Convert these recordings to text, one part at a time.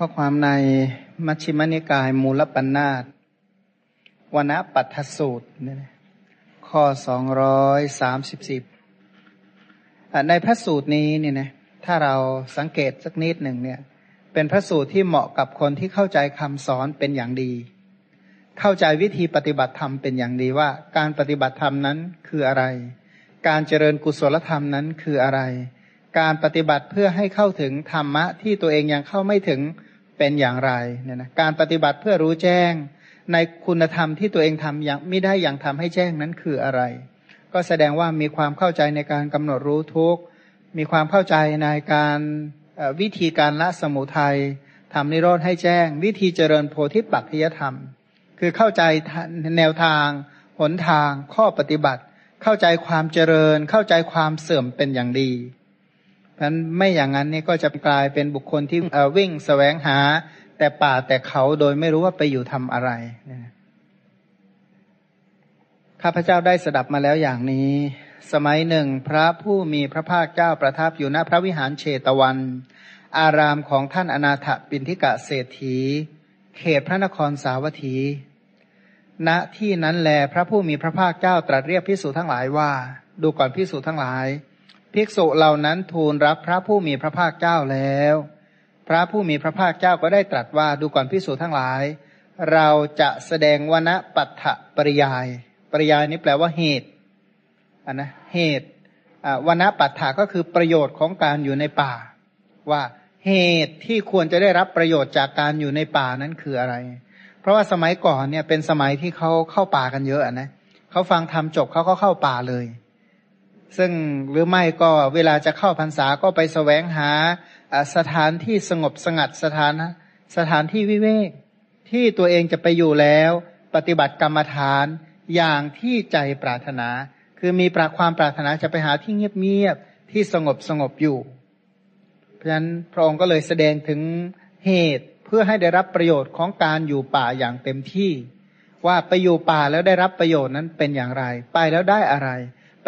ข้อความในมัชฌิมนิกายมูลปัญนาตวณปัทสูตรเนี่ยข้อสองร้อยสามสิบสิบในพระสูตรนี้เนี่ยนะถ้าเราสังเกตสักนิดหนึ่งเนี่ย เป็นพระสูตรที่เหมาะกับคนที่เข้าใจคำสอนเป็นอย่างดี เข้าใจวิธีปฏิบัติธรรมเป็นอย่างดีว่า การปฏิบัติธรรมนั้นคืออะไร การเจริญกุศลธรรมนั้นคืออะไร การปฏิบัติเพื่อให้เข้าถึงธรรมะที่ตัวเองยังเข้าไม่ถึงเป็นอย่างไรเนี่ยนะการปฏิบัติเพื่อรู้แจ้ง ในคุณธรรมที่ตัวเองทำอย่างไม่ได้อย่างทำให้แจ้งนั้นคืออะไร ก็แสดงว่ามีความเข้าใจในการกำหนดรู้ทุกมีความเข้าใจในการวิธีการละสมุทัยทำนิโรธให้แจ้ง วิธีเจริญโพธิปัจจยธรรม คือเข้าใจแนวทาง หนทาง ข้อปฏิบัติ เข้าใจความเจริญ เข้าใจความเสื่อมเป็นอย่างดี เพราะนั้นไม่อย่างนั้นนี่ก็จะกลายเป็นบุคคลที่วิ่งแสวงหา แต่ป่าแต่เขาโดยไม่รู้ว่าไปอยู่ทำอะไรข้าพเจ้าได้สดับมาแล้วอย่างนี้ สมัยหนึ่งพระผู้มีพระภาคเจ้าประทับอยู่ณพระวิหารเชตวัน อารามของท่านอนาถปินทิกะเศรษฐี เขตพระนครสาวัตถีณที่นั้นแลพระผู้มีพระภาคเจ้าตรัสเรียกพิสูจทั้งหลายว่า ดูก่อนพิสูจทั้งหลาย ภิกษุเหล่านั้นทูลรับพระผู้มีพระภาคเจ้าแล้ว พระผู้มีพระภาคเจ้าก็ได้ตรัสว่าดูก่อนพิสูจทั้งหลาย เราจะแสดงวณปัตถปริยาย ปริยายนี้แปลว่าเหตุอันนะเหตุวณปัตถะก็คือประโยชน์ของการอยู่ในป่า ว่าเหตุที่ควรจะได้รับประโยชน์จากการอยู่ในป่านั้นคืออะไร เพราะว่าสมัยก่อนเนี่ยเป็นสมัยที่เขาเข้าป่ากันเยอะนะเขาฟังธรรมจบเขาก็เข้าป่าเลย ซึ่งหรือไม่ก็เวลาจะเข้าพรรษาก็ไปแสวงหาสถานที่สงบสงัดสถานสถานที่วิเวก ที่ตัวเองจะไปอยู่แล้ว ปฏิบัติกรรมฐานอย่างที่ใจปรารถนา คือมีปราความปรารถนาจะไปหาที่เงียบๆที่สงบสงบอยู่ เพราะฉะนั้นพระองค์ก็เลยแสดงถึงเหตุเพื่อให้ได้รับประโยชน์ของการอยู่ป่าอย่างเต็มที่ ว่าไปอยู่ป่าแล้วได้รับประโยชน์นั้นเป็นอย่างไร ไปแล้วได้อะไร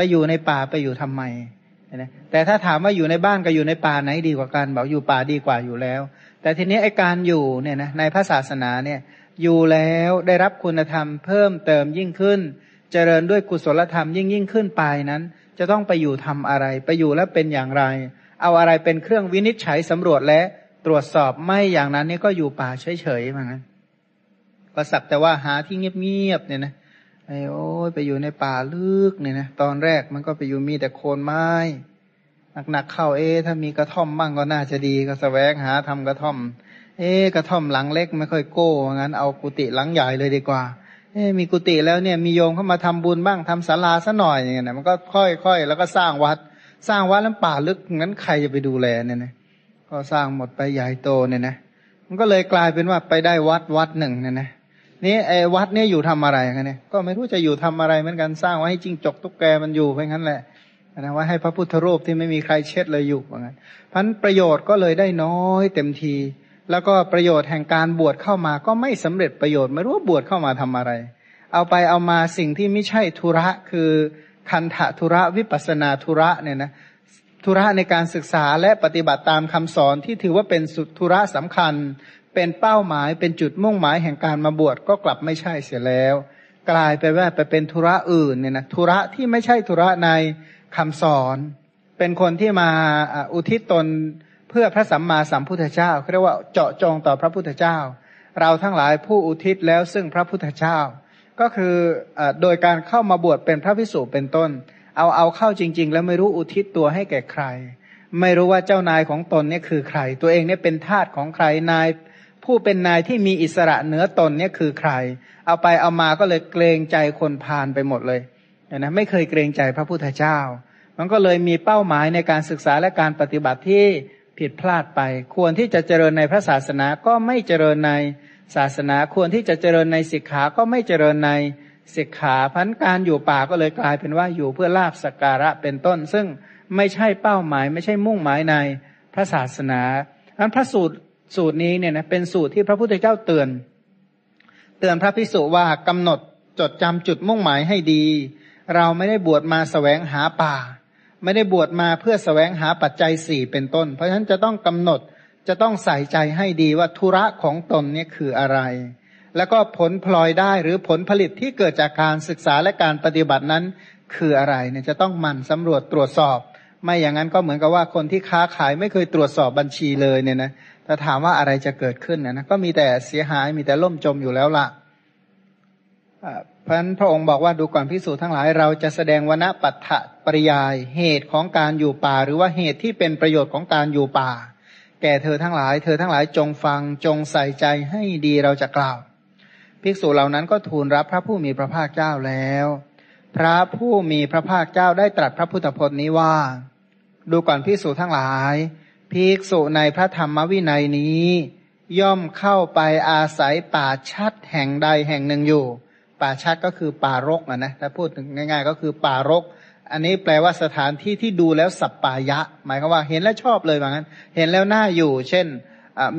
ไปอยู่ในป่าไปอยู่ทำไมนะแต่ถ้าถามว่าอยู่ในบ้านกับอยู่ในป่าไหนดีกว่ากันบอกอยู่ป่าดีกว่าอยู่แล้ว แต่ทีนี้ไอการอยู่เนี่ยนะในพระศาสนาเนี่ยอยู่แล้วได้รับคุณธรรมเพิ่มเติมยิ่งขึ้น เจริญด้วยกุศลธรรมยิ่งยิ่งขึ้นไปนั้น จะต้องไปอยู่ทำอะไร ไปอยู่แล้วเป็นอย่างไร เอาอะไรเป็นเครื่องวินิจฉัยสำรวจและตรวจสอบไม่อย่างนั้นนี่ก็อยู่ป่าเฉยๆเหมือนกันก็สักแต่ว่าหาที่เงียบๆเนี่ยนะ ไอ้โอ้ยไปอยู่ในป่าลึกเนี่ยนะตอนแรกมันก็ไปอยู่มีแต่โคนไม้ หนักๆเข้าเอ๊ถ้ามีกระท่อมบ้างก็น่าจะดีก็สแสวงหาทำกระท่อม เอ๊กระท่อมหลังเล็กไม่ค่อยโก้งั้นเอากุฏิหลังใหญ่เลยดีกว่า เอ๊มีกุฏิแล้วเนี่ยมีโยมเข้ามาทำบุญบ้างทำศาลาซะหน่อยอย่างเงี้ยมันก็ค่อยๆแล้วก็สร้างวัด สร้างวัดแล้วป่าลึกงั้นใครจะไปดูแลเนี่ยนะก็สร้างหมดไปใหญ่โตเนี่ยนะมันก็เลยกลายเป็นว่าไปได้วัดวัดหนึ่งเนี่ยนะ นี่ไอ้วัดเนี่ยอยู่ทำอะไรกันเนี่ยก็ไม่รู้จะอยู่ทำอะไรเหมือนกันสร้างไว้ให้จิ้งจกตุ๊กแกมันอยู่ไปงั้นแหละนะว่าให้พระพุทธรูปที่ไม่มีใครเช็ดเลยอยู่ว่างั้นพันประโยชน์ก็เลยได้น้อยเต็มที แล้วก็ประโยชน์แห่งการบวชเข้ามาก็ไม่สำเร็จประโยชน์ไม่รู้ว่าบวชเข้ามาทำอะไร เอาไปเอามาสิ่งที่ไม่ใช่ธุระคือคันธะธุระวิปัสนาธุระเนี่ยนะธุระในการศึกษาและปฏิบัติตามคำสอนที่ถือว่าเป็นสุดธุระสำคัญ เป็นเป้าหมายเป็นจุดมุ่งหมายแห่งการมาบวชก็กลับไม่ใช่เสียแล้ว กลายไปว่าไปเป็นธุระอื่นเนี่ยนะธุระที่ไม่ใช่ธุระในคำสอน เป็นคนที่มาอุทิศตนเพื่อพระสัมมาสัมพุทธเจ้าเรียกว่าเจาะจงต่อพระพุทธเจ้า เราทั้งหลายผู้อุทิศแล้วซึ่งพระพุทธเจ้า ก็คืออโดยการเข้ามาบวชเป็นพระพิสุเป็นต้น เอาเอาเข้าจริง ๆ แล้วไม่รู้อุทิศตัวให้แก่ใคร ไม่รู้ว่าเจ้านายของตนเนี่ยคือใคร ตัวเองเนี่ยเป็นทาสของใครนาย ผู้เป็นนายที่มีอิสระเหนือตนเนี่ยคือใคร เอาไปเอามาก็เลยเกรงใจคนพาลไปหมดเลยนะไม่เคยเกรงใจพระพุทธเจ้า มันก็เลยมีเป้าหมายในการศึกษาและการปฏิบัติที่ผิดพลาดไป ควรที่จะเจริญในพระศาสนาก็ไม่เจริญในศาสนาควรที่จะเจริญในศิกขาก็ไม่เจริญในศิกขาพันการอยู่ป่าก็เลยกลายเป็นว่าอยู่เพื่อลาบสการะเป็นต้น ซึ่งไม่ใช่เป้าหมาย ไม่ใช่มุ่งหมายในพระศาสนาอันพระสูตร สูตรนี้เนี่ยนะเป็นสูตรที่พระพุทธเจ้าเตือน เตือนพระพิสุว่ากำหนดจดจำจุดมุ่งหมายให้ดี เราไม่ได้บวชมาสแสวงหาป่า ไม่ได้บวชมาเพื่อสแสวงหาปัจจัยสี่เป็นต้น เพราะฉะนั้นจะต้องกำหนดจะต้องใส่ใจให้ดีว่าธุระของตนเนี่ยคืออะไร แล้วก็ผลพลอยได้หรือผลผลิตที่เกิดจากการศึกษาและการปฏิบัตินั้นคืออะไรเนี่ยจะต้องหมั่นสำรวจตรวจสอบ ไม่อย่างนั้นก็เหมือนกับว่าคนที่ค้าขายไม่เคยตรวจสอบบัญชีเลยเนี่ยนะ ถ้าถามว่าอะไรจะเกิดขึ้นนะนะก็มีแต่เสียหายมีแต่ล่มจมอยู่แล้วละ่ะเพราะฉะนั้นพระองค์บอกว่าดูก่อนพิสูจน์ทั้งหลายเราจะแสดงวณปัฏฐปริยายเหตุของการอยู่ป่า หรือว่าเหตุที่เป็นประโยชน์ของการอยู่ป่า แก่เธอทั้งหลาย เธอทั้งหลายจงฟังจงใส่ใจให้ดีเราจะกล่าว ภิกษุเหล่านั้นก็ทูลรับพระผู้มีพระภาคเจ้าแล้ว พระผู้มีพระภาคเจ้าได้ตรัสพระพุทธพจน์นี้ว่า ดูก่อนภิกษุทั้งหลาย ภิกษุในพระธรรมวินัยนี้ ย่อมเข้าไปอาศัยป่าชัดแห่งใดแห่งหนึ่งอยู่ ป่าชัดก็คือป่ารกนะนะถ้าพูดง่าย ๆ ก็คือป่ารก อันนี้แปลว่าสถานที่ที่ดูแล้วสัปปายะ หมายความว่าเห็นแล้วชอบเลยว่างั้น เห็นแล้วน่าอยู่ เช่น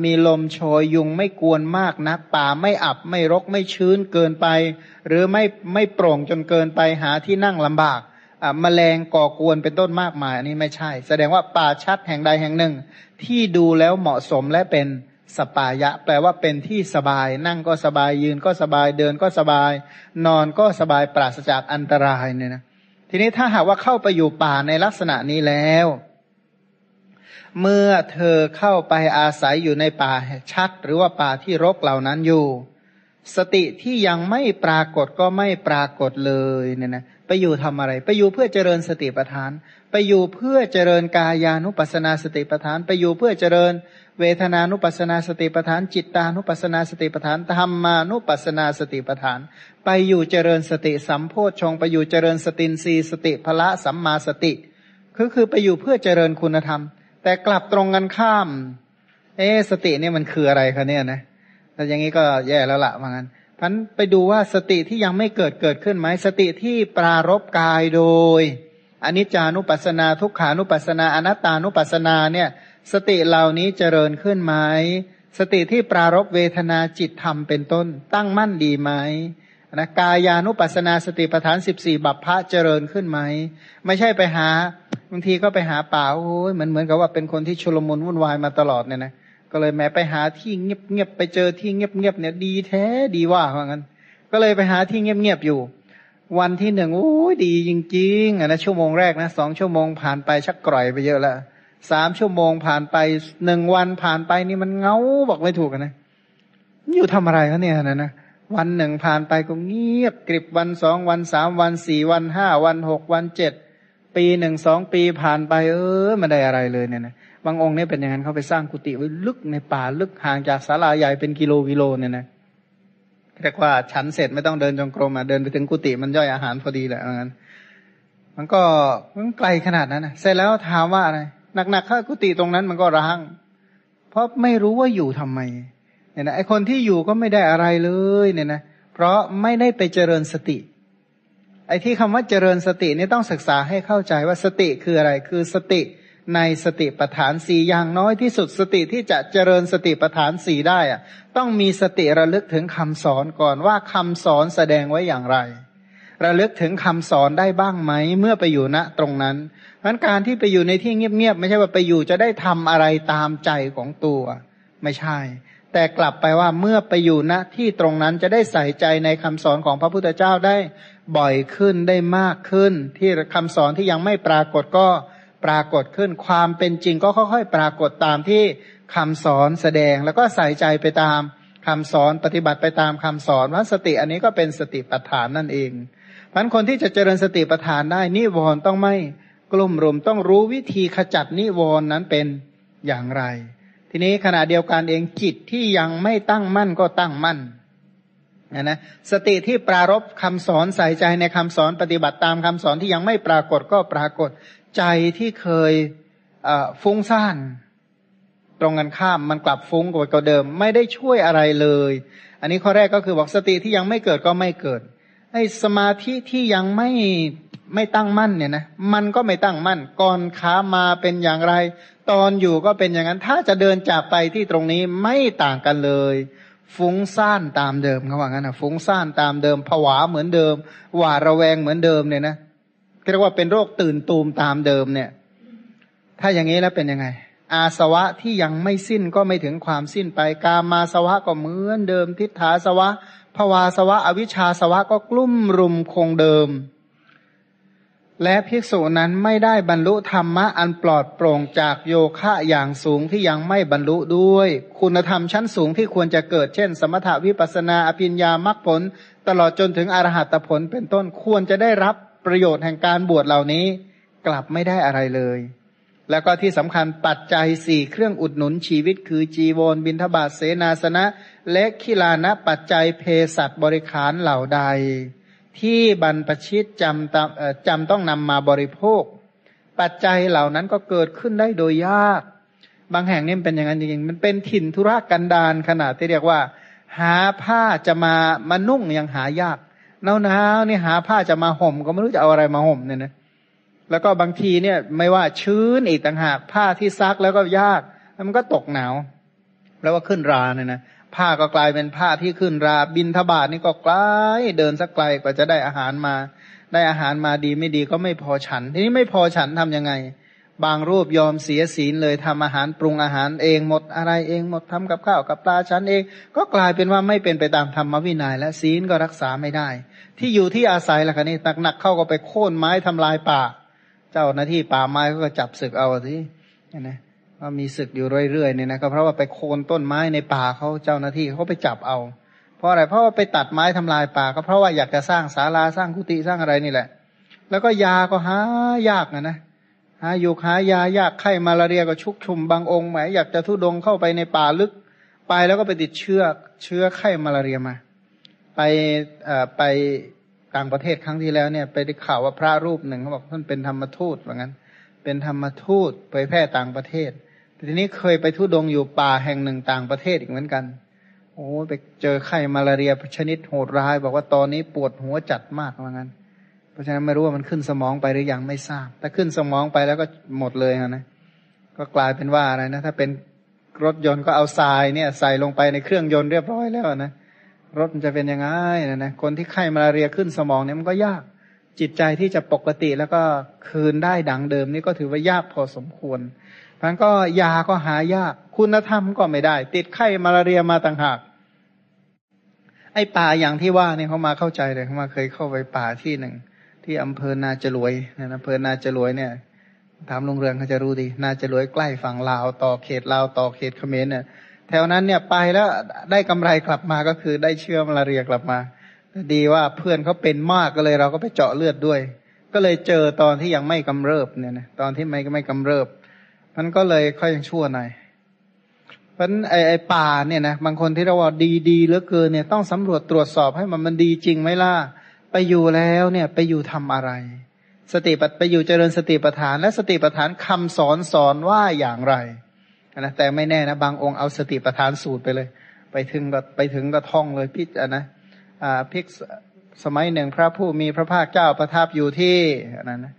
มีลมโชยยุงไม่กวนมากนัก ป่าไม่อับไม่รกไม่ชื้นเกินไป หรือไม่ไม่โปร่งจนเกินไปหาที่นั่งลำบาก แมลงก่อกวนเป็นต้นมากมายอันนี้ไม่ใช่ แสดงว่าป่าชัดแห่งใดแห่งหนึ่ง ที่ดูแล้วเหมาะสมและเป็นสปายะ แปลว่าเป็นที่สบาย นั่งก็สบายยืนก็สบายเดินก็สบาย นอนก็สบายปราศจากอันตรายเนี่ยนะทีนี้ถ้าหากว่าเข้าไปอยู่ป่าในลักษณะนี้แล้ว เมื่อเธอเข้าไปอาศัยอยู่ในป่าชัด หรือว่าป่าที่รกเหล่านั้นอยู่ สติที่ยังไม่ปรากฏก็ไม่ปรากฏเลยเนี่ยนะ ไปอยู่ทำอะไร ไปอยู่เพื่อเจริญสติปัฏฐาน ไปอยู่เพื่อเจริญกายานุปัสนาสติปัฏฐาน ไปอยู่เพื่อเจริญ เวทนานุปัสนาสติปัฏฐาน จิตตานุปัสนาสติปัฏฐานธรรมานุปัสนาสติปัฏฐาน ไปอยู่เจริญสติสัมโพชฌงไปอยู่เจริญสตินรีสติพละสัมมาสติคือคือไปอยู่เพื่อเจริญคุณธรรม แต่กลับตรงกันข้าม เอสติเนี่ยมันคืออะไรคะเนี่ยนะแต่อย่างนี้ก็แย่แล้วละว่างั้น พันไปดูว่าสติที่ยังไม่เกิดเกิดขึ้นไหมสติที่ปรารบกายโดยอนิจจานุปัสสนาทุกขานุปัสสนาอนัตตานุปัสสนาเนี่ย สติเหล่านี้เจริญขึ้นไหมสติที่ปรารบเวทนาจิตธรรมเป็นต้น ตั้งมั่นดีไหมนะกายานุปัสสนาสติปัฏฐานสิบสี่บัพพะเจริญขึ้นไหม ไม่ใช่ไปหาบางทีก็ไปหาป่าโอ้ยเหมือนเหมือนกับว่าเป็นคนที่ชุลมุนวุ่นวายมาตลอดเนี่ยนะ ก็เลยแม้ไปหาที่เงียบเงียบไปเจอที่เงียบเงียบเนี่ยดีแท้ดีว่าเพราะงั้น ก็เลยไปหาที่เงียบเงียบอยู่ วันที่หนึ่งโอ้ยดีจริงๆอะนะชั่วโมงแรกนะสองชั่วโมงผ่านไปชักกร่อยไปเยอะแล้วสามชั่วโมงผ่านไปหนึ่งวันผ่านไปนี่มันเงาบอกไม่ถูกนะอยู่ทำอะไรเขาเนี่ยนะนะวันหนึ่งผ่านไปก็เงียบกริบวันสองวันสามวันสี่วันห้าวันหกวันเจ็ดปีหนึ่งสองปีผ่านไป เออไม่ได้อะไรเลยเนี่ยนะ บางองค์เนี่ยเป็นอย่างนั้นเขาไปสร้างกุฏิไว้ลึกในป่าลึกห่างจากศาลาใหญ่เป็นกิโลกิโลเนี่ยนะเรียกว่าฉันเสร็จไม่ต้องเดินจงกรมอะเดินไปถึงกุฏิมันย่อยอาหารพอดีแหละงั้นมันก็มันไกลขนาดนั้นนะเสร็จแล้วถามว่าอะไรหนักๆข้ากุฏิตรงนั้นมันก็ร้าง เพราะไม่รู้ว่าอยู่ทำไมเนี่ยนะไอคนที่อยู่ก็ไม่ได้อะไรเลยเนี่ยนะเพราะไม่ได้ไปเจริญสติ ไอที่คำว่าเจริญสตินี่ต้องศึกษาให้เข้าใจว่าสติคืออะไร คือสติ ในสติปัฏฐานสี่อย่างน้อยที่สุดสติที่จะเจริญสติปัฏฐานสี่ได้อะต้องมีสติระลึกถึงคำสอนก่อนว่าคำสอนแสดงไว้อย่างไร ระลึกถึงคำสอนได้บ้างไหมเมื่อไปอยู่ณตรงนั้นเพราะการที่ไปอยู่ในที่เงียบๆไม่ใช่ว่าไปอยู่จะได้ทำอะไรตามใจของตัว ไม่ใช่ แต่กลับไปว่าเมื่อไปอยู่ณที่ตรงนั้นจะได้ใส่ใจในคำสอนของพระพุทธเจ้าได้บ่อยขึ้นได้มากขึ้น ที่คำสอนที่ยังไม่ปรากฏก็ ปรากฏขึ้น ความเป็นจริงก็ค่อยๆ ปรากฏตามที่คำสอนแสดงแล้วก็ใส่ใจไปตามคำสอนปฏิบัติไปตามคำสอนว่าสติอันนี้ก็เป็นสติปัฏฐานนั่นเองพันคนที่จะเจริญสติปัฏฐานได้นิวรณ์ต้องไม่กลุ่มรวมต้องรู้วิธีขจัดนิวรณ์นั้นเป็นอย่างไร ทีนี้ขณะเดียวกันเองจิตที่ยังไม่ตั้งมั่นก็ตั้งมั่นนะนะสติที่ปรารบคำสอนใส่ใจในคำสอนปฏิบัติตามคำสอนที่ยังไม่ปรากฏก็ปรากฏ ใจที่เคยฟุ้งซ่าน ตรงกันข้ามมันกลับฟุ้งกว่าเดิม ไม่ได้ช่วยอะไรเลย อันนี้ข้อแรกก็คือบอกสติที่ยังไม่เกิดก็ไม่เกิดไอ้สมาธิที่ยังไม่ไม่ตั้งมั่นเนี่ยนะมันก็ไม่ตั้งมั่น ก่อนขามาเป็นอย่างไร ตอนอยู่ก็เป็นอย่างนั้น ถ้าจะเดินจากไปที่ตรงนี้ไม่ต่างกันเลย ฟุ้งซ่านตามเดิมเขาว่างั้นนะฟุ้งซ่านตามเดิมผวาเหมือนเดิม หวาดระแวงเหมือนเดิมเนี่ยนะ เรียกว่าเป็นโรคตื่นตูมตามเดิมเนี่ย ถ้าอย่างนี้แล้วเป็นยังไง อาสวะที่ยังไม่สิ้นก็ไม่ถึงความสิ้นไป กามาสวะก็เหมือนเดิม ทิฏฐาสวะภวาสวะ อวิชชาสวะก็กลุ่มรุมคงเดิม และภิกษุนั้นไม่ได้บรรลุธรรมะอันปลอดโปร่งจากโยคะอย่างสูงที่ยังไม่บรรลุด้วย คุณธรรมชั้นสูงที่ควรจะเกิดเช่น สมถวิปัสนาอภิญญามรรคผล ตลอดจนถึงอรหัตผลเป็นต้นควรจะได้รับ ประโยชน์แห่งการบวชเหล่านี้กลับไม่ได้อะไรเลย แล้วก็ที่สำคัญปัจจัยสี่เครื่องอุดหนุนชีวิต คือจีวรบินทบาทเสนาสนะ และขิลานะปัจจัยเพสัตบริขารเหล่าใด ที่บรรพชิตจำจำต้องนำมาบริโภค ปัจจัยเหล่านั้นก็เกิดขึ้นได้โดยยาก บางแห่งนี่เป็นอย่างนั้นจริงๆมันเป็นถิ่นธุรกันดารขนาดที่เรียกว่า หาผ้าจะมามานุ่งยังหายาก หนาวๆนี่หาผ้าจะมาห่ม ก็ไม่รู้จะเอาอะไรมาห่มเนี่ยนะแล้วก็บางทีเนี่ยไม่ว่าชื้นอีกต่างหากผ้าที่ซักแล้วก็ยากแล้วมันก็ตกหนาว แล้วว่าขึ้นราเนี่ยนะผ้าก็กลายเป็นผ้าที่ขึ้นราบินทบาทนี่ก็ไกลเดินสักไกลกว่าจะได้อาหารมา ได้อาหารมาดีไม่ดีก็ไม่พอฉัน ทีนี้ไม่พอฉันทํำยังไง บางรูปยอมเสียศีลเลยทำอาหารปรุงอาหารเองหมดอะไรเองหมดทำกับข้าวกับปลาฉันเอง ก็กลายเป็นว่าไม่เป็นไปตามธรรมวินัยและศีลก็รักษาไม่ได้ ที่อยู่ที่อาศัยล่ะคะนี่หนักๆเข้าก็ไปโค่นไม้ทำลายป่า เจ้าหน้าที่ป่าไม้ก็จับศึกเอาสินะก็มีศึกอยู่เรื่อยๆเนี่ยนะก็เพราะว่าไปโค่นต้นไม้ในป่าเขาเจ้าหน้าที่เขาไปจับเอา เพราะอะไรเพราะว่าไปตัดไม้ทำลายป่า ก็เพราะว่าอยากจะสร้างศาลาสร้างกุฏิสร้างอะไรนี่แหละ แล้วก็ยาก็หายากนะนะ หาอยู่หายายากไข้มาลาเรียก็ชุกชุมบางองค์หมอยากจะทุดงเข้าไปในป่าลึก ไปแล้วก็ไปติดเชื้อเชื้อไข้มาลาเรียมา ไปไปต่างประเทศครั้งที่แล้วเนี่ย ไปได้ข่าวว่าพระรูปหนึ่งเขาบอกท่านเป็นธรรมทูตว่างั้น เป็นธรรมทูตเผยแพร่ต่างประเทศแต่ทีนี้เคยไปทุดงอยู่ป่าแห่งหนึ่งต่างประเทศอีกเหมือนกันโอ้ไปเจอไข้มาลาเรียชนิดโหดร้าย บอกว่าตอนนี้ปวดหัวจัดมากว่างั้น เพราะฉะนั้นไม่รู้ว่ามันขึ้นสมองไปหรือยังไม่ทราบ ถ้าขึ้นสมองไปแล้วก็หมดเลยนะ ก็กลายเป็นว่าอะไรนะ ถ้าเป็นรถยนต์ก็เอาทรายเนี่ย ใส่ลงไปในเครื่องยนต์เรียบร้อยแล้วนะ รถมันจะเป็นยังไงนะนะ คนที่ไข้มาลาเรียขึ้นสมองเนี่ยมันก็ยาก จิตใจที่จะปกติแล้วก็คืนได้ดังเดิมนี่ก็ถือว่ายากพอสมควรมันก็ยาก็หายาก คุณธรรมก็ไม่ได้ ติดไข้มาลาเรียมาต่างหากไอ้ป่าอย่างที่ว่าเนี่ยเขามาเข้าใจเลยเขามาเคยเข้าไปป่าที่หนึ่ง ที่อำเภอนาจรวยนะอำเภอนาจรวยเนี่ยถามลุงเรืองเขาจะรู้ดี นาจรวยใกล้ฝั่งลาวต่อเขตลาวต่อเขตเขมรเนี่ยแถวนั้นเนี่ยไปแล้วได้กำไรกลับมาก็คือได้เชื้อมาลาเรียกลับมา ดีว่าเพื่อนเขาเป็นมากก็เลยเราก็ไปเจาะเลือดด้วย ก็เลยเจอตอนที่ยังไม่กำเริบเนี่ยนะตอนที่ไม่ไม่กำเริบ มันก็เลยค่อยยังชั่วหน่อยเพราะไอไอป่าเนี่ยนะบางคนที่เราว่าดีดีเหลือเกินเนี่ยต้องสำรวจตรวจสอบให้มันมันดีจริงไหมล่ะ ไปอยู่แล้วเนี่ยไปอยู่ทำอะไร สติปัไปอยู่เจริญสติปัฏฐาน และสติปัฏฐานคำสอนสอนว่าอย่างไรนะแต่ไม่แน่นะบางองค์เอาสติปัฏฐานสูตรไปเลย ไปถึงก็ไปถึงก็ท่องเลยพิจนะอ่าพิกสมัยหนึ่งพระผู้มีพระภาคเจ้าประทับอยู่ที่นั่นนะ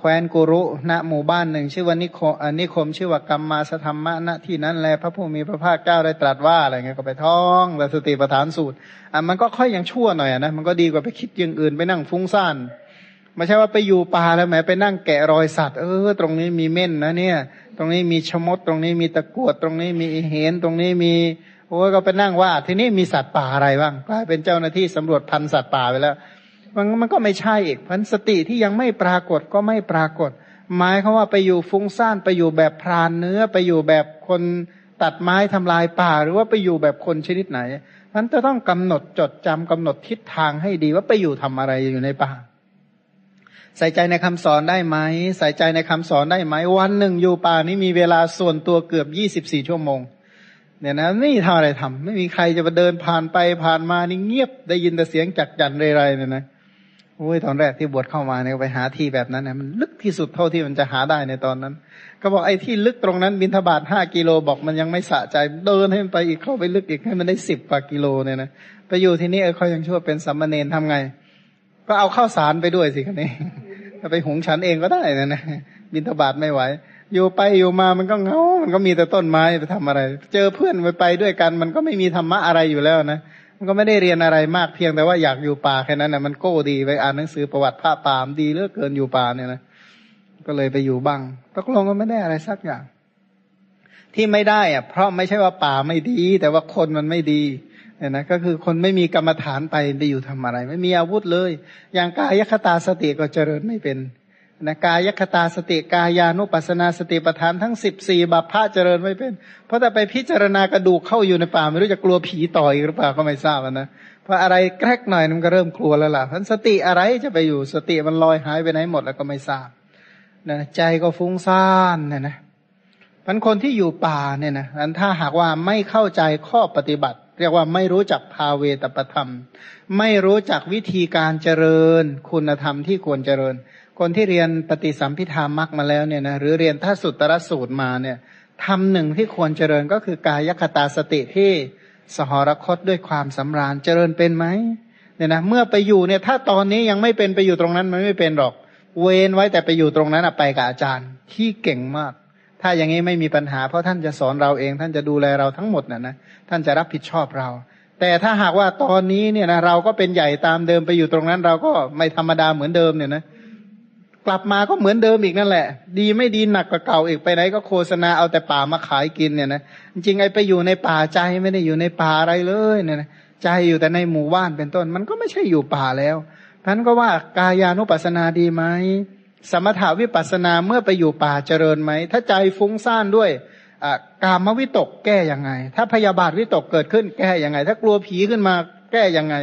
แคว้นกุรุณหมู่บ้านหนึ่ง ชื่อว่านิคมนิคม ชื่อว่ากรรมมาสธรรมะณที่นั้นแลพระผู้มีพระภาคเจ้าได้ตรัสว่าอะไรเงี้ยก็ไปท่องแต่สติประธานสูตรอะมันก็ค่อยยังชั่วหน่อยนะมันก็ดีกว่าไปคิดอย่างอื่นไปนั่งฟุ้งซ่านไม่ใช่ว่าไปอยู่ป่าแล้วแหมไปนั่งแกะรอยสัตว์เออตรงนี้มีเม่นนะเนี่ย ตรงนี้มีชมด ตรงนี้มีตะกวด ตรงนี้มีเห็นตรงนี้มีโอ้ก็ไปนั่งว่า ที่นี้มีสัตว์ป่าอะไรบ้างกลายเป็นเจ้าหน้าที่สำรวจพันธุ์สัตว์ป่าไปแล้ว มันมันก็ไม่ใช่อีกพันสติที่ยังไม่ปรากฏก็ไม่ปรากฏ หมายเขาว่าไปอยู่ฟุ้งซ่านไปอยู่แบบพรานเนื้อไปอยู่แบบคนตัดไม้ทำลายป่า หรือว่าไปอยู่แบบคนชนิดไหนมันจะต้องกำหนดจดจำกำหนดทิศทางให้ดีว่าไปอยู่ทำอะไรอยู่ในป่า ใส่ใจในคำสอนได้ไหมใส่ใจในคำสอนได้ไหมวันหนึ่งอยู่ป่านี้มีเวลาส่วนตัวเกือบยี่สิบสี่ชั่วโมงเนี่ยนะไม่มีทำอะไรทำไม่มีใครจะมาเดินผ่านไปผ่านมานี่เงียบได้ยินแต่เสียงจักจันเรไรเนี่ยนะ อ้ยตอนแรกที่บวชเข้ามาเนี่ยไปหาที่แบบนั้นนะมันลึกที่สุดเท่าที่มันจะหาได้ในตอนนั้น ก็บอกไอ้ที่ลึกตรงนั้นบินทบาทห้ากิโลบอกมันยังไม่สะใจเดินให้มันไปอีกเข้าไปลึกอีกให้มันได้สิบกว่ากิโลเนี่ยนะไปอยู่ที่นี่เออเขายังชั่วเป็นสัมมาเนนทำไง ก็เอาข้าวสารไปด้วยสิคันนี้ไปหุงฉันเองก็ได้นะนะบินทบาทไม่ไหวอยู่ไปอยู่มามันก็เงา มันก็มีแต่ต้นไม้ไปทำอะไร เจอเพื่อนไปไปด้วยกัน มันก็ไม่มีธรรมะอะไรอยู่แล้วนะ ก็ไม่ได้เรียนอะไรมากเพียงแต่ว่าอยากอยู่ป่าแค่นั้นนะมันโก้ดีไปอ่านหนังสือประวัติพระป่ามดีเหลือเกินอยู่ป่าเนี่ยนะก็เลยไปอยู่บ้างตกลงก็ไม่ได้อะไรสักอย่าง ที่ไม่ได้อะเพราะไม่ใช่ว่าป่าไม่ดี แต่ว่าคนมันไม่ดีเนี่ยนะก็คือคนไม่มีกรรมฐานไปไปอยู่ทำอะไร ไม่มีอาวุธเลย อย่างกายคตาสติก็เจริญไม่เป็น นะกายคตาสติกายานุปัสนาสติปทานทั้งสิบสี่บัพพะเจริญไม่เป็น เพราะแต่ไปพิจารณากระดูกเข้าอยู่ในป่า ไม่รู้จะกลัวผีต่อยหรือเปล่าก็ไม่ทราบนะเพราะอะไรแกรกหน่อยมันก็เริ่มกลัวแล้วล่ะพันสติอะไรจะไปอยู่สติมันลอยหายไปไหนหมดแล้วก็ไม่ทราบนะใจก็ฟุ้งซ่านเนี่ยนะพันคนที่อยู่ป่าเนี่ยนะอันถ้าหากว่าไม่เข้าใจข้อปฏิบัติ เรียกว่าไม่รู้จักภาเวตประธรรม ไม่รู้จักวิธีการเจริญ คุณธรรมที่ควรเจริญ คนที่เรียนปฏิสัมพิธามักมาแล้วเนี่ยนะหรือเรียนท่าสุตรสูตรมาเนี่ยทำหนึ่งที่ควรเจริญก็คือกายคตาสติที่สหรคตด้วยความสำราญเจริญเป็นไหมเนี่ยนะเมื่อไปอยู่เนี่ยถ้าตอนนี้ยังไม่เป็นไปอยู่ตรงนั้นมันไม่เป็นหรอก เว้นไว้แต่ไปอยู่ตรงนั้นไปกับอาจารย์ที่เก่งมาก ถ้าอย่างนี้ไม่มีปัญหา เพราะท่านจะสอนเราเอง ท่านจะดูแลเราทั้งหมดนะนะท่านจะรับผิดชอบเรา แต่ถ้าหากว่าตอนนี้เนี่ยนะเราก็เป็นใหญ่ตามเดิมไปอยู่ตรงนั้น เราก็ไม่ธรรมดาเหมือนเดิมเนี่ยนะ กลับมาก็เหมือนเดิมอีกนั่นแหละ ดีไม่ดีหนักกว่าเก่าอีกไปไหนก็โฆษณาเอาแต่ป่ามาขายกินเนี่ยนะจริงไอ้ไปอยู่ในป่าใจไม่ได้อยู่ในป่าอะไรเลยเนี่ยนะใจอยู่แต่ในหมู่บ้านเป็นต้น มันก็ไม่ใช่อยู่ป่าแล้วท่านก็ว่ากายานุปัสสนาดีไหมสมถาวิปัสสนาเมื่อไปอยู่ป่าเจริญไหมถ้าใจฟุ้งซ่านด้วยกามวิตกแก้ยังไง ถ้าพยาบาทวิตกเกิดขึ้นแก้ยังไง ถ้ากลัวผีขึ้นมาแก้ยังไง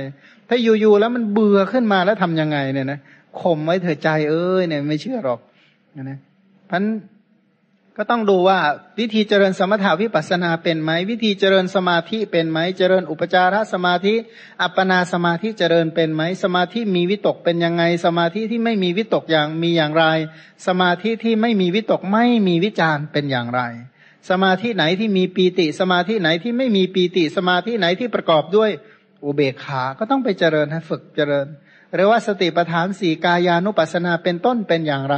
ถ้าอยู่ๆแล้วมันเบื่อขึ้นมาแล้วทํำยังไงเนี่ยนะ ข่มไว้เถอใจเอ้ยเนี่ยไม่เชื่อหรอกนะพันก็ต้องดูว่าวิธีเจริญสมถาวิปัสนาเป็นไหมวิธีเจริญสมาธิเป็นไหมเจริญอุปจารสมาธิ อัปปนาสมาธิเจริญเป็นไหมสมาธิมีวิตกเป็นยังไง สมาธิที่ไม่มีวิตกอย่างมีอย่างไร สมาธิที่ไม่มีวิตกไม่มีวิจารเป็นอย่างไร สมาธิไหนที่มีปีติ สมาธิไหนที่ไม่มีปีติ สมาธิไหนที่ประกอบด้วยอุเบกขา ก็ต้องไปเจริญให้ฝึกเจริญ หรือว่าสติปัฏฐานสี่กายานุปัสนาเป็นต้นเป็นอย่างไร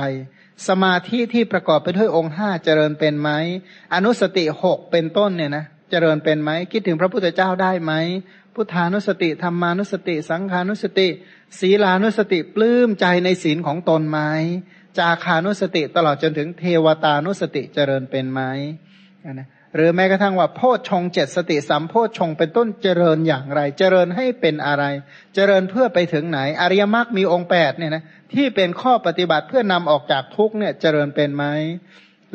สมาธิที่ประกอบไปด้วยองค์ห้าเจริญเป็นไหมอนุสติหกเป็นต้นเนี่ยนะเจริญเป็นไหมคิดถึงพระพุทธเจ้าได้ไหมพุทธานุสติธรรมานุสติ สังขานุสติ ศีลานุสติปลื้มใจในศีลของตนไหมจาคานุสติตลอดจนถึงเทวตานุสติเจริญเป็นไหมนะ หรือแม้กระทั่งว่าโพชฌงเจ็ดสติสัมโพชฌงเป็นต้นเจริญอย่างไร เจริญให้เป็นอะไร เจริญเพื่อไปถึงไหน อริยมรรคมีองค์แปดเนี่ยนะที่เป็นข้อปฏิบัติเพื่อนำออกจากทุกเนี่ยเจริญเป็นไหม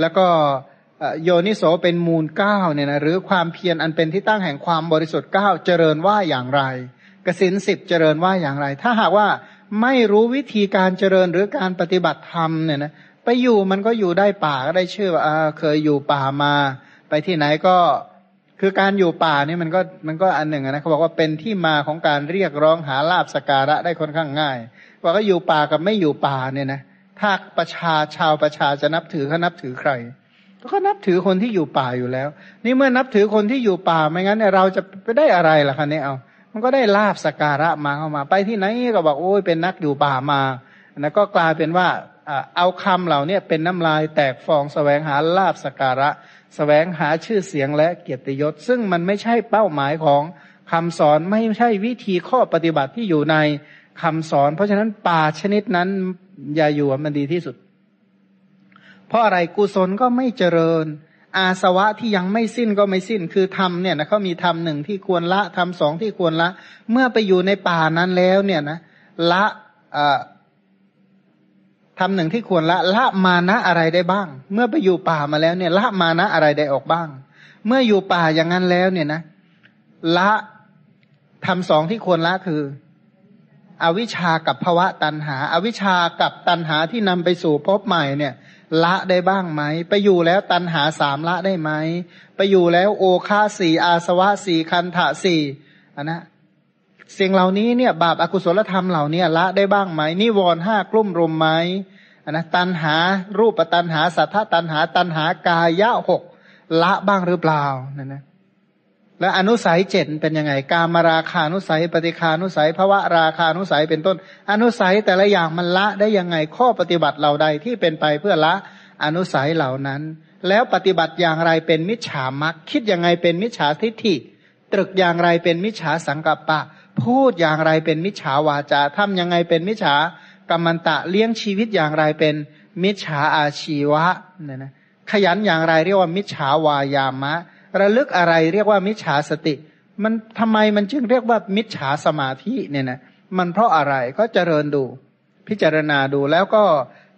แล้วก็โยนิโสเป็นมูลเก้าเนี่ยนะหรือความเพียรอันเป็นที่ตั้งแห่งความบริสุทธิ์เก้าเจริญว่าอย่างไร กสินสิบเจริญว่าอย่างไร ถ้าหากว่าไม่รู้วิธีการเจริญหรือการปฏิบัติธรรมเนี่ยนะไปอยู่มันก็อยู่ได้ป่าก็ได้ชื่อว่าเคยอยู่ป่ามา ไปที่ไหนก็คือการอยู่ป่านี่มันก็มันก็อันหนึ่งนะเขาบอกว่าเป็นที่มาของการเรียกร้องหาลาบสการะได้ค่อนข้างง่ายว่าก็อยู่ป่ากับไม่อยู่ป่าเนี่ยนะถ้าประชาชาวประชาจะนับถือเขานับถือใครก็นับถือคนที่อยู่ป่าอยู่แล้ว นี่เมื่อนับถือคนที่อยู่ป่าไม่งั้นเราจะไปได้อะไรล่ะคะเนี่ยเอามันก็ได้ลาบสการะมาเข้ามา ไปที่ไหนก็บอกโอ้ยเป็นนักอยู่ป่ามาแล้วก็กลายเป็นว่าเอาคำเหล่านี้เป็นน้ำลายแตกฟองสแสวงหาลาบสการะ แสวงหาชื่อเสียงและเกียรติยศ ซึ่งมันไม่ใช่เป้าหมายของคำสอนไม่ใช่วิธีข้อปฏิบัติที่อยู่ในคำสอน เพราะฉะนั้นป่าชนิดนั้นอย่าอยู่มันดีที่สุด เพราะอะไรกุศลก็ไม่เจริญ อาสวะที่ยังไม่สิ้นก็ไม่สิ้นคือธรรมเนี่ยนะเขามีธรรมหนึ่งที่ควรละธรรมสองที่ควรละ เมื่อไปอยู่ในป่านั้นแล้วเนี่ยนะละ ทำหนึ่งที่ควรละละมานะอะไรได้บ้าง เมื่อไปอยู่ป่ามาแล้วเนี่ย ละมานะอะไรได้ออกบ้าง เมื่ออยู่ป่าอย่างนั้นแล้วเนี่ยนะ ละทำสองที่ควรละคือ อวิชากับภวะตันหาอาวิชากับตันหาที่นำไปสู่พบใหม่เนี่ย ละได้บ้างไหม ไปอยู่แล้วตันหาสามละได้ไหม ไปอยู่แล้วโอคาสี่อาสวะสี่คันถะสี่อันนะ สิ่งเหล่านี้เนี่ย บาปอากุศลธรรมเหล่านี้ละได้บ้างไหมนิวรณ์ห้ากลุ่มรุมไหมนะตันหารูปตันหาสัทธตันหาตันหากายะหกละบ้างหรือเปล่านั่นนะแล้วอนุสัยเจ็ดเป็นยังไง กามราคานุสัย ปฏิคานุสัยภวะราคานุสัยเป็นต้น อนุสัยแต่ละอย่างมันละได้ยังไงข้อปฏิบัติเหล่าใดที่เป็นไปเพื่อละอนุสัยเหล่านั้น แล้วปฏิบัติอย่างไรเป็นมิจฉามักคิดยังไงเป็นมิจฉาทิฏฐิ ตรึกอย่างไรเป็นมิจฉาสังกัปปะ พูดอย่างไรเป็นมิจฉาวาจาทำยังไงเป็นมิจฉากรรมันตะเลี้ยงชีวิตอย่างไรเป็นมิจฉาอาชีวะเนี่ยนะขยันอย่างไรเรียกว่ามิจฉาวายามะ ระลึกอะไรเรียกว่ามิจฉาสติ มันทำไมมันจึงเรียกว่ามิจฉาสมาธิเนี่ยนะมันเพราะอะไรก็เจริญดู พิจารณาดูแล้วก็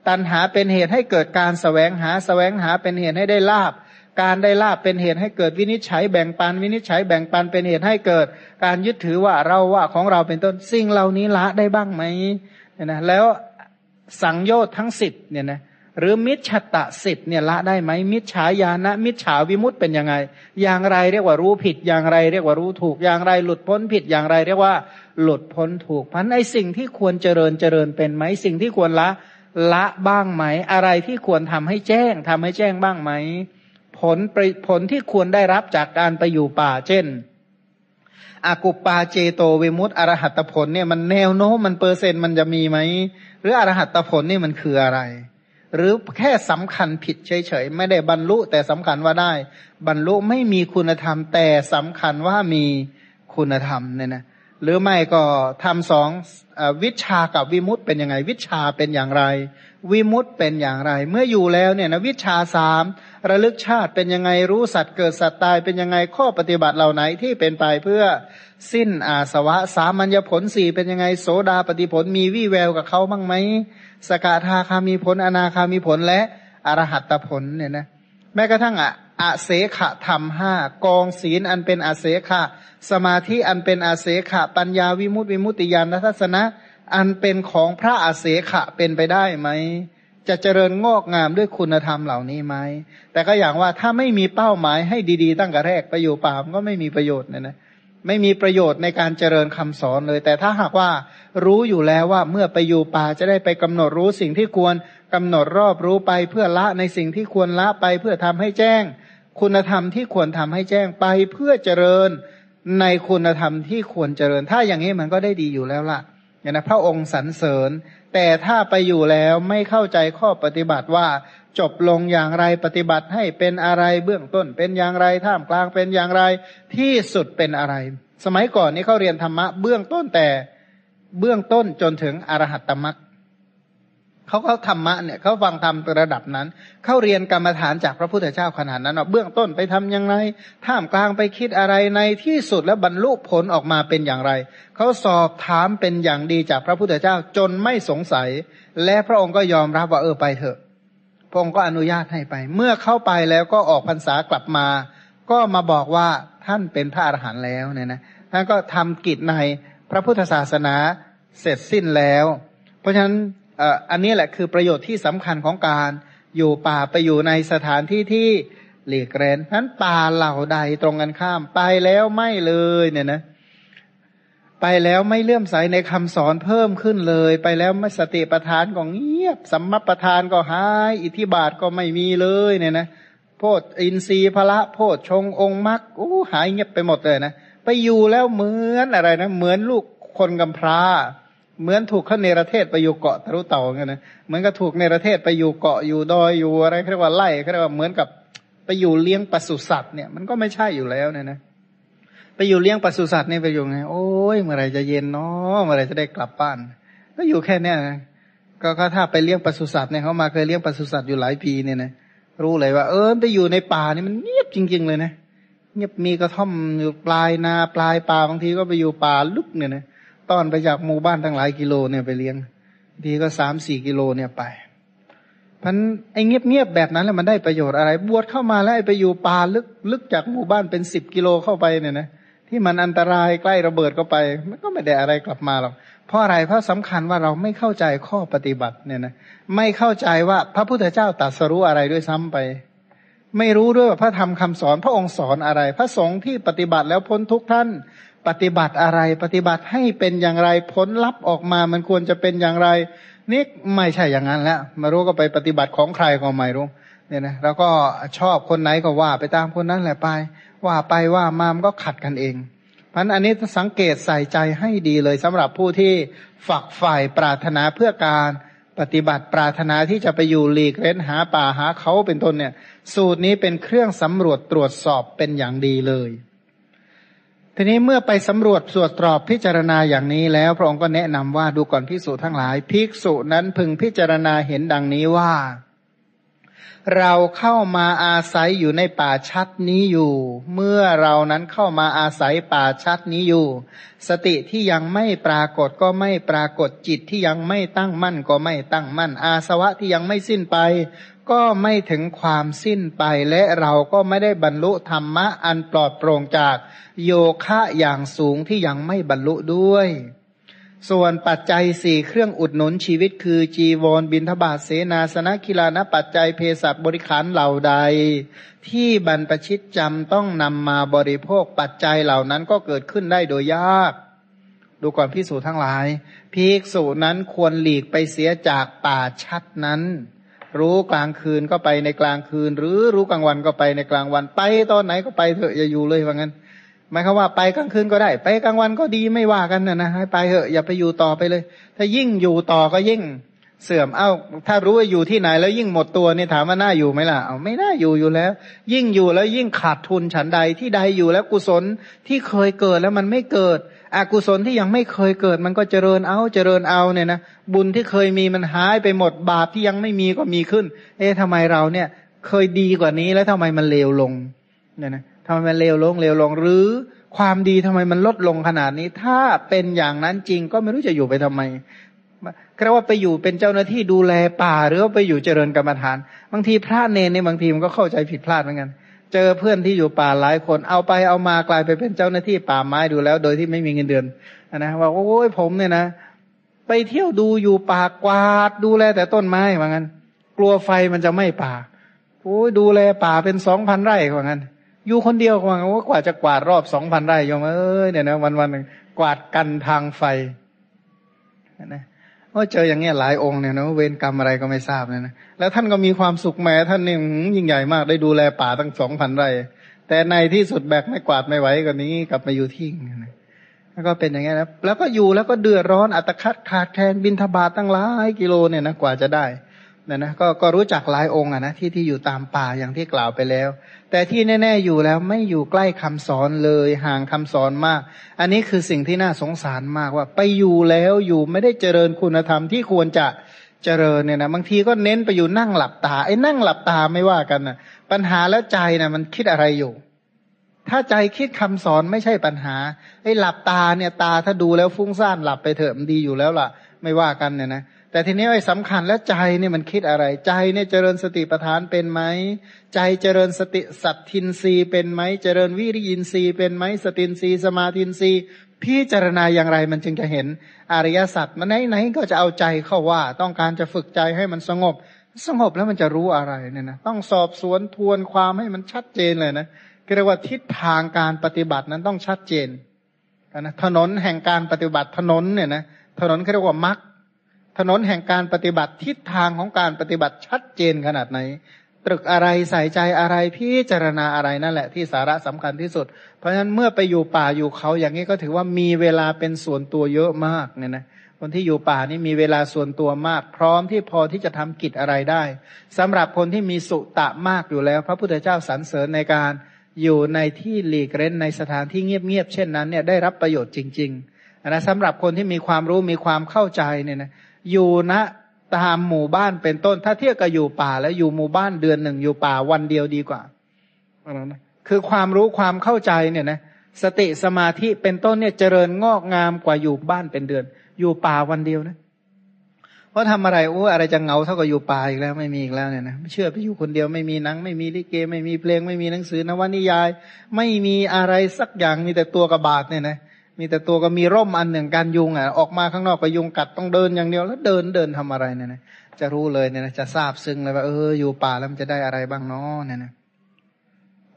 ตัณหาเป็นเหตุให้เกิดการสแสวงหาสแสวงหาเป็นเหตุให้ได้ลาบ การได้ลาบเป็นเหตุให้เกิดวินิจฉัยแบ่งปันวินิจฉัยแบ่งปันเป็นเหตุให้เกิด การยึดถือว่าเราว่าของเราเป็นต้นสิ่งเหล่านี้ละได้บ้างไหมเนี่ยนะแล้วสังโยชน์ทั้งสิบเนี่ยนะหรือมิจฉตะสิบเนี่ยละได้ไหมมิจฉาญาณมิจฉาวิมุตเป็นยังไง อย่างไรเรียกว่ารู้ผิด อย่างไรเรียกว่ารู้ถูกอย่างไร หลุดพ้นผิดอย่างไร เรียกว่า หลุดพ้นถูกพันไอสิ่งที่ควรเจริญเจริญเป็นไหมสิ่งที่ควรละละบ้างไหม อะไรที่ควรทำให้แจ้งทำให้แจ้งบ้างไหม ผลผลที่ควรได้รับจากการไปอยู่ป่า เช่นอากุปปาเจโตเวมุตอรหัตผลเนี่ยมันแนวโน้มมันเปอร์เซ็นต์มันจะมีไหม หรืออรหัตผลนี่มันคืออะไร หรือแค่สำคัญผิดเฉยๆ ไม่ได้บรรลุแต่สำคัญว่าได้ บรรลุไม่มีคุณธรรม แต่สำคัญว่ามีคุณธรรมเนี่ยนะหรือไม่ก็ทำสองวิชากับวิมุตเป็นยังไง วิชาเป็นอย่างไร วิมุตเป็นอย่างไร เมื่ออยู่แล้วเนี่ยนะวิชาสามระลึกชาติเป็นยังไงรู้สัตว์เกิดสัตว์ตายเป็นยังไงข้อปฏิบัติเหล่าไหนที่เป็นไปเพื่อสิ้นอาสวะสามัญญผลสี่เป็นยังไงโสดาปฏิผลมีวี่แววกับเขาบ้างไหมสกทาคามีผลอนาคามีผลและอรหัตผลเนี่ยนะแม้กระทั่งอะอาเสขะธรรมห้ากองศีลอันเป็นอาเสขะ สมาธิอันเป็นอาเสขะ ปัญญาวิมุตติวิมุตติญาณทัศนะ อันเป็นของพระอาเสขะเป็นไปได้ไหม จะเจริญงอกงามด้วยคุณธรรมเหล่านี้ไหม แต่ก็อย่างว่าถ้าไม่มีเป้าหมายให้ดีๆ ตั้งแต่แรกไปอยู่ป่ามก็ไม่มีประโยชน์เนี่ยนะไม่มีประโยชน์ในการเจริญคำสอนเลย แต่ถ้าหากว่ารู้อยู่แล้วว่าเมื่อไปอยู่ป่าจะได้ไปกำหนดรู้สิ่งที่ควรกำหนดรอบรู้ไปเพื่อละในสิ่งที่ควรละไปเพื่อทำให้แจ้ง คุณธรรมที่ควรทำให้แจ้งไปเพื่อเจริญในคุณธรรมที่ควรเจริญ ถ้าอย่างนี้มันก็ได้ดีอยู่แล้วล่ะ อย่างนะพระองค์สรรเสริญ แต่ถ้าไปอยู่แล้วไม่เข้าใจข้อปฏิบัติว่าจบลงอย่างไรปฏิบัติให้เป็นอะไรเบื้องต้น เป็นอย่างไรท่ามกลางเป็นอย่างไรที่สุดเป็นอะไร สมัยก่อนนี้เขาเรียนธรรมะเบื้องต้นแต่เบื้องต้นจนถึงอรหัตตมรรค เขาเขาธรรมะเนี่ยเขาฟังธรรมระดับนั้น เขาเรียนกรรมฐานจากพระพุทธเจ้าขนาดนั้นเบื้องต้นไปทำยังไงท่ามกลางไปคิดอะไรในที่สุดแล้วบรรลุผลออกมาเป็นอย่างไร เขาสอบถามเป็นอย่างดีจากพระพุทธเจ้าจนไม่สงสัย และพระองค์ก็ยอมรับว่าเออไปเถอะ พระองค์ก็อนุญาตให้ไป เมื่อเข้าไปแล้วก็ออกพรรษากลับมา ก็มาบอกว่าท่านเป็นพระอรหันต์แล้วเนี่ยนะท่านก็ทำกิจในพระพุทธศาสนาเสร็จสิ้นแล้ว เพราะฉะนั้น อันนี้แหละคือประโยชน์ที่สำคัญของการอยู่ป่าไปอยู่ในสถานที่ที่หลีกเร้นนั้นป่าเหล่าใดตรงกันข้าม ไปแล้วไม่เลยเนี่ยนะ ไปแล้วไม่เลื่อมใสในคำสอนเพิ่มขึ้นเลย ไปแล้วไม่สติปัฏฐานก็เงียบสัมมาปัฏฐานก็หาย อิทธิบาทก็ไม่มีเลยเนี่ยนะโพดอินทรีย์พละโพดชงองค์มรรคโอ้หายเงียบไปหมดเลยนะไปอยู่แล้วเหมือนอะไรนะเหมือนลูกคนกำพร้า เหมือนถูกเขาเนรเทศไปอยู่เกาะทะลุเต่าเงี้ยนะเหมือนกับถูกเนรเทศไปอยู่เกาะอยู่ดอยอยู่อะไรเรียกว่าไล่เรียกว่าเหมือนกับไปอยู่เลี้ยงปศุสัตว์เนี่ยมันก็ไม่ใช่อยู่แล้วเนี่ยนะไปอยู่เลี้ยงปศุสัตว์นี่ยไปอยู่ไงโอ้ยเมื่อไรจะเย็นเนาะเมื่อไรจะได้กลับบ้าน ก็อยู่แค่เนี้ยนะก็ถ้าไปเลี้ยงปศุสัตว์เนี่ยเขามาเคยเลี้ยงปศุสัตว์อยู่หลายปีเนี่ยนะรู้เลยว่า เออไปอยู่ในป่านี่มันเงียบจริง ๆ เลยนะเงียบมีกระท่อมอยู่ปลายนาปลายป่าบางทีก็ไปอยู่ป่าลึกเนี่ยนะ ต้อนไปจากหมู่บ้านทั้งหลายกิโลเนี่ยไปเลี้ยง ดีก็สามสี่กิโลเนี่ยไปพันไอ้เงียบๆแบบนั้นแล้วมันได้ประโยชน์อะไร บวชเข้ามาแล้วไปอยู่ป่าลึกลึกจากหมู่บ้านเป็นสิบกิโลเข้าไปเนี่ยนะที่มันอันตรายใกล้ระเบิดก็ไป มันก็ไม่ได้อะไรกลับมาหรอกเพราะอะไรเพราะสำคัญว่าเราไม่เข้าใจข้อปฏิบัติเนี่ยนะไม่เข้าใจว่าพระพุทธเจ้าตรัสรู้อะไรด้วยซ้ำไป ไม่รู้ด้วยว่าพระธรรมคำสอนพระองค์สอนอะไร พระสงฆ์ที่ปฏิบัติแล้วพ้นทุกท่าน ปฏิบัติอะไร ปฏิบัติให้เป็นอย่างไรผลลัพธ์ออกมามันควรจะเป็นอย่างไรนี่ไม่ใช่อย่างนั้นแล้วมารู้ก็ไปปฏิบัติของใครก็ไม่รู้เนี่ยนะแล้วก็ชอบคนไหนก็ว่าไปตามคนนั้นแหละไป ว่าไปว่ามามันก็ขัดกันเองพันอันนี้สังเกตใส่ใจให้ดีเลยสำหรับผู้ที่ฝักฝ่ายปรารถนาเพื่อการปฏิบัติปรารถนาที่จะไปอยู่หลีกเล่นหาป่าหาเขาเป็นต้นเนี่ย สูตรนี้เป็นเครื่องสำรวจตรวจสอบเป็นอย่างดีเลย ทีนี้เมื่อไปสำรวจสวดตรอบพิจารณาอย่างนี้แล้ว พระองค์ก็แนะนำว่าดูก่อนภิกษุทั้งหลาย ภิกษุนั้นพึงพิจารณาเห็นดังนี้ว่า เราเข้ามาอาศัยอยู่ในป่าชัดนี้อยู่ เมื่อเรานั้นเข้ามาอาศัยป่าชัดนี้อยู่ สติที่ยังไม่ปรากฏก็ไม่ปรากฏจิตที่ยังไม่ตั้งมั่นก็ไม่ตั้งมั่น อาสวะที่ยังไม่สิ้นไป ก็ไม่ถึงความสิ้นไปและเราก็ไม่ได้บรรลุธรรมะอันปลอดโปร่งจากโยคะอย่างสูงที่ยังไม่บรรลุด้วย ส่วนปัจจัยสี่เครื่องอุดหนุนชีวิตคือ จีวรบินทบาทเสนาสนะกิลานปัจจัยเพศัตบริขารเหล่าใด ที่บรรพชิตจำต้องนำมาบริโภคปัจจัยเหล่านั้นก็เกิดขึ้นได้โดยยากดูก่อนพิสูจทั้งหลาย ภิกษุนั้นควรหลีกไปเสียจากป่าชัดนั้น รู้กลางคืนก็ไปในกลางคืน หรือรู้กลางวันก็ไปในกลางวัน ไปตอนไหนก็ไปเถอะอย่าอยู่เลยว่างั้นหมายความว่าไปกลางคืนก็ได้ ไปกลางวันก็ดีไม่ว่ากันนะนะให้ไปเถอะอย่าไปอยู่ต่อไปเลย ถ้ายิ่งอยู่ต่อก็ยิ่งเสื่อมเอ้า ถ้ารู้ว่าอยู่ที่ไหนแล้วยิ่งหมดตัวนี่ถามว่าน่าอยู่ไหมล่ะเอาไม่น่าอยู่อยู่แล้ว ยิ่งอยู่แล้วยิ่งขาดทุนฉันใดที่ใดอยู่แล้วกุศลที่เคยเกิดแล้วมันไม่เกิด อกุศลที่ยังไม่เคยเกิดมันก็เจริญเอาเจริญเอาเนี่ยนะบุญที่เคยมีมันหายไปหมดบาปที่ยังไม่มีก็มีขึ้น เอ๊ะทำไมเราเนี่ยเคยดีกว่านี้แล้วทำไมมันเลวลงเนี่ยนะทำไมมันเลวลงเลวลงหรือความดีทำไมมันลดลงขนาดนี้ ถ้าเป็นอย่างนั้นจริงก็ไม่รู้จะอยู่ไปทำไมก็ว่าไปอยู่เป็นเจ้าหน้าที่ดูแลป่าหรือว่าไปอยู่เจริญกรรมฐาน บางทีพระเนรเนี่ยบางทีมันก็เข้าใจผิดพลาดเหมือนกัน เจอเพื่อนที่อยู่ป่าหลายคนเอาไปเอามากลายไปเป็นเจ้าหน้าที่ป่าไม้ดูแล้ว โดยที่ไม่มีเงินเดือนนะว่าโอ้ยผมเนี่ยนะ ไปเที่ยวดูอยู่ป่ากวาดดูแลแต่ต้นไม้เหมือนกันกลัวไฟมันจะไหม้ป่าโอ้ยดูแลป่าเป็นสองพันไร่เหมือนกันอยู่คนเดียวว่ากว่าจะกวาดรอบสองพันไร่ยมเอ้ยเนี่ยนะวันวันหนึ่งกวาดกันทางไฟนะ ก็เจออย่างเงี้ยหลายองค์เนี่ยนะเวรกรรมอะไรก็ไม่ทราบเนี่ยนะแล้วท่านก็มีความสุขแม้ท่านเนี่ยยิ่งใหญ่มากได้ดูแลป่าตั้งสองพันไร่ แต่ในที่สุดแบกไม่กวาดไม่ไหวกว่านี้กลับมาอยู่ที่นะแล้วก็เป็นอย่างเงี้ยนะแล้วก็อยู่แล้วก็เดือดร้อนอัตคัดขาดแคลนบินทบาทตั้งหลายกิโลเนี่ยนะกว่าจะได้ นะนะก็ก็รู้จักหลายองค์อะนะที่ที่อยู่ตามป่าอย่างที่กล่าวไปแล้ว แต่ที่แน่ ๆอยู่แล้วไม่อยู่ใกล้คำสอนเลยห่างคำสอนมาก อันนี้คือสิ่งที่น่าสงสารมากว่าไปอยู่แล้วอยู่ไม่ได้เจริญคุณธรรมที่ควรจะเจริญเนี่ยนะบางทีก็เน้นไปอยู่นั่งหลับตาไอ้นั่งหลับตาไม่ว่ากันนะปัญหาแล้วใจนะมันคิดอะไรอยู่ ถ้าใจคิดคำสอนไม่ใช่ปัญหาไอ้หลับตาเนี่ยตาถ้าดูแล้วฟุ้งซ่านหลับไปเถอะมันดีอยู่แล้วล่ะ ไม่ว่ากันเนี่ยนะ แต่ทีนี้ไอ้สำคัญแล้วใจเนี่ยมันคิดอะไร ใจเนี่ยเจริญสติปัฏฐานเป็นไหมใจเจริญสติสัตทินรีเป็นไหมเจริญวิริยินรีเป็นไหมสตินรีสมาธินรีพิจารณาอย่างไรมันจึงจะเห็นอริยสัจมันไหนไหนก็จะเอาใจเข้าว่า ต้องการจะฝึกใจให้มันสงบ สงบแล้วมันจะรู้อะไรเนี่ยนะต้องสอบสวนทวนความให้มันชัดเจนเลยนะเรียกว่าทิศทางการปฏิบัตินั้นต้องชัดเจนนะถนนแห่งการปฏิบัติถนนเนี่ยนะถนนเขาเรียกว่ามรรค ถนนแห่งการปฏิบัติทิศทางของการปฏิบัติชัดเจนขนาดไหน ตรึกอะไรใส่ใจอะไรพิจารณาอะไรนั่นแหละที่สาระสำคัญที่สุด เพราะฉะนั้นเมื่อไปอยู่ป่าอยู่เขาอย่างนี้ก็ถือว่ามีเวลาเป็นส่วนตัวเยอะมากเนี่ยนะคนที่อยู่ป่านี่มีเวลาส่วนตัวมาก พร้อมที่พอที่จะทำกิจอะไรได้สำหรับคนที่มีสุตะมากอยู่แล้ว พระพุทธเจ้าสรรเสริญในการอยู่ในที่หลีกเร้นในสถานที่เงียบๆเช่นนั้นเนี่ยได้รับประโยชน์จริงๆนะสำหรับคนที่มีความรู้มีความเข้าใจเนี่ยนะ อยู่ณตามหมู่บ้านเป็นต้น ถ้าเทียบกับอยู่ป่า แล้วอยู่หมู่บ้านเดือนหนึ่งอยู่ป่าวันเดียวดีกว่าคือความรู้ความเข้าใจเนี่ยนะสติสมาธิเป็นต้นเนี่ยเจริญงอกงามกว่าอยู่บ้านเป็นเดือน อยู่ป่าวันเดียวนะเพราะทำอะไรโอ้อะไรจะเงาเท่ากับอยู่ป่าอีกแล้วไม่มีอีกแล้วเนี่ยนะไม่เชื่อไปอยู่คนเดียวไม่มีหนัง ไม่มีลิเก ไม่มีเพลงไม่มีหนังสือนวนิยาย ไม่มีอะไรสักอย่างมีแต่ตัวกระบาดเนี่ยนะ มีแต่ตัวก็มีร่มอันหนึ่งการยุงอะออกมาข้างนอกก็ยุงกัดต้องเดินอย่างเดียวแล้วเดินเดินทำอะไรเนี่ยนะจะรู้เลยเนี่ยนะจะทราบซึ้งเลยว่าเอออยู่ป่าแล้วมันจะได้อะไรบ้างเนาะเนี่ยนะ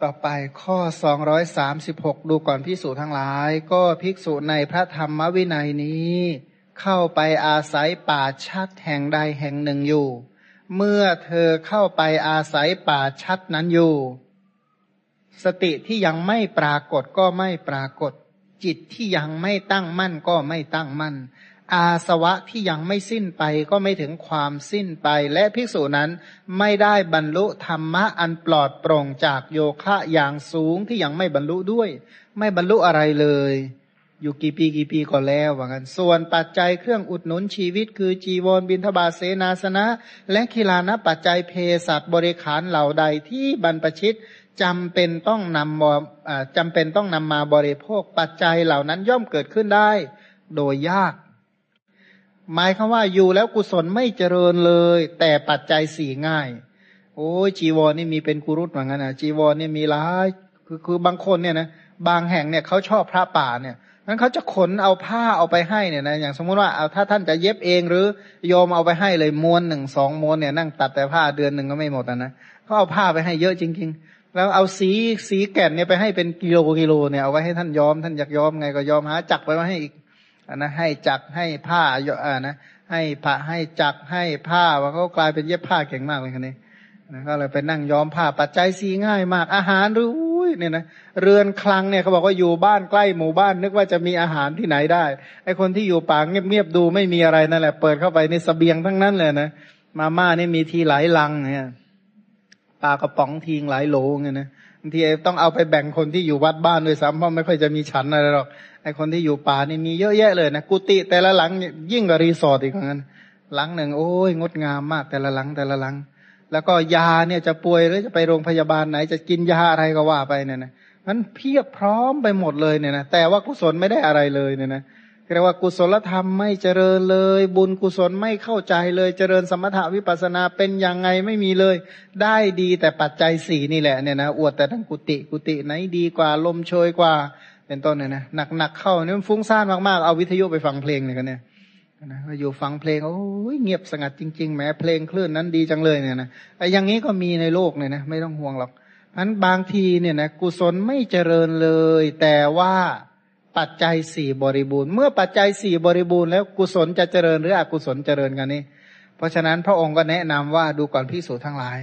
ต่อไปข้อสองร้อยสามสิบหกดูก่อนพิสูจทั้งหลาย ก็ภิกษุในพระธรรมวินัยนี้ เข้าไปอาศัยป่าชัดแห่งใดแห่งหนึ่งอยู่ เมื่อเธอเข้าไปอาศัยป่าชัดนั้นอยู่ สติที่ยังไม่ปรากฏก็ไม่ปรากฏ จิตที่ยังไม่ตั้งมั่นก็ไม่ตั้งมั่น อาสวะที่ยังไม่สิ้นไปก็ไม่ถึงความสิ้นไป และภิกษุนั้นไม่ได้บรรลุธรรมะอันปลอดโปร่งจากโยคะอย่างสูงที่ยังไม่บรรลุด้วย ไม่บรรลุอะไรเลย อยู่กี่ปีกี่ปีก่อนแล้วว่างั้นส่วนปัจจัยเครื่องอุดหนุนชีวิต คือจีวรบินทบาทเสนาสนะ และคีลานะปัจจัยเพศัตบริขารเหล่าใดที่บรรพชิต จำเป็นต้องนำจำเป็นต้องนำมาบริโภคปัจจัยเหล่านั้นย่อมเกิดขึ้นได้โดยยาก หมายคือว่าอยู่แล้วกุศลไม่เจริญเลย แต่ปัจจัยสี่ง่าย โอ้ยจีวรนี่มีเป็นกุรุตเหมือนกันนะจีวรนี่มีหลายคือคือบางคนเนี่ยนะบางแห่งเนี่ยเขาชอบพระป่าเนี่ยนั้นเขาจะขนเอาผ้าเอาไปให้เนี่ยนะอย่างสมมุติว่าเอาถ้าท่านจะเย็บเองหรือโยมเอาไปให้เลยม้วนหนึ่งสองม้วนเนี่ยนั่งตัดแต่ผ้าเดือนหนึ่งก็ไม่หมดนะเขาเอาผ้าไปให้เยอะจริง ๆ แล้วเอาสีสีแก่นเนี่ยไปให้เป็นกิโลกิโลเนี่ยเอาไว้ให้ท่านย้อมท่านอยากย้อมไงก็ย้อมหาจักไปไว้ให้อีกอนะให้จักให้ผ้าอ่านะให้ผ้าให้จักให้ผ้าว่าเขากลายเป็นเย็บผ้าเก่งมากเลยคนนี้นะก็เลยไปนั่งย้อมผ้าปัจจัยสีง่ายมาก อาหารรู้เนี่ยนะเรือนคลังเนี่ยเขาบอกว่าอยู่บ้านใกล้หมู่บ้าน นึกว่าจะมีอาหารที่ไหนได้ไอคนที่อยู่ป่าเงียบๆดูไม่มีอะไรนั่นแหละ เปิดเข้าไปในสเสบียงทั้งนั้นเลยนะมาม่านี่มีทีหลายลังเนี่ย ปลากระป๋องทีงหลายโหลเงี้ยนะบางทีต้องเอาไปแบ่งคนที่อยู่วัดบ้านด้วยซ้ำเพราะไม่ค่อยจะมีฉันอะไรหรอกไอคนที่อยู่ป่านี่มีเยอะแยะเลยนะกุฏิแต่ละหลังยิ่งกว่ารีสอร์ทอีกเหมือนกันหลังหนึ่งโอ้ยงดงามมากแต่ละหลังแต่ละหลัง แล้วก็ยาเนี่ยจะป่วยหรือจะไปโรงพยาบาลไหน จะกินยาอะไรก็ว่าไปเนี่ยนะมันเพียบพร้อมไปหมดเลยเนี่ยนะแต่ว่ากุศลไม่ได้อะไรเลยเนี่ยนะเเรียกว่ากุศลธรรมไม่เจริญเลย บุญกุศลไม่เข้าใจเลยเจริญสมถะวิปัสนาเป็นยังไงไม่มีเลย ได้ดีแต่ปัจจัยสี่นี่แหละเนี่ยนะอวดแต่ทั้งกุฏิกุฏิไหนดีกว่าลมโชยกว่า เป็นต้นเนี่ยนะหนักๆเข้าเนี่ยฟุ้งซ่านมากๆเอาวิทยุไปฟังเพลงเลยกันเนี่ยนะอยู่ฟังเพลงโอ้ยเงียบสงัดจริงๆแหมเพลงคลื่นนั้นดีจังเลยเนี่ยนะไอ้อย่างนี้ก็มีในโลกเนี่ยนะไม่ต้องห่วงหรอกอันบางทีเนี่ยนะกุศลไม่เจริญเลย แต่ว่า ปัจจัยสี่บริบูรณ์ เมื่อปัจจัยสี่บริบูรณ์แล้วกุศลจะเจริญหรืออกุศลเจริญกันนี่เพราะฉะนั้นพระองค์ก็แนะนำว่าดูก่อนภิกษุทั้งหลาย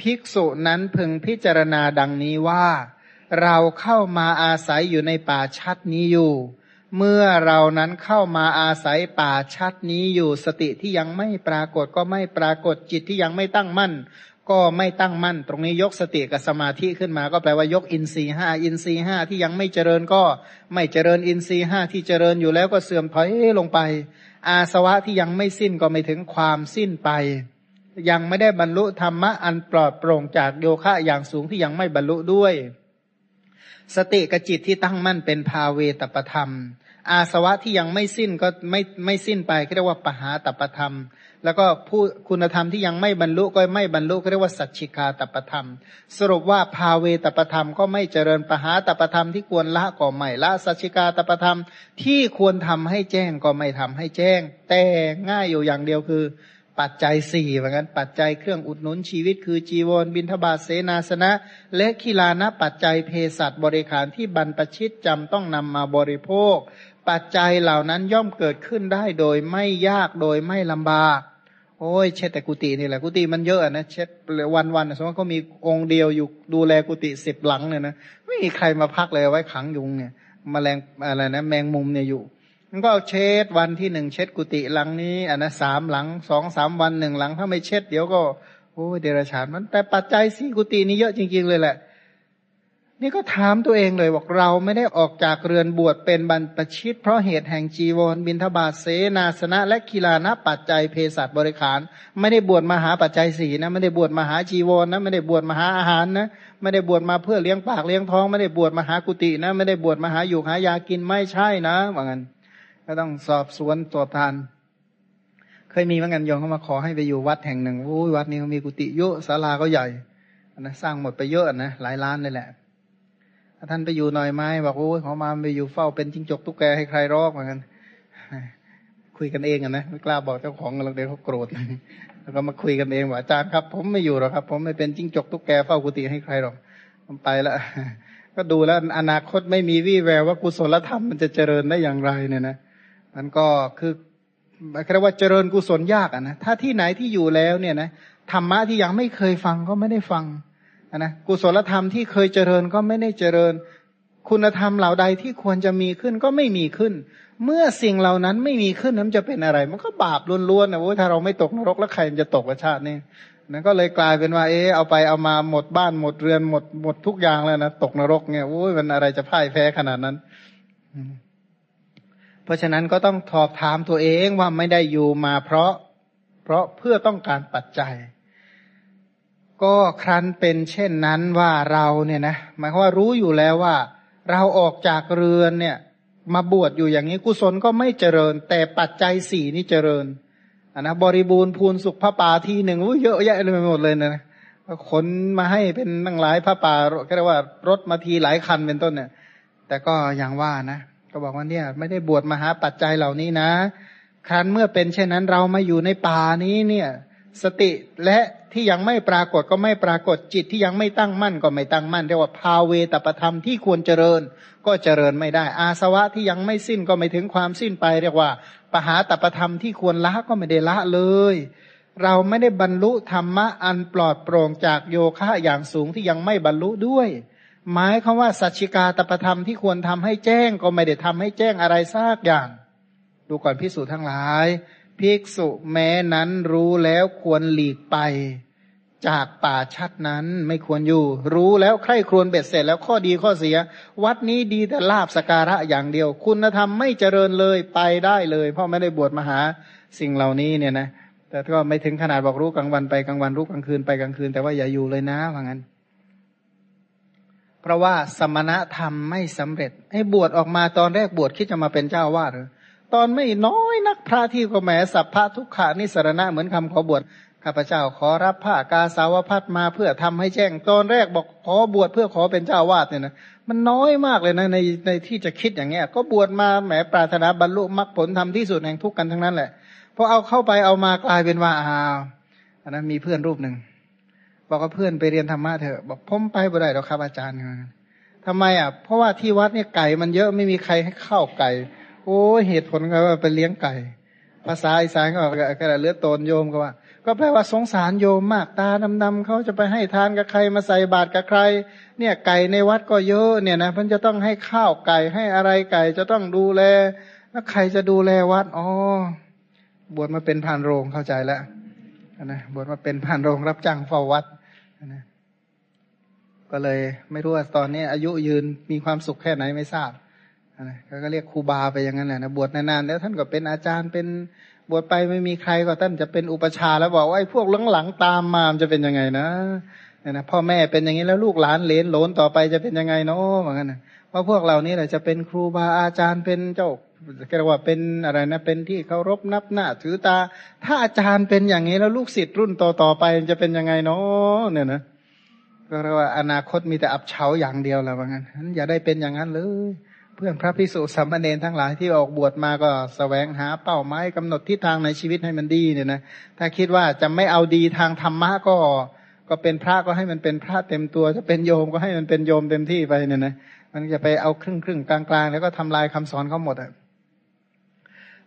ภิกษุนั้นพึงพิจารณาดังนี้ว่า เราเข้ามาอาศัยอยู่ในป่าชัดนี้อยู่ เมื่อเรานั้นเข้ามาอาศัยป่าชัดนี้อยู่สติที่ยังไม่ปรากฏก็ไม่ปรากฏจิตที่ยังไม่ตั้งมั่น ก็ไม่ตั้งมั่น ตรงนี้ยกสติกับสมาธิขึ้นมา ก็แปลว่ายกอินทรีห้าอินทรีห้าที่ยังไม่เจริญก็ไม่เจริญอินทรีห้าที่เจริญอยู่แล้วก็เสื่อมถอยลงไป อาสวะที่ยังไม่สิ้นก็ไม่ถึงความสิ้นไป ยังไม่ได้บรรลุธรรมะอันปลอดโปร่งจากโยคะอย่างสูงที่ยังไม่บรรลุด้วย สติกับจิตที่ตั้งมั่นเป็นภาเวตประธรรม อาสวะที่ยังไม่สิ้นก็ไม่ไม่สิ้นไปเรียกว่าปหาตประธรรม แล้วก็ผู้คุณธรรมที่ยังไม่บรรลุก็ไม่บรรลุเรียกว่าสัจฉิกาตประธรรม สรุปว่าภาเวตปธรรมก็ไม่เจริญปหาตปธรรมที่ควรละก็ไม่ละสัจฉิกาตประธรรมที่ควรทำให้แจ้งก็ไม่ทำให้แจ้ง แต่ง่ายอยู่อย่างเดียวคือ ปัจจัยสี่เหมือนกันปัจจัยเครื่องอุดหนุนชีวิตคือจีวรบินทบาทเสนาสนะ และคีลานะปัจจัยเภสัชบริขารที่บรรปชิตจำต้องนำมาบริโภค ปัจจัยเหล่านั้นย่อมเกิดขึ้นได้โดยไม่ยากโดยไม่ลำบาก โอ้ยเช็ดแต่กุฏินี่แหละกุฏิมันเยอะนะเช็ดวันวันสมมติเขามีองค์เดียวอยู่ดูแลกุฏิสิบหลังเนี่ยนะไม่มีใครมาพักเลยไว้ขังยุงเนี่ยมแมลงอะไรนะแมงมุมเนี่ยอยู่มันก็เช็ดวันที่หนึ่งเช็ดกุฏิหลังนี้อันนะสามหลังสองสามวันหนึ่งหลัง ถ้าไม่เช็ดเดี๋ยวก็โอ้ยเดรัจฉานมันแต่ปัจจัยสี่กุฏินี้เยอะจริงๆเลยแหละ นี่ก็ถามตัวเองเลยบอกเราไม่ได้ออกจากเรือนบวชเป็นบรรพชิต เพราะเหตุแห่งจีวรบินทบาทเสนาสนะ และกีฬานะปัจจัยเภสัชบริขาร ไม่ได้บวชมาหาปัจจัยสีนะไม่ได้บวชมาหาจีวรนะไม่ได้บวชมาหาอาหารนะไม่ได้บวชมาเพื่อเลี้ยงปากเลี้ยงท้อง ไม่ได้บวชมาหากุฏินะ ไม่ได้บวชมาหาอยู่หายากินไม่ใช่นะว่างั้นก็ต้องสอบสวนตรวจทาน เคยมีเหมือนกันโยมเขามาขอให้ไปอยู่วัดแห่งหนึ่งโอ้ยวัดนี้เขามีกุฏิเยอะศาลาก็ใหญ่นะสร้างหมดไปเยอะนะหลายล้านเลยแหละ ท่านไปอยู่หน่อยไหมบอกโอ้ยขอมาไปอยู่เฝ้าเป็นจิ้งจกตุ๊กแกให้ใครรอกเหมือนกันคุยกันเองอะนะไม่กล้าบอกเจ้าของกันเดี๋ยวเขาโกรธแล้วก็มาคุยกันเองว่าอาจารย์ครับ ผมไม่อยู่หรอกครับ ผมไม่เป็นจิ้งจกตุ๊กแกเฝ้ากุฏิให้ใครหรอกผมไปแล้วก็ดูแล้วอนาคตไม่มีวี่แววว่ากุศลธรรมมันจะเจริญได้อย่างไรเนี่ยนะมันก็คือเรียกว่าเจริญกุศลยากอะนะถ้าที่ไหนที่อยู่แล้วเนี่ยนะธรรมะที่ยังไม่เคยฟังก็ไม่ได้ฟัง นะกุศลธรรมที่เคยเจริญก็ไม่ได้เจริญ คุณธรรมเหล่าใดที่ควรจะมีขึ้นก็ไม่มีขึ้น เมื่อสิ่งเหล่านั้นไม่มีขึ้นนั้นจะเป็นอะไร มันก็บาปล้วนๆนะโอ้ยถ้าเราไม่ตกนรกแล้วใครจะตกประชาตินี่นั่นก็เลยกลายเป็นว่า เออเอาไปเอามาหมดบ้านหมดเรือนหมดหมดทุกอย่างแล้วนะตกนรกเนี่ยโอ้ยมันอะไรจะพ่ายแพ้ขนาดนั้น เพราะฉะนั้นก็ต้องทอบถามตัวเองว่าไม่ได้อยู่มาเพราะ เพราะเพื่อต้องการปัจจัย ก็ครั้นเป็นเช่นนั้นว่าเราเนี่ยนะหมายความว่ารู้อยู่แล้วว่า เราออกจากเรือนเนี่ย มาบวชอยู่อย่างนี้กุศลก็ไม่เจริญ แต่ปัจจัยสี่นี่เจริญนนะบริบูรณ์พูนสุขพระป่าทีหนึ่งเยอะแยะเลยไปหมดเลยนะขนมาให้เป็นตั้งหลายพระป่าก็เรียกว่ารถมาทีหลายคันเป็นต้นเนี่ย แต่ก็อย่างว่านะก็บอกว่าเนี่ย ไม่ได้บวชมาหาปัจจัยเหล่านี้นะ ครั้นเมื่อเป็นเช่นนั้นเรามาอยู่ในป่านี้เนี่ย สติและ ที่ยังไม่ปรากฏก็ไม่ปรากฏจิตที่ยังไม่ตั้งมั่นก็ไม่ตั้งมั่นเรียกว่าภาเวตประธรรมที่ควรเจริญก็เจริญไม่ได้ อาสวะที่ยังไม่สิ้นก็ไม่ถึงความสิ้นไป เรียกว่า ปหาตประธรรมที่ควรละก็ไม่ได้ละเลย เราไม่ได้บรรลุธรรมะอันปลอดโปร่งจากโยคะอย่างสูงที่ยังไม่บรรลุด้วยหมายคำว่าสัจจิกาตประธรรมที่ควรทำให้แจ้งก็ไม่ได้ทำให้แจ้งอะไรซากอย่าง ดูก่อนพิสูจน์ทั้งหลาย ภิกษุแม้นั้นรู้แล้วควรหลีกไป จากป่าชัดนั้นไม่ควรอยู่ รู้แล้วใคร่ครวญเบ็ดเสร็จแล้วข้อดีข้อเสีย วัดนี้ดีแต่ลาบสการะอย่างเดียว คุณธรรมไม่เจริญเลยไปได้เลย เพราะไม่ได้บวชมาหาสิ่งเหล่านี้เนี่ยนะแต่ก็ไม่ถึงขนาดบอกรู้กลางวันไปกลางวันรู้กลางคืนไปกลางคืน แต่ว่าอย่าอยู่เลยนะว่างั้น เพราะว่าสมณธรรมไม่สำเร็จ ให้บวชออกมาตอนแรกบวชคิดจะมาเป็นเจ้าวาดหรือ ตอนไม่น้อยนักพระที่ก็แหมสัพพะทุกขานิสรณะเหมือนคำขอบวชข้าพเจ้าขอรับผ้ากาสาวพัดมาเพื่อทำให้แจ้งตอนแรกบอกขอบวชเพื่อขอเป็นเจ้าวาดเนี่ยนะมันน้อยมากเลยนะในในที่จะคิดอย่างเงี้ย ก็บวชมาแหมปรารถนาบรรลุมรรคผลทำที่สุดแห่งทุกข์กันทั้งนั้นแหละพอเอาเข้าไปเอามากลายเป็นว่าอ้าวอันนั้นมีเพื่อนรูปหนึ่งบอกว่าเพื่อนไปเรียนธรรมะเถอะบอกผมไปบ่ได้หรอกครับอาจารย์ทำไมอะเพราะว่าที่วัดเนี่ยไก่มันเยอะไม่มีใครให้ข้าวไก่ โอ้เหตุผลก็ว่าไปเลี้ยงไก่ ภาษาอีสานก็กระเลือดตนโยมก็ว่า ก็แปลว่าสงสารโยมมากตาดำๆเขาจะไปให้ทานกับใครมาใส่บาตรกับใคร เนี่ยไก่ในวัดก็เยอะเนี่ยนะมันจะต้องให้ข้าวไก่ให้อะไรไก่จะต้องดูแล แล้วใครจะดูแลวัดอ๋อบวชมาเป็นผ่านโรงเข้าใจแล้วนะบวชมาเป็นผ่านโรงรับจ้างเฝ้าวัดนะก็เลยไม่รู้ว่าตอนนี้อายุยืนมีความสุขแค่ไหนไม่ทราบ ก็เรียกครูบาไปอย่างนั้นแหละนะบวชนานๆแล้วท่านก็เป็นอาจารย์เป็นบวชไปไม่มีใครก็ท่านจะเป็นอุปชาแล้วบอกว่าไอ้พวกหลังๆตามมาจะเป็นยังไงนะเนี่ยนะพ่อแม่เป็นอย่างนี้แล้วลูกหลานเลนหลนต่อไปจะเป็นยังไงเนาะเหมือนกันนะเพราะพวกเรานี่แหละจะเป็นครูบาอาจารย์เป็นเจ้าเรียกว่าเป็นอะไรนะเป็นที่เคารพนับหน้าถือตา ถ้าอาจารย์เป็นอย่างนี้แล้วลูกศิษย์รุ่นต่อๆไปจะเป็นยังไงเนาะเนี่ยนะก็เรียกว่าอนาคตมีแต่อับเฉาอย่างเดียวแล้วว่างั้นอย่าได้เป็นอย่างนั้นเลย เพื่อนพระพิสุสัมมาเนนทั้งหลายที่ออกบวชมาก็สแสวงหาเป้าหมายกำหนดทิศทางในชีวิตให้มันดีเนี่ยนะถ้าคิดว่าจะไม่เอาดีทางธรรมะก็ ก็เป็นพระก็ให้มันเป็นพระเต็มตัว จะเป็นโยมก็ให้มันเป็นโยมเต็มที่ไปเนี่ยนะมันจะไปเอาครึ่งครึ่งกลางกลางแล้วก็ทำลายคำสอนเขาหมดอะ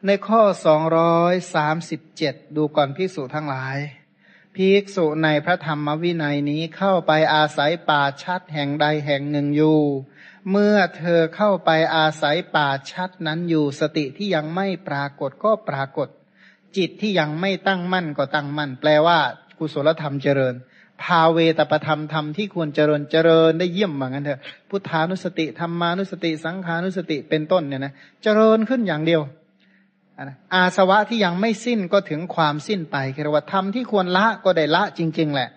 ในข้อสองร้อยสามสิบเจ็ดดูก่อนพิสุทั้งหลายภิกษุในพระธรรมวินัยนี้เข้าไปอาศัยป่าชัดแห่งใดแห่งหนึ่งอยู่ เมื่อเธอเข้าไปอาศัยป่าชัดนั้นอยู่สติที่ยังไม่ปรากฏก็ปรากฏ จิตที่ยังไม่ตั้งมั่นก็ตั้งมั่น แปลว่า กุศลธรรมเจริญ ภาเวตประธรรมธรรมที่ควรเจริญเจริญได้เยี่ยมเหมือนกันเถอะพุทธานุสติธรรมานุสติ สังขานุสติเป็นต้นเนี่ยนะเจริญขึ้นอย่างเดียวอาสวะที่ยังไม่สิ้นก็ถึงความสิ้นไปคือว่าธรรมที่ควรละก็ได้ละจริง ๆ แหละ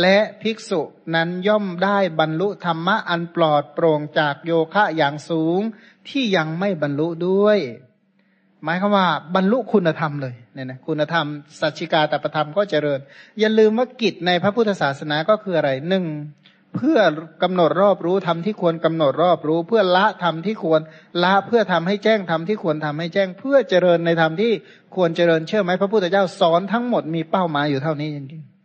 และภิกษุนั้นย่อมได้บรรลุธรรมะอันปลอดโปร่งจากโยคะอย่างสูงที่ยังไม่บรรลุด้วย หมายคือว่าบรรลุคุณธรรมเลยเนี่ยนะคุณธรรม สัจจิกาตประธรรมก็เจริญ อย่าลืมว่ากิจในพระพุทธศาสนาก็คืออะไรหนึ่งเพื่อกำหนดรอบรู้ทำที่ควรกำหนดรอบรู้ เพื่อละทำที่ควรละเพื่อทำให้แจ้งทำที่ควรทำให้แจ้ง เพื่อเจริญในธรรมที่ควรเจริญเชื่อไหมพระพุทธเจ้าสอนทั้งหมดมีเป้าหมายอยู่เท่านี้จริงๆ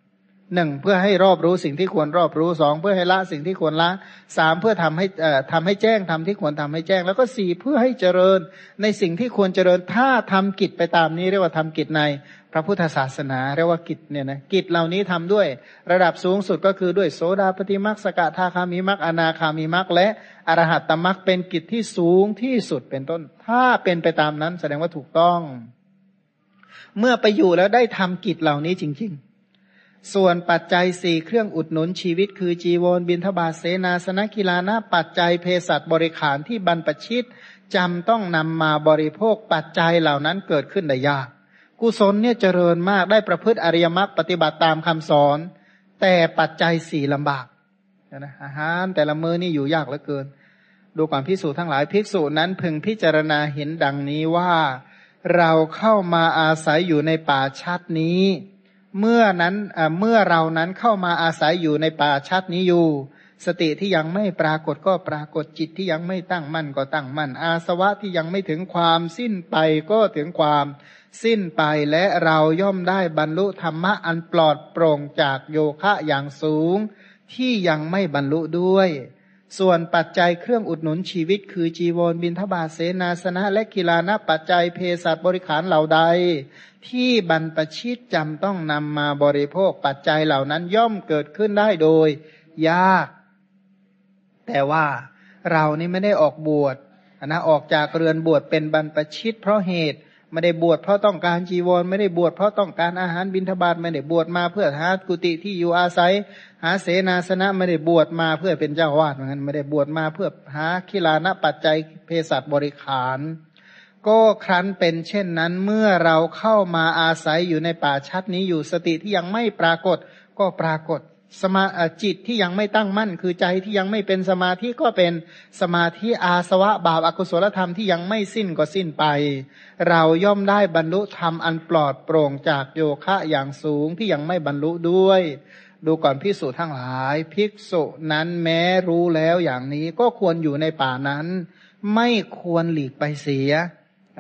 หนึ่งเพื่อให้รอบรู้สิ่งที่ควรรอบรู้สองเพื่อให้ละสิ่งที่ควรละสามเพื่อทำให้เอ่อทำให้แจ้งทำที่ควรทำให้แจ้ง แล้วก็สี่เพื่อให้เจริญในสิ่งที่ควรเจริญถ้าทำกิจไปตามนี้เรียกว่าทำกิจในพระพุทธศาสนาเรียกว่ากิจเนี่ยนะกิจเหล่านี้ทำด้วย ระดับสูงสุดก็คือด้วยโสดาปฏิมักสกทาคามิมักอนาคามิมักและอรหัตตมักเป็นกิจที่สูงที่สุดเป็นต้น ถ้าเป็นไปตามนั้นแสดงว่าถูกต้อง เมื่อไปอยู่แล้วได้ทำกิจเหล่านี้จริง ๆ ส่วนปัจจัยสี่เครื่องอุดหนุนชีวิต คือจีวรบินทบาทเสนาสนกีฬานะปัจจัยเภสัชบริขารที่บรรปชิตจำต้องนำมาบริโภคปัจจัยเหล่านั้นเกิดขึ้นได้ยาก กุศลเนี่ยเจริญมากได้ประพฤติอริยมรรคปฏิบัติตามคำสอน แต่ปัจจัยสี่ลำบากนะอาหารแต่ละมือนี่อยู่ยากเหลือเกิน ดูก่อนพิสูจน์ทั้งหลายภิกษุนั้นพึงพิจารณาเห็นดังนี้ว่า เราเข้ามาอาศัยอยู่ในป่าชัดนี้ เมื่อนั้นเมื่อเรานั้นเข้ามาอาศัยอยู่ในป่าชัดนี้อยู่ สติที่ยังไม่ปรากฏก็ปรากฏจิตที่ยังไม่ตั้งมั่นก็ตั้งมั่น อาสวะที่ยังไม่ถึงความสิ้นไปก็ถึงความสิ้นไปและเราย่อมได้บรรลุธรรมะอันปลอดโปร่งจากโยคะอย่างสูง ที่ยังไม่บรรลุด้วย ส่วนปัจจัยเครื่องอุดหนุนชีวิต คือจีวรบินทบาทเสนาสนะ และกีฬานะปัจจัยเพศสัตว์บริขารเหล่าใด ที่บรรปชิตจำต้องนำมาบริโภคปัจจัยเหล่านั้นย่อมเกิดขึ้นได้โดย ยาก แต่ว่าเรานี่ไม่ได้ออกบวชนะออกจากเรือนบวชเป็นบรรปชิตเพราะเหตุ ไม่ได้บวชเพราะต้องการจีวร ไม่ได้บวชเพราะต้องการอาหารบิณฑบาตไม่ได้บวชมาเพื่อหากุฏิที่อยู่อาศัย หาเสนาสนะไม่ได้บวชมาเพื่อเป็นเจ้าวาดเหมือนกันไม่ได้บวชมาเพื่อหาคิลานะปัจจัยเภสัชบริขาร ก็ครั้นเป็นเช่นนั้นเมื่อเราเข้ามาอาศัยอยู่ในป่าชัดนี้อยู่สติที่ยังไม่ปรากฏก็ปรากฏ สมาจิตที่ยังไม่ตั้งมั่น คือใจที่ยังไม่เป็นสมาธิก็เป็นสมาธิอาสวะบาปอากุศลธรรมที่ยังไม่สิ้นก็สิ้นไป เราย่อมได้บรรลุธรรมอันปลอดโปร่งจากโยคะอย่างสูงที่ยังไม่บรรลุด้วย ดูก่อนพิสูจทั้งหลาย ภิกษุนั้นแม้รู้แล้วอย่างนี้ก็ควรอยู่ในป่านั้น ไม่ควรหลีกไปเสีย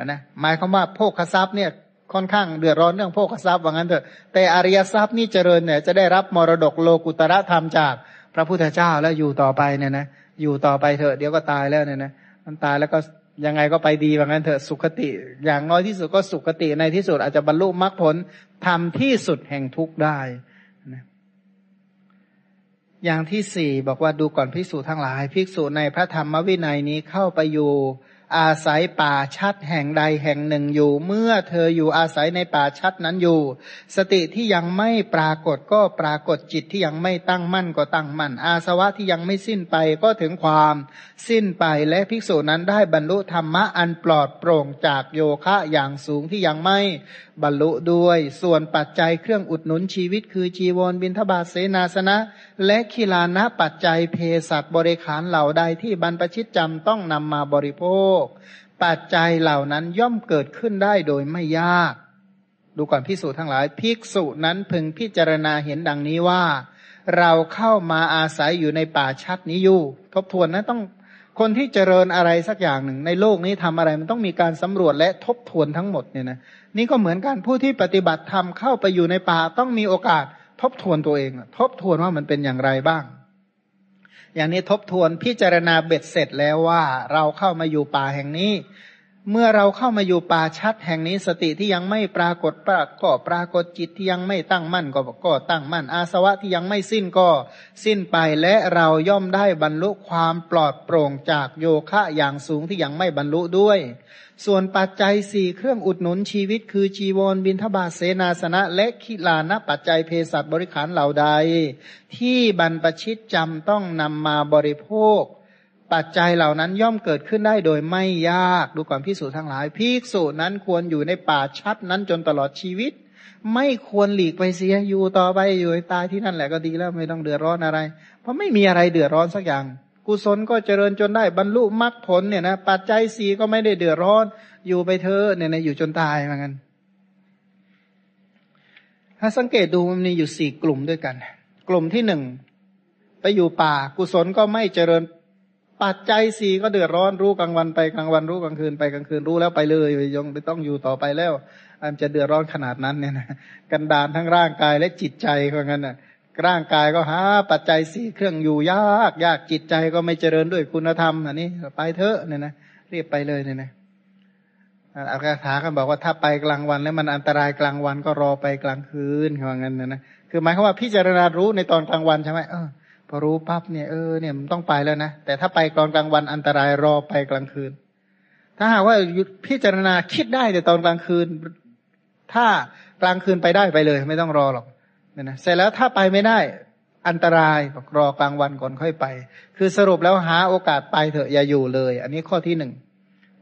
นะหมายความว่าโภคทรัพย์เนี่ย ค่อนข้างเดือดร้อนเรื่องโภคทรัพย์ว่างั้นเถอะแต่อริยทรัพย์นี่เจริญเนี่ยจะได้รับมรดกโลกุตระธรรมจากพระพุทธเจ้าแล้วอยู่ต่อไปเนี่ยนะอยู่ต่อไปเถอะเดี๋ยวก็ตายแล้วเนี่ยนะมันตายแล้วก็ยังไงก็ไปดีว่างั้นเถอะสุขติ อย่างน้อยที่สุดก็สุขติในที่สุดอาจจะบรรลุมรรคผลทำที่สุดแห่งทุกข์ได้นะอย่างที่สี่บอกว่าดูก่อนภิกษุทั้งหลายภิกษุในพระธรรมวินัยนี้เข้าไปอยู่ อาศัยป่าชัดแห่งใดแห่งหนึ่งอยู่ เมื่อเธออยู่อาศัยในป่าชัดนั้นอยู่ สติที่ยังไม่ปรากฏก็ปรากฏจิตที่ยังไม่ตั้งมั่นก็ตั้งมั่น อาสวะที่ยังไม่สิ้นไปก็ถึงความสิ้นไปและภิกษุนั้นได้บรรลุธรรมะอันปลอดโปร่งจากโยคะอย่างสูงที่ยังไม่บรรลุด้วย ส่วนปัจจัยเครื่องอุดหนุนชีวิต คือจีวรบินทบาทเสนาสนะ และขีลานะปัจจัยเพศัตบริขารเหล่าใดที่บรรพชิตจำต้องนำมาบริโภคปัจจัยเหล่านั้นย่อมเกิดขึ้นได้โดยไม่ยาก ดูก่อนพิสูจนทั้งหลายภิกษุนั้นพึงพิจารณาเห็นดังนี้ว่า เราเข้ามาอาศัยอยู่ในป่าชัดนี้อยู่ ทบทวนนะต้องคนที่เจริญอะไรสักอย่างหนึ่ง ในโลกนี้ทำอะไรมันต้องมีการสำรวจและทบทวนทั้งหมดเนี่ยนะนี่ก็เหมือนกันผู้ที่ปฏิบัติธรรมเข้าไปอยู่ในป่าต้องมีโอกาสทบทวนตัวเอง ทบทวนว่ามันเป็นอย่างไรบ้าง อย่างนี้ทบทวนพิจารณาเบ็ดเสร็จแล้วว่าเราเข้ามาอยู่ป่าแห่งนี้ เมื่อเราเข้ามาอยู่ป่าชัดแห่งนี้สติที่ยังไม่ปรากฏปรก็ปรากฏจิตที่ยังไม่ตั้งมั่นก็ก็ตั้งมั่น อาสวะที่ยังไม่สิ้นก็สิ้นไปและเราย่อมได้บรรลุความปลอดโปร่งจากโยคะอย่างสูงที่ยังไม่บรรลุด้วย ส่วนปัจจัยสี่เครื่องอุดหนุนชีวิต คือจีวรบินทบาทเสนาสนะ และขิลานะปัจจัยเภสัชบริขารเหล่าใด ที่บรรปชิตจำต้องนำมาบริโภค ปัจจัยเหล่านั้นย่อมเกิดขึ้นได้โดยไม่ยากดูก่อนพิสูจทั้งหลายพิสูจนั้นควรอยู่ในป่าชัดนั้นจนตลอดชีวิต ไม่ควรหลีกไปเสียอยู่ต่อไปอยู่ตายที่นั่นแหละก็ดีแล้วไม่ต้องเดือดร้อนอะไร เพราะไม่มีอะไรเดือดร้อนสักอย่าง กุศลก็เจริญจนได้บรรลุมรรคผลเนี่ยนะปัจจัยสีก็ไม่ได้เดือดร้อน อยู่ไปเธอเนี่ยนะอยู่จนตายเหมือนกันถ้าสังเกตดูมันมีอยู่สี่กลุ่มด้วยกัน กลุ่มที่หนึ่งไปอยู่ป่า กุศลก็ไม่เจริญ ปัจจัยสี่ก็เดือดร้อนรู้กลางวันไปกลางวันรู้กลางคืนไปกลางคืนรู้แล้วไปเลยยังไม่ต้องอยู่ต่อไปแล้วอันจะเดือดร้อนขนาดนั้นเนี่ยนะกันดานทั้งร่างกายและจิตใจเพราะงั้นน่ะ ร่างกายก็หาปัจจัยสี่เครื่องอยู่ยาก ยากจิตใจก็ไม่เจริญด้วยคุณธรรม อันนี้ไปเถอะเนี่ยนะเรียบไปเลยเนี่ยนะอาคาถากันบอกว่าถ้าไปกลางวันแล้วมันอันตรายกลางวันก็รอไปกลางคืนเพราะงั้นนะนะคือหมายความว่าพิจารณารู้ในตอนกลางวันใช่ไหมเออพอรู้ปั๊บเนี่ยเออเนี่ยมันต้องไปแล้วนะแต่ถ้าไปตอนกลางวันอันตรายรอไปกลางคืน ถ้าหากว่าพิจารณาคิดได้แต่ตอนกลางคืน ถ้ากลางคืนไปได้ไปเลย ไม่ต้องรอหรอก เนี่ยนะเสร็จแล้วถ้าไปไม่ได้ อันตรายบอกรอกลางวันก่อนค่อยไป คือสรุปแล้วหาโอกาสไปเถอะอย่าอยู่เลย อันนี้ข้อที่หนึ่ง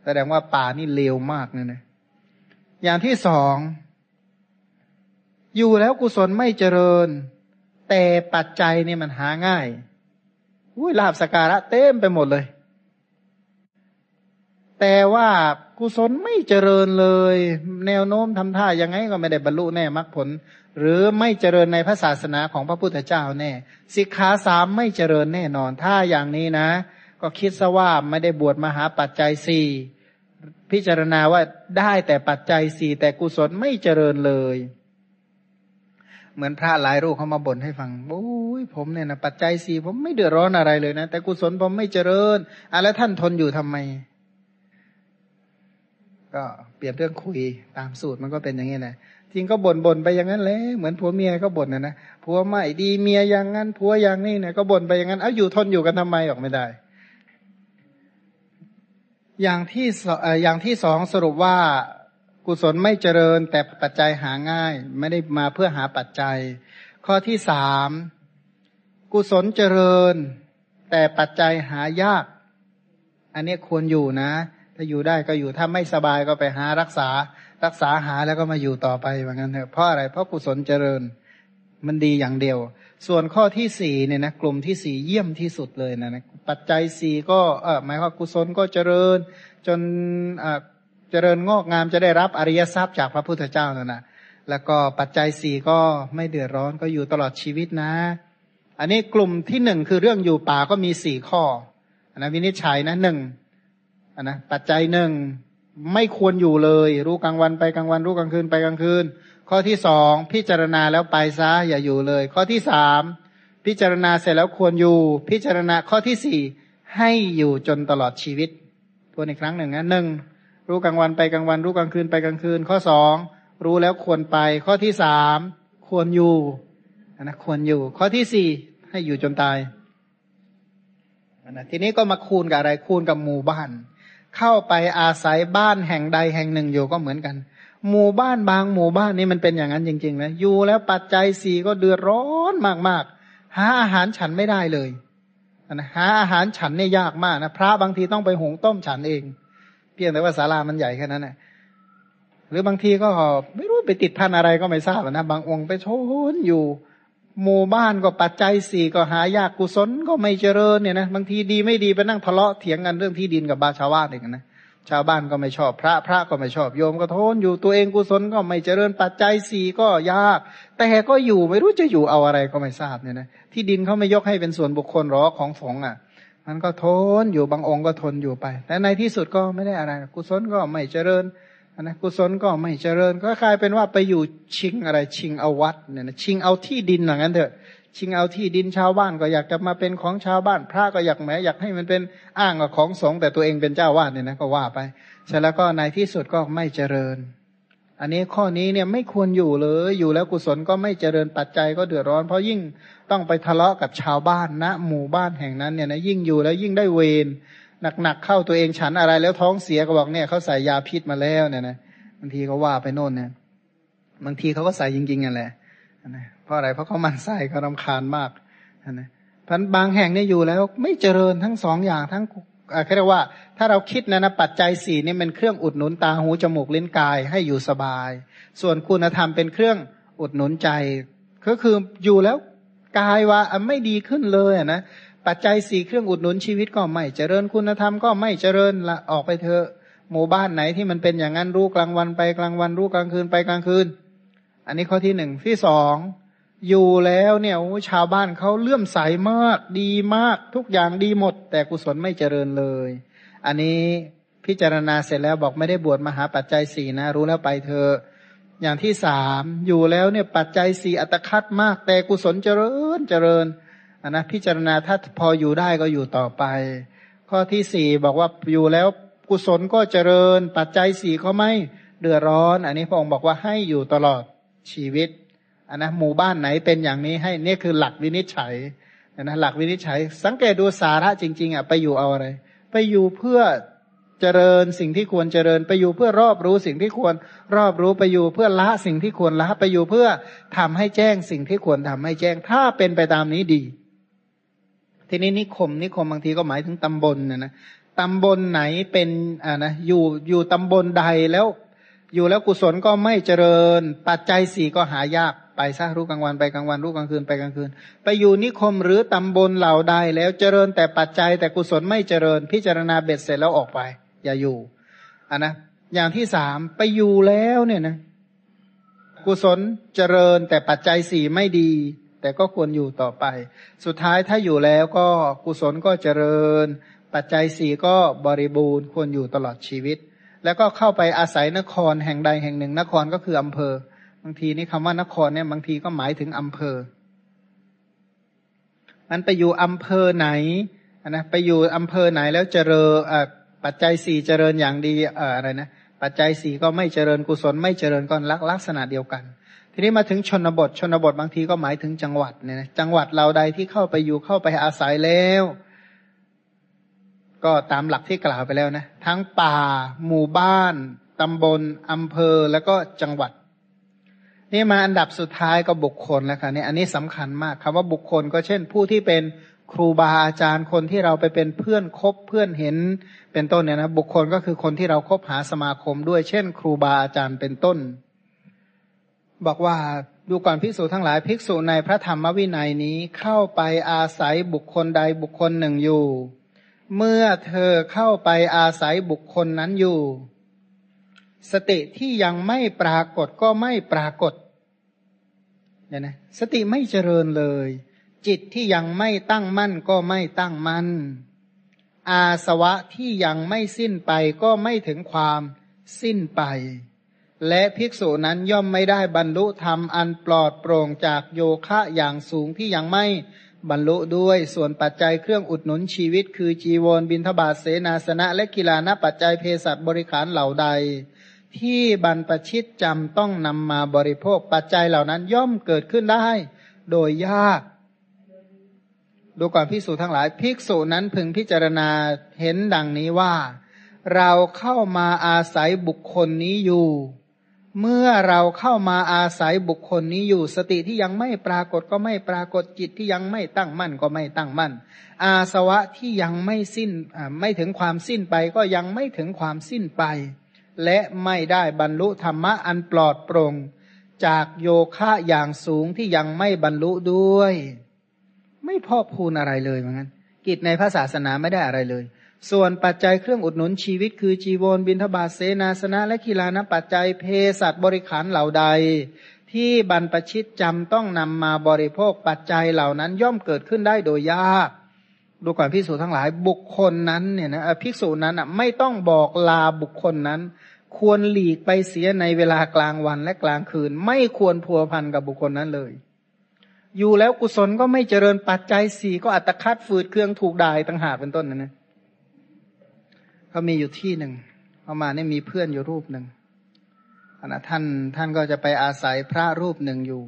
แสดงว่าป่านี่เลวมากเนี่ยนะอย่างที่สองอยู่แล้วกุศลไม่เจริญ แต่ปัจจัยนี่มันหาง่ายอุ้ยลาบสการะเต็มไปหมดเลย แต่ว่ากุศลไม่เจริญเลย แนวโน้มทำท่ายังไงก็ไม่ได้บรรลุแน่มรรคผล หรือไม่เจริญในพระศาสนาของพระพุทธเจ้าแน่สิกขาสามไม่เจริญแน่นอน ถ้าอย่างนี้นะ ก็คิดซะว่าไม่ได้บวชมหาปัจจัยสี่พิจารณาว่าได้แต่ปัจจัยสี่แต่กุศลไม่เจริญเลย เหมือนพระหลายรูปเขามาบ่นให้ฟังโอ้ยผมเนี่ยนะปัจจัยสี่ผมไม่เดือดร้อนอะไรเลยนะ แต่กุศลผมไม่เจริญอะแล้วท่านทนอยู่ทำไม ก็เปรียบเรื่องคุยตามสูตรมันก็เป็นอย่างนี้แหละ จริงก็บ่นบ่นไปอย่างนั้นเลยเหมือนผัวเมียก็บ่นนะนะผัวไม่ดีเมียอย่างนั้นผัวอย่างนี้เนี่ยก็บ่นไปอย่างนั้นเอาอยู่ทนอยู่กันทำไมออกไม่ได้ อย่างที่อย่างที่สองสรุปว่ากุศลไม่เจริญ แต่ปัจจัยหาง่าย ไม่ได้มาเพื่อหาปัจจัย ข้อที่สามกุศลเจริญ แต่ปัจจัยหายาก อันนี้ควรอยู่นะ ถ้าอยู่ได้ก็อยู่ถ้าไม่สบายก็ไปหารักษา รักษาหาแล้วก็มาอยู่ต่อไปเหมือนกันเถอะเพราะอะไรเพราะกุศลเจริญมันดีอย่างเดียว ส่วนข้อที่สี่เนี่ยนะกลุ่มที่สี่เยี่ยมที่สุดเลยนะนะปัจจัยสี่ก็เออหมายว่ากุศลก็เจริญ จนเออเจริญงอกงามจะได้รับอริยทรัพย์จากพระพุทธเจ้านั่นนะแล้วก็ปัจจัยสี่ก็ไม่เดือดร้อนก็อยู่ตลอดชีวิตนะ อันนี้กลุ่มที่หนึ่งคือเรื่องอยู่ป่าก็มีสี่ข้ออันนะวินิจฉัยนะหนึ่งอันนะปัจจัยหนึ่ง ไม่ควรอยู่เลย รู้กลางวันไปกลางวัน รู้กลางคืนไปกลางคืน ข้อที่สองพิจารณาแล้วไปซะอย่าอยู่เลย ข้อที่สามพิจารณาเสร็จแล้วควรอยู่ พิจารณาข้อที่สี่ให้อยู่จนตลอดชีวิตทวนอีกครั้งหนึ่งนะหนึ่งรู้กลางวันไปกลางวัน รู้กลางคืนไปกลางคืน ข้อสองรู้แล้วควรไป ข้อที่สามควรอยู่นะควรอยู่ ข้อที่สี่ให้อยู่จนตายนะทีนี้ก็มาคูณกับอะไรคูณกับหมู่บ้าน เข้าไปอาศัยบ้านแห่งใดแห่งหนึ่งอยู่ก็เหมือนกัน หมู่บ้านบางหมู่บ้านนี่มันเป็นอย่างนั้นจริงๆนะอยู่แล้วปัจจัยสี่ก็เดือดร้อนมากๆ หาอาหารฉันไม่ได้เลยนะหาอาหารฉันเนี่ยยากมากนะพระบางทีต้องไปหุงต้มฉันเอง เพียงแต่ว่าศาลามันใหญ่แค่นั้นแหละหรือบางทีก็ไม่รู้ไปติดพันอะไรก็ไม่ทราบนะบางองค์ไปโชนอยู่ หมู่บ้านก็ปัจจัยสี่ก็หายากกุศลก็ไม่เจริญเนี่ยนะบางทีดีไม่ดีไปนั่งทะเลาะเถียงกันเรื่องที่ดินกับบาชาวบ้านเองนะชาวบ้านก็ไม่ชอบพระพระก็ไม่ชอบโยมก็ทนอยู่ตัวเองกุศลก็ไม่เจริญปัจจัยสี่ก็ยาก แต่ก็อยู่ไม่รู้จะอยู่เอาอะไรก็ไม่ทราบเนี่ยนะที่ดินเขาไม่ยกให้เป็นส่วนบุคคลหรอของสงฆ์อะ มันก็ทนอยู่บางองค์ก็ทนอยู่ไปแต่ในที่สุดก็ไม่ได้อะไร กุศลก็ไม่เจริญ นะกุศลก็ไม่เจริญ ก็กลายเป็นว่าไปอยู่ชิงอะไรชิงเอาวัดเนี่ยนะชิงเอาที่ดินอย่างนั้นเถอะชิงเอาที่ดินชาวบ้านก็อยากจะมาเป็นของชาวบ้าน พระก็อยากแหมอยากให้มันเป็นอ้างของสงฆ์แต่ตัวเองเป็นเจ้าวาดเนี่ยนะก็ว่าไปเสร็จแล้วก็ในที่สุดก็ไม่เจริญ อันนี้ข้อนี้เนี่ยไม่ควรอยู่เลยอยู่แล้วกุศลก็ไม่เจริญปัจจัยก็เดือดร้อน เพราะยิ่งต้องไปทะเลาะกับชาวบ้านณนะหมู่บ้านแห่งนั้นเนี่ยนะยิ่งอยู่แล้วยิ่งได้เวร หนักๆเข้าตัวเองฉันอะไรแล้วท้องเสียก็บอกเนี่ยเขาใส่ยาพิษมาแล้วเนี่ยนะบางทีเขาว่าไปโน่นเนี่ยบางทีเขาก็ใส่จริงๆนั่นแหละนะเพราะอะไรเพราะเขามันใส่เขารำคาญมากนะพันบางแห่งเนี่ยอยู่แล้วไม่เจริญทั้งสองอย่างทั้งเขาเรียกว่า ถ้าเราคิดนะนะปัจจัยสี่นี่เป็นเครื่องอุดหนุนตาหูจมูกลิ้นกายให้อยู่สบาย ส่วนคุณธรรมเป็นเครื่องอุดหนุนใจ ก็คืออยู่แล้วกายว่าไม่ดีขึ้นเลยนะ ปัจจัยสี่เครื่องอุดหนุนชีวิตก็ไม่เจริญคุณธรรมก็ไม่เจริญละออกไปเถอะหมู่บ้านไหนที่มันเป็นอย่างนั้นรู้กลางวันไปกลางวันรู้กลางคืนไปกลางคืน อันนี้ข้อที่หนึ่งที่สองอยู่แล้วเนี่ยชาวบ้านเขาเลื่อมใสมากดีมากทุกอย่างดีหมด แต่กุศลไม่เจริญเลย อันนี้พิจารณาเสร็จแล้วบอกไม่ได้บวชมหาปัจจัยสี่นะ รู้แล้วไปเธอะอย่างที่สามอยู่แล้วเนี่ยปัจจัยสี่อัตคัดมาก แต่กุศลเจริญเจริญ อันนะพิจารณาถ้าพออยู่ได้ก็อยู่ต่อไป ข้อที่สี่บอกว่าอยู่แล้วกุศลก็เจริญ ปัจจัยสี่ก็ไม่เดือดร้อน อันนี้พระองค์บอกว่าให้อยู่ตลอดชีวิตอันนะหมู่บ้านไหนเป็นอย่างนี้ให้นี่คือหลักวินิจฉัยนะหลักวินิจฉัย สังเกตดูสาระจริง ๆอะไปอยู่เอาอะไร ไปอยู่เพื่อเจริญสิ่งที่ควรเจริญ ไปอยู่เพื่อรอบรู้สิ่งที่ควรรอบรู้ไปอยู่เพื่อละสิ่งที่ควรละไปอยู่เพื่อทำให้แจ้งสิ่งที่ควรทำให้แจ้งถ้าเป็นไปตามนี้ดี ทีนี้นิคมนิคมบางทีก็หมายถึงตำบลนะนะตำบลไหนเป็นอ่านะอยู่อยู่ตำบลใดแล้ว อยู่แล้วกุศลก็ไม่เจริญ ปัจจัยสี่ก็หายากไปซะรู้กลางวันไปกลางวันรู้กลางคืนไปกลางคืน ไปอยู่นิคมหรือตำบลเหล่าใดแล้วเจริญแต่ปัจจัยแต่กุศลไม่เจริญ พิจารณาเบ็ดเสร็จแล้วออกไป อย่าอยู่อะนะอย่างที่สามไปอยู่แล้วเนี่ยนะกุศลเจริญแต่ปัจจัยสี่ไม่ดี แต่ก็ควรอยู่ต่อไป สุดท้ายถ้าอยู่แล้วก็กุศลก็เจริญ ปัจจัยสี่ก็บริบูรณ์ควรอยู่ตลอดชีวิต แล้วก็เข้าไปอาศัยนครแห่งใดแห่งหนึ่ง นครก็คืออำเภอ บางทีนี่คำว่านครเนี่ยบางทีก็หมายถึงอำเภอมันไปอยู่อำเภอไหนนะไปอยู่อำเภอไหนแล้วเจริญปัจจัยสี่เจริญอย่างดีเอ่ออะไรนะ ปัจจัยสี่ก็ไม่เจริญกุศลไม่เจริญก็ลักลักษณะเดียวกัน ทีนี้มาถึงชนบทชนบทบางทีก็หมายถึงจังหวัดเนี่ยนะจังหวัดเราใดที่เข้าไปอยู่เข้าไปอาศัยแล้ว ก็ตามหลักที่กล่าวไปแล้วนะ ทั้งป่า หมู่บ้านตำบลอำเภอแล้วก็จังหวัด นี่มาอันดับสุดท้ายก็บุคคลแล้วค่ะนี่ยอันนี้สำคัญมากคำว่าบุคคลก็เช่นผู้ที่เป็น ครูบาอาจารย์คนที่เราไปเป็นเพื่อนคบเพื่อนเห็นเป็นต้นเนี่ยนะบุคคลก็คือคนที่เราครบหาสมาคมด้วย เช่น ครูบาอาจารย์เป็นต้น บอกว่าดูก่อนภิกษุทั้งหลายภิกษุในพระธรรมวินัยนี้เข้าไปอาศัยบุคคลใดบุคคลหนึ่งอยู่ เมื่อเธอเข้าไปอาศัยบุคคลนั้นอยู่ สติที่ยังไม่ปรากฏก็ไม่ปรากฏเนี่ยนะสติไม่เจริญเลย จิตที่ยังไม่ตั้งมั่นก็ไม่ตั้งมั่น อาสวะที่ยังไม่สิ้นไปก็ไม่ถึงความสิ้นไป และภิกษุนั้นย่อมไม่ได้บรรลุธรรมอันปลอดโปร่งจากโยคะอย่างสูงที่ยังไม่บรรลุด้วยส่วนปัจจัยเครื่องอุดหนุนชีวิต คือจีวรบินทบาทเสนาสนะ และกีฬานะปัจจัยเภสัชบริขารเหล่าใด ที่บรรพชิตจำต้องนำมาบริโภคปัจจัยเหล่านั้นย่อมเกิดขึ้นได้ โดยยาก ดูก่อนภิกษุทั้งหลายภิกษุนั้นพึงพิจารณาเห็นดังนี้ว่า เราเข้ามาอาศัยบุคคลนี้อยู่ เมื่อเราเข้ามาอาศัยบุคคลนี้อยู่ สติที่ยังไม่ปรากฏก็ไม่ปรากฏจิตที่ยังไม่ตั้งมั่นก็ไม่ตั้งมั่น อาสวะที่ยังไม่สิ้นไม่ถึงความสิ้นไปก็ยังไม่ถึงความสิ้นไป และไม่ได้บรรลุธรรมะอันปลอดโปร่งจากโยคะอย่างสูงที่ยังไม่บรรลุด้วย ไม่พอพูนอะไรเลยเหมือนกันกิจในพระศาสนาไม่ได้อะไรเลย ส่วนปัจจัยเครื่องอุดหนุนชีวิต คือจีวรบินทบาทเสนาสนะ และกีฬานปัจจัยเพศัตบริขารเหล่าใด ที่บรรพชิตจำต้องนำมาบริโภคปัจจัยเหล่านั้นย่อมเกิดขึ้นได้โดยยากดูก่อนพิสูจทั้งหลายบุคคลนั้นเนี่ยนะภิกษุนั้นอะไม่ต้องบอกลาบุคคลนั้น ควรหลีกไปเสียในเวลากลางวันและกลางคืน ไม่ควรพัวพันกับบุคคลนั้นเลย อยู่แล้วกุศลก็ไม่เจริญปัจจัยสี่ก็อัตคัดฝืดเครื่องถูกด่ายต่างหากเป็นต้นนะนะเขามีอยู่ที่หนึ่งเอามาเนี่ยมีเพื่อนอยู่รูปหนึ่งนะท่านท่านก็จะไปอาศัยพระรูปหนึ่งอยู่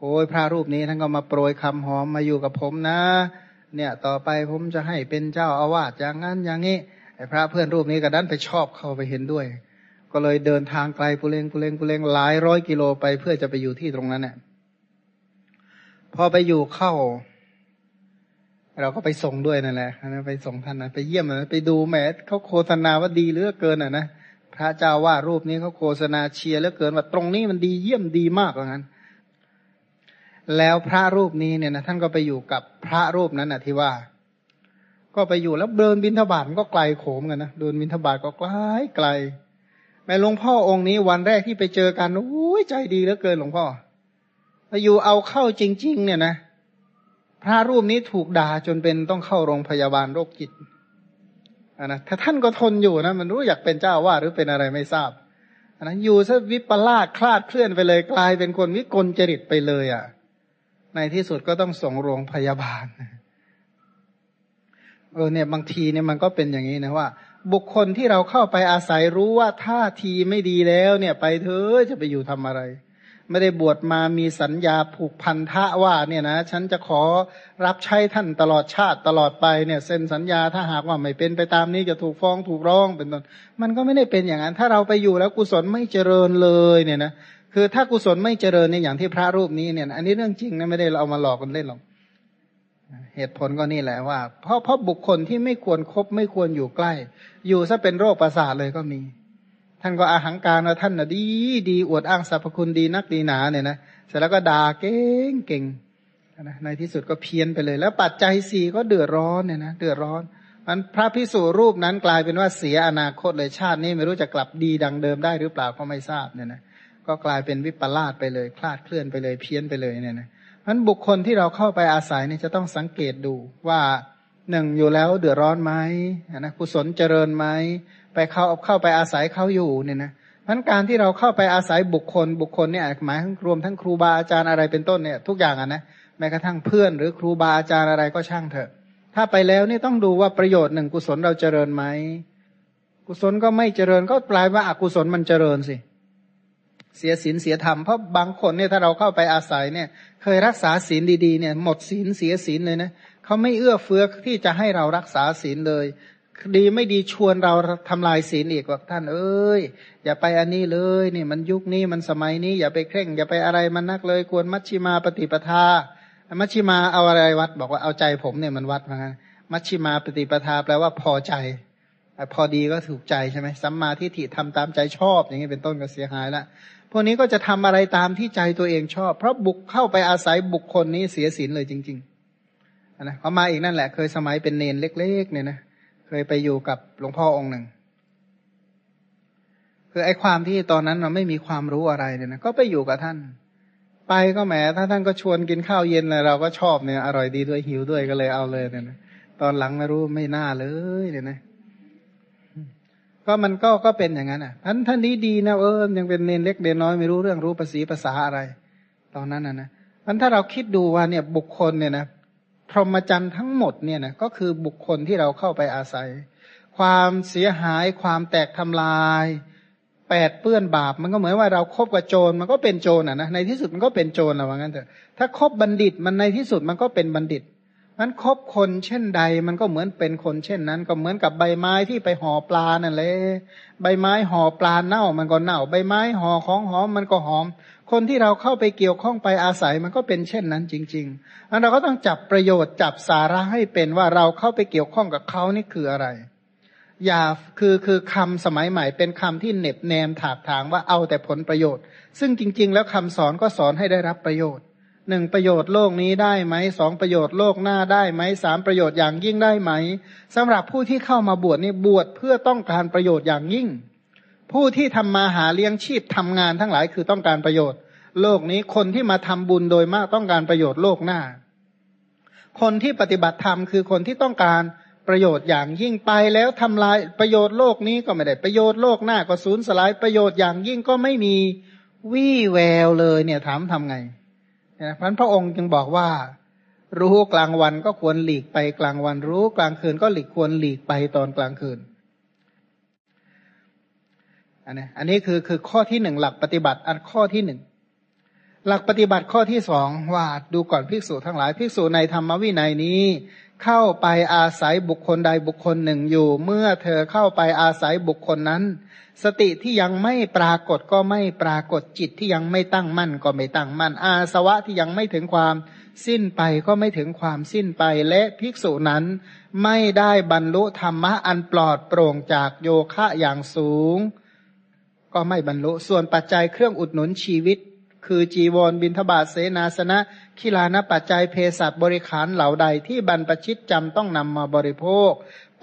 โอ้ยพระรูปนี้ท่านก็มาโปรยคำหอมมาอยู่กับผมนะ เนี่ยต่อไปผมจะให้เป็นเจ้าอาวาสอย่างนั้นอย่างนี้ไอ้พระเพื่อนรูปนี้ก็ดันไปชอบเข้าไปเห็นด้วย ก็เลยเดินทางไกลปุเรงปุเรงปุเรงหลายร้อยกิโลไปเพื่อจะไปอยู่ที่ตรงนั้นเนี่ย พอไปอยู่เข้า เราก็ไปส่งด้วยนั่นแหละนะไปส่งท่านนะไปเยี่ยมนะไปดูแหมเขาโฆษณาว่าดีเหลือเกินอะนะพระเจ้าว่ารูปนี้เขาโฆษณาเชียร์เหลือเกินว่าตรงนี้มันดีเยี่ยมดีมากว่างั้น แล้วพระรูปนี้เนี่ยนะท่านก็ไปอยู่กับพระรูปนั้นนะที่ว่า ก็ไปอยู่แล้วเดินบินทบาทก็ไกลโขมกันนะเดินบินทบาทก็ไกลไกลแม่หลวงพ่อองค์นี้วันแรกที่ไปเจอกันโอ้ยใจดีเหลือเกินหลวงพ่อ ไปอยู่เอาเข้าจริง ๆ เนี่ยนะ พระรูปนี้ถูกด่าจนเป็นต้องเข้าโรงพยาบาลโรคจิตนะถ้าท่านก็ทนอยู่นะมันรู้อยากเป็นเจ้าว่าหรือเป็นอะไรไม่ทราบนะอยู่ซะวิปลาสคลาดเคลื่อนไปเลยกลายเป็นคนวิกลจริตไปเลยอะ่ะ ในที่สุดก็ต้องส่งโรงพยาบาลเออเนี่ยบางทีเนี่ยมันก็เป็นอย่างนี้นะว่า บุคคลที่เราเข้าไปอาศัยรู้ว่าท่าทีไม่ดีแล้ว เนี่ย ไปเถอะจะไปอยู่ทำอะไร ไม่ได้บวชมามีสัญญาผูกพันธะว่าเนี่ยนะฉันจะขอรับใช้ท่านตลอดชาติตลอดไปเนี่ยเซ็นสัญญาถ้าหากว่าไม่เป็นไปตามนี้จะถูกฟ้องถูกร้องเป็นต้นมันก็ไม่ได้เป็นอย่างนั้น ถ้าเราไปอยู่แล้วกุศลไม่เจริญเลยเนี่ยนะคือถ้ากุศลไม่เจริญในอย่างที่พระรูปนี้เนี่ยอันนี้เรื่องจริงนะไม่ได้เราเอามาหลอกกันเล่นหรอกเหตุผลก็นี่แหละว่า เพราะเพราะบุคคลที่ไม่ควรครบไม่ควรอยู่ใกล้ อยู่ซะเป็นโรคประสาทเลยก็มี ท่านก็อาหังการว่าท่านน่ะดีดีอวดอ้างสรรพคุณดีนักดีหนาเนี่ยนะเสร็จแล้วก็ด่าเก่งเก่งนะในที่สุดก็เพี้ยนไปเลย แล้วปัจจัยสี่ก็เดือดร้อนเนี่ยนะเดือดร้อนมันพระพิสุรูปนั้นกลายเป็นว่าเสียอนาคตเลยชาตินี้ไม่รู้จะกลับดีดังเดิมได้หรือเปล่าก็ไม่ทราบเนี่ยนะก็กลายเป็นวิปลาสไปเลยคลาดเคลื่อนไปเลยเพี้ยนไปเลยเนี่ยนะมันบุคคลที่เราเข้าไปอาศัยเนี่ยจะต้องสังเกตดูว่าหนึ่งอยู่แล้วเดือดร้อนไหมนะกุศลเจริญไหม ไปเข้าเข้าไปอาศัยเขาอยู่เนี่ยนะพันการที่เราเข้าไปอาศัยบุคคล บุคคลเนี่ยหมายรวมทั้งครูบาอาจารย์อะไรเป็นต้นเนี่ยทุกอย่างอะนะแม้กระทั่งเพื่อนหรือครูบาอาจารย์อะไรก็ช่างเถอะ ถ้าไปแล้วนี่ต้องดูว่าประโยชน์หนึ่งกุศลเราเจริญไหมกุศลก็ไม่เจริญก็กลว่าอกุศลมันเจริญสิ เสียศีลเสียธรรมเพราะบางคนเนี่ยถ้าเราเข้าไปอาศัยเนี่ย เคยรักษาศีลดีๆเนี่ย หมดศีลเสียศีลเลยนะเขาไม่เอื้อเฟื้อที่จะให้เรารักษาศีลเลย ดีไม่ดีชวนเราทำลายศีลอีกว่าท่านเอ้ยอย่าไปอันนี้เลยนี่มันยุคนี้มันสมัยนี้อย่าไปเคร่ง อย่าไปอะไรมันนักเลย ควรมัชชิมาปฏิปทา มัชชิมาเอาอะไรวัด บอกว่าเอาใจผมเนี่ยมันวัดมือนกันมัชชิมาปฏิปทาแปลว่าพอใจ พอดีก็ถูกใจใช่ไหมสัมมาทิฏฐิทำตามใจชอบ อย่างนี้เป็นต้นก็เสียหายละพวกนี้ก็จะทำอะไรตามที่ใจตัวเองชอบ เพราะบุกเข้าไปอาศัยบุคคลนี้เสียศีลเลยจริงๆนะเขามาอีกนั่นแหละ เคยสมัยเป็นเนนเล็ก ๆ เนี่ยนะเคยไปอยู่กับหลวงพ่อองค์หนึ่ง คือไอ้ความที่ตอนนั้นเราไม่มีความรู้อะไรเนี่ยนะก็ไปอยู่กับท่าน ไปก็แหมถ้าท่านก็ชวนกินข้าวเย็นเลยเราก็ชอบเนี่ยอร่อยดีด้วยหิวด้วยก็เลยเอาเลยเนี่ยนะตอนหลังไม่รู้ไม่น่าเลยเนี่ยนะก็มันก็ก็เป็นอย่างนั้นอะท่านท่านนี้ดีนะเออยังเป็นเนนเล็กเนนน้อยไม่รู้เรื่องรู้ภาษีภาษาอะไร ตอนนั้นนะนะมันถ้าเราคิดดูว่าเนี่ยบุคคลเนี่ยนะ พรหมจรรย์ทั้งหมดเนี่ยนะก็คือบุคคลที่เราเข้าไปอาศัย ความเสียหายความแตกทำลายแปดเปื้อนบาป มันก็เหมือนว่าเราครบกับโจรมันก็เป็นโจรอะนะในที่สุดมันก็เป็นโจรละว่างั้นเถอะถ้าคบบัณฑิตมันในที่สุดมันก็เป็นบัณฑิตนั้นคบคนเช่นใด มันก็เหมือนเป็นคนเช่นนั้น ก็เหมือนกับใบไม้ที่ไปห่อปลานั่นแหละใบไม้ห่อปลาเน่ามันก็เน่า ใบไม้ห่อของหอมมันก็หอม คนที่เราเข้าไปเกี่ยวข้องไปอาศัยมันก็เป็นเช่นนั้นจริงๆอันเราก็ต้องจับประโยชน์จับสาระให้เป็นว่าเราเข้าไปเกี่ยวข้องกับเขานี่คืออะไร อย่าคือคือคำสมัยใหม่ เป็นคำที่เน็บแนมถากถางว่าเอาแต่ผลประโยชน์ ซึ่งจริง ๆ แล้วคำสอนก็สอนให้ได้รับประโยชน์หนึ่งประโยชน์โลกนี้ได้ไหมสองประโยชน์โลกหน้าได้ไหมสามประโยชน์อย่างยิ่งได้ไหมสำหรับผู้ที่เข้ามาบวชนี่บวชเพื่อต้องการประโยชน์อย่างยิ่ง ผู้ที่ทำมาหาเลี้ยงชีพทำงานทั้งหลายคือต้องการประโยชน์ โลกนี้คนที่มาทำบุญโดยมากต้องการประโยชน์โลกหน้า คนที่ปฏิบัติธรรมคือคนที่ต้องการประโยชน์อย่างยิ่งไปแล้วทำลายประโยชน์โลกนี้ก็ไม่ได้ประโยชน์โลกหน้าก็สูญสลายประโยชน์อย่างยิ่งก็ไม่มีวี่แววเลยเนี่ยถามทำไงนะพันพระองค์จึงบอกว่า รู้กลางวันก็ควรหลีกไปกลางวัน รู้กลางคืนก็หลีกควรหลีกไปตอนกลางคืน อันนี้อันนี้คือคือข้อที่หนึ่งหลักปฏิบัติอันข้อที่หนึ่งหลักปฏิบัติข้อที่สองว่าดูก่อนภิกษุทั้งหลายภิกษุในธรรมวินัยนี้ เข้าไปอาศัยบุคคลใดบุคคลหนึ่งอยู่ เมื่อเธอเข้าไปอาศัยบุคคลนั้น สติที่ยังไม่ปรากฏก็ไม่ปรากฏจิตที่ยังไม่ตั้งมั่นก็ไม่ตั้งมั่น อาสวะที่ยังไม่ถึงความสิ้นไปก็ไม่ถึงความสิ้นไปและภิกษุนั้นไม่ได้บรรลุธรรมะอันปลอดโปร่งจากโยคะอย่างสูง ก็ไม่บรรลุ ส่วนปัจจัยเครื่องอุดหนุนชีวิต คือจีวรบินทบาทเสนาสนะขีลานปัจจัยเภสัชบริขารเหล่าใดที่บรรพชิตจำต้องนำมาบริโภค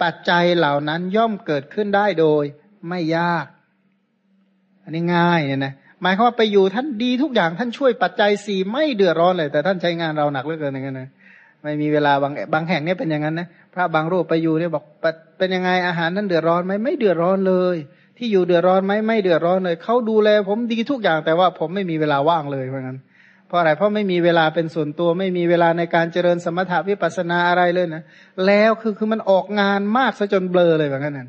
ปัจจัยเหล่านั้นย่อมเกิดขึ้นได้โดยไม่ยาก อันนี้ง่ายเนี่ยนะหมายความว่าไปอยู่ท่านดีทุกอย่างท่านช่วยปัจจัยสี่ไม่เดือดร้อนเลย แต่ท่านใช้งานเราหนักเหลือเกินอย่างนั้นนะไม่มีเวลาบางบางแห่งเนี่ยเป็นอย่างนั้นนะพระบางรูปไปอยู่เนี่ยบอกเป็นยังไงอาหารนั้นเดือดร้อนไหมไม่เดือดร้อนเลย ที่อยู่เดือดร้อนไหมไม่เดือดร้อนเลยเขาดูแลผมดีทุกอย่างแต่ว่าผมไม่มีเวลาว่างเลยเพราะงั้น เพราะอะไรเพราะไม่มีเวลาเป็นส่วนตัวไม่มีเวลาในการเจริญสมถะวิปัสนาอะไรเลยนะแล้วคือคือมันออกงานมากซะจนเบลอเลยแบบนั้นที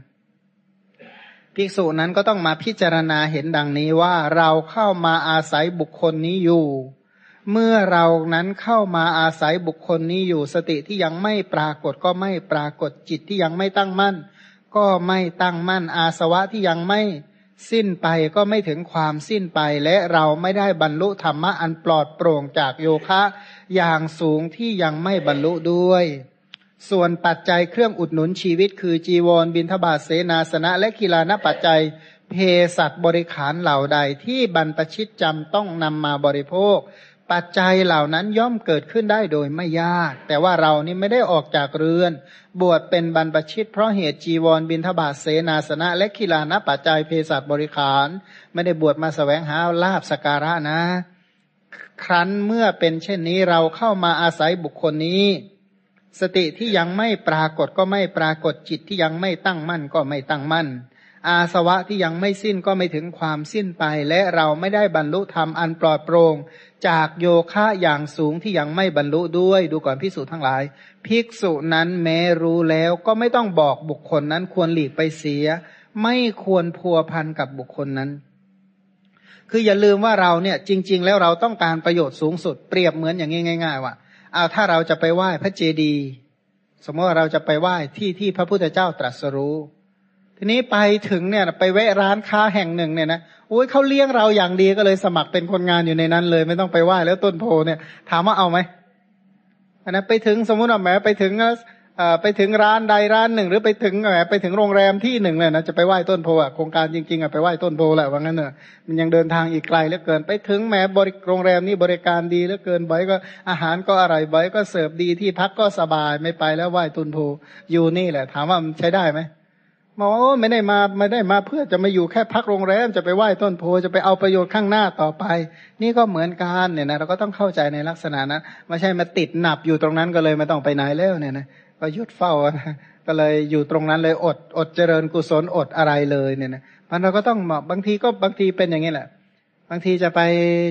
ภิกษุนั้นก็ต้องมาพิจารณาเห็นดังนี้ว่าเราเข้ามาอาศัยบุคคลนี้อยู่ เมื่อเรานั้นเข้ามาอาศัยบุคคลนี้อยู่สติที่ยังไม่ปรากฏก็ไม่ปรากฏจิตที่ยังไม่ตั้งมั่น ก็ไม่ตั้งมั่นอาสวะที่ยังไม่สิ้นไปก็ไม่ถึงความสิ้นไปและเราไม่ได้บรรลุธรรมะอันปลอดโปร่งจากโยคะอย่างสูงที่ยังไม่บรรลุด้วย ส่วนปัจจัยเครื่องอุดหนุนชีวิต คือจีวรบินทบาทเสนาสนะ และกีฬานปัจจัยเพสัตบริขารเหล่าใดที่บรรพชิตจำต้องนำมาบริโภค ปัจจัยเหล่านั้นย่อมเกิดขึ้นได้โดยไม่ยาก แต่ว่าเรานี่ไม่ได้ออกจากเรือน บวชเป็นบรรพชิต เพราะเหตุจีวรบินทบาทเสนาสนะ และกีฬานะปัจจัยเพสัตบริขาร ไม่ได้บวชมาสแสวงหาลาบสการะนะ ครั้นเมื่อเป็นเช่นนี้เราเข้ามาอาศัยบุคคลนี้ สติที่ยังไม่ปรากฏก็ไม่ปรากฏจิตที่ยังไม่ตั้งมั่นก็ไม่ตั้งมั่นอาสวะที่ยังไม่สิ้นก็ไม่ถึงความสิ้นไป และเราไม่ได้บรรลุธรรมอันปลอดโปร่ง จากโยคะอย่างสูงที่ยังไม่บรรลุด้วยดูก่อนพิสูจทั้งหลาย ภิกษุนั้นแม้รู้แล้วก็ไม่ต้องบอกบุคคลนั้นควรหลีกไปเสีย ไม่ควรพัวพันกับบุคคลนั้น คืออย่าลืมว่าเราเนี่ยจริง ๆ แล้วเราต้องการประโยชน์สูงสุดเปรียบเหมือนอย่างง่าย ๆ ว่าเอาถ้าเราจะไปไหว้พระเจดีย์สมมติว่าเราจะไปไหว้ที่ที่พระพุทธเจ้าตรัสรู้ ทีนี้ไปถึงเนี่ยไปแวะร้านค้าแห่งหนึ่งเนี่ยนะโอ้ยเขาเลี้ยงเราอย่างดีก็เลยสมัครเป็นคนงานอยู่ในนั้นเลย ไม่ต้องไปไหว้แล้วต้นโพเนี่ยถามว่าเอาไหมอันนั้นไปถึงสมมติว่าแหมไปถึงไปถึงร้านใดร้านหนึ่ง หรือไปถึงแหมไปถึงโรงแรมที่หนึ่งเลยนะจะไปไหว้ต้นโพอะโครงการจริงๆอะไปไหว้ต้นโพแหละว่างั้นเนอะมันยังเดินทางอีกไกลเหลือเกิน ไปถึงแหมบริโรงแรมนี้บริการดีเหลือเกินบอยก็อาหารก็อร่อยบอยก็เสิร์ฟดีที่พักก็สบายไม่ไปแล้วไหว้ต้นโพอยู่นี่แหละ ถามว่ามันใช้ได้ไหม มอไม่ได้มาไม่ได้มาเพื่อจะมาอยู่แค่พักโรงแรมจะไปไหว้ต้นโพจะไปเอาประโยชน์ข้างหน้าต่อไป นี่ก็เหมือนกันเนี่ยนะเราก็ต้องเข้าใจในลักษณะนั้นไม่ใช่มาติดหนับอยู่ตรงนั้นก็เลยไม่ต้องไปไหนแล้วเนี่ยนะก็ยุดเฝ้านะก็เลยอยู่ตรงนั้นเลยอดอดเจริญกุศลอดอะไรเลยเนี่ยนะมันเราก็ต้องบางทีก็บางทีเป็นอย่างนี้แหละ บางทีจะไป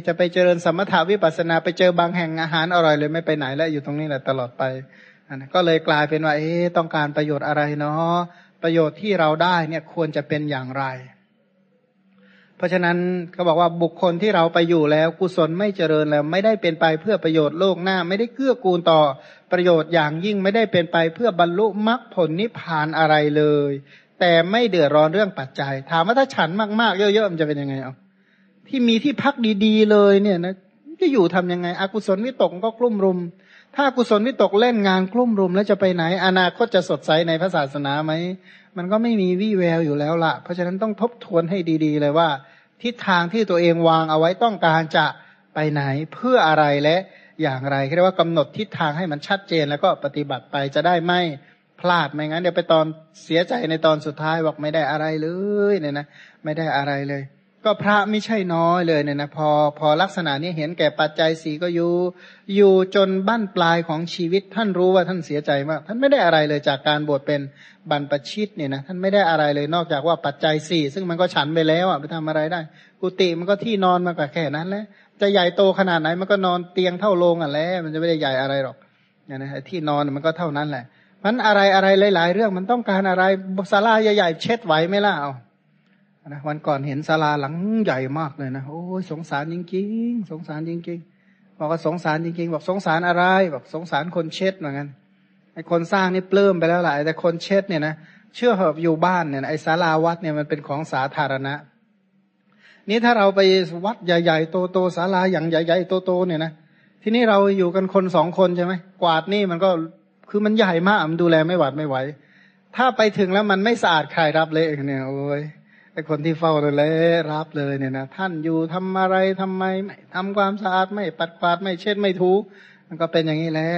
จะไปเจริญสมถาวิปัสนาไปเจอบางแห่งอาหารอร่อยเลยไม่ไปไหนแล้วอยู่ตรงนี้แหละตลอดไปนะก็เลยกลายเป็นว่าเอ๊ต้องการประโยชน์อะไรเนาะ ประโยชน์ที่เราได้เนี่ยควรจะเป็นอย่างไร เพราะฉะนั้นเขาบอกว่าบุคคลที่เราไปอยู่แล้วกุศลไม่เจริญแล้ว ไม่ได้เป็นไปเพื่อประโยชน์โลกหน้า ไม่ได้เกื้อกูลต่อประโยชน์อย่างยิ่งไม่ได้เป็นไปเพื่อบรรลุมรรคผลนิพพานอะไรเลย แต่ไม่เดือดร้อนเรื่องปัจจัย ถามว่าถ้าฉันมากๆ เยอะๆมันจะเป็นยังไงเอาที่มีที่พักดีๆเลยเนี่ยนะจะอยู่ทํำยังไง อกุศลวิตกก็กลุ่มรุม ถ้ากุศลวิตกเล่นงานกลุ่มรุมแล้วจะไปไหน อนาคตจะสดใสในพระศาสนาไหม มันก็ไม่มีวี่แววอยู่แล้วละเพราะฉะนั้นต้องทบทวนให้ดีๆเลยว่า ทิศทางที่ตัวเองวางเอาไว้ต้องการจะไปไหนเพื่ออะไรและอย่างไรเรียกว่ากำหนดทิศทางให้มันชัดเจนแล้วก็ปฏิบัติไปจะได้ไม่พลาดไม่งั้นเดี๋ยวไปตอนเสียใจในตอนสุดท้ายบอกไม่ได้อะไรเลยเนี่ยนะไม่ได้อะไรเลย ก็พระไม่ใช่น้อยเลยเนี่ยนะพอพอลักษณะนี้เห็นแก่ปัจจัยสีก็อยู่ อยู่จนบั้นปลายของชีวิตท่านรู้ว่าท่านเสียใจมากท่านไม่ได้อะไรเลยจากการบวชเป็นบรรพชิตเนี่ยนะท่านไม่ได้อะไรเลยนอกจากว่าปัจจัยสี่ซึ่งมันก็ฉันไปแล้วอะไปทำอะไรได้ กุฏิมันก็ที่นอนมากว่าแค่นั้นแหละจะใหญ่โตขนาดไหนมันก็นอนเตียงเท่าโรงอะแล้วมันจะไม่ได้ใหญ่อะไรหรอกเนี่ยนะที่นอนมันก็เท่านั้นแหละมันอะไรอะไรหลาย ๆ เรื่องมันต้องการอะไรศาลาใหญ่ๆเช็ดไหวไหมล่ะเอา นะวันก่อนเห็นศาลาหลังใหญ่มากเลยนะโอ้ยสงสารจริงๆสงสารจริงๆบอกว่าสงสารจริงๆ บอกสงสารอะไรบอกสงสารคนเช็ดเหมือนกันไอ้คนสร้างนี่ปลื้มไปแล้วแหละแต่คนเช็ดเนี่ยนะเชื่อเหอะอยู่บ้านเนี่ยไอ้ศาลาวัดเนี่ยมันเป็นของสาธารณะ นี่ถ้าเราไปวัดใหญ่ๆ โตๆศาลาอย่างใหญ่ๆโตๆเนี่ยนะที่นี่เราอยู่กันคนสองคนใช่ไหมกวาดนี่มันก็คือมันใหญ่มากมันดูแลไม่หวัดไม่ไหว ถ้าไปถึงแล้วมันไม่สะอาดใครรับเลยเนี่ยโอ้ย ไอคนที่เฝ้าเลยรับเลยเนี่ยนะท่านอยู่ทำอะไรทำไมไม่ทำความสะอาดไม่ปัดกวาดไม่เช็ดไม่ถูมันก็เป็นอย่างนี้แหละ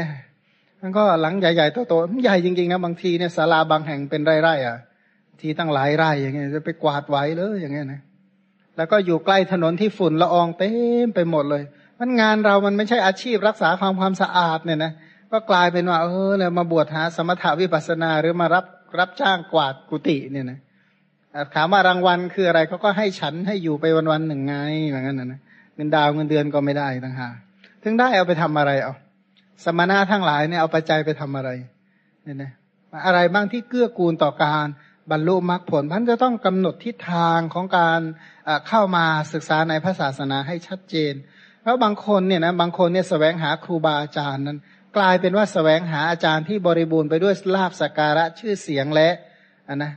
มันก็หลังใหญ่ๆโตๆใหญ่จริงๆนะบางทีเนี่ยศาลาบางแห่งเป็นไร่ๆอะ ทีตั้งหลายไร่อย่างเงี้ยจะไปกวาดไว้เลยอย่างเงี้ยนะแล้วก็อยู่ใกล้ถนนที่ฝุ่นละอองเต็มไปหมดเลย มันงานเรามันไม่ใช่อาชีพรักษาความความสะอาดเนี่ยนะก็กลายเป็นว่าเออเรามาบวชหาสมถาวิปัสนาหรือมารับรับจ้างกวาดกุฏิเนี่ยนะ ถามว่ารางวัลคืออะไรเขาก็ให้ฉันให้อยู่ไปวันวันหนึ่งไงเหมือนกันนะเงินดาวเงินเดือนก็ไม่ได้ต่างหากถึงได้เอาไปทำอะไรเอาสมณะทั้งหลายเนี่ยเอาปัจจัยไปทำอะไรเนี่ยนะอะไรบ้างที่เกื้อกูลต่อการบรรลุมรรคผลพันจะต้องกำหนดทิศทางของการเข้ามาศึกษาในพระศาสนาให้ชัดเจนแล้วบางคนเนี่ยนะบางคนเนี่ยสแสวงหาครูบาอาจารย์นั้น กลายเป็นว่าสแสวงหาอาจารย์ที่บริบูรณ์ไปด้วยลาบสักการะชื่อเสียงและนนะ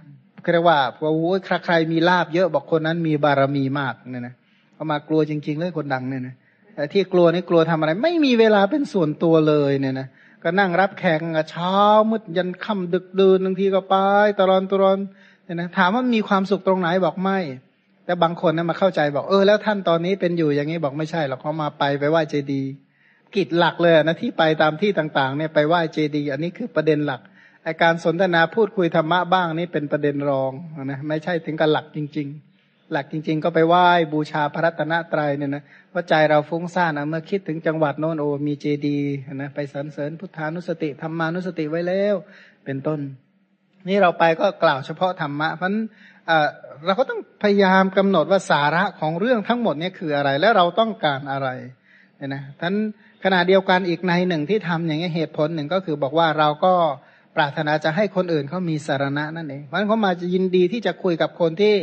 เรียกว่าพอโอ้ยใครมีลาบเยอะบอกคนนั้นมีบารมีมากเนี่ยนะเขามากลัวจริง ๆ เลยคนดังเนี่ยนะแต่ที่กลัวนี่กลัวทำอะไร ไม่มีเวลาเป็นส่วนตัวเลยเนี่ยนะก็นั่งรับแขกเช้ามืดยันค่ำดึกดื่นบางทีก็ไปตลอดตลอดเนี่ยนะถามว่ามีความสุขตรงไหนบอกไม่ แต่บางคนนะมาเข้าใจบอกเออแล้วท่านตอนนี้เป็นอยู่อย่างนี้บอกไม่ใช่หรอกเขามาไปไปไหว้เจดีย์กิจหลักเลยนะที่ไปตามที่ต่างๆเนี่ยไปไหว้เจดีย์อันนี้คือประเด็นหลัก อาการสนทนาพูดคุยธรรมะบ้างนี่เป็นประเด็นรองนะไม่ใช่ถึงกับหลักจริง ๆ หลักจริง ๆ ก็ไปไหว้บูชาพระรัตนตรัยเนี่ยนะว่าใจเราฟุ้งซ่านนะเมื่อคิดถึงจังหวัดโน้นโอมีเจดีนะไปสรรเสริญพุทธานุสติธรรมานุสติไว้แล้ว เป็นต้น นี่เราไปก็กล่าวเฉพาะธรรมะเพราะเราก็ต้องพยายามกำหนดว่าสาระของเรื่องทั้งหมดนี้คืออะไร และเราต้องการอะไรเนี่ยนะท่านขณะเดียวกันอีกในหนึ่งที่ทำอย่างนี้เหตุผลหนึ่งก็คือบอกว่าเราก็ ปรารถนาจะให้คนอื่นเขามีสารณะนั่นเองเพราะเขามาจะยินดีที่จะคุยกับคนที่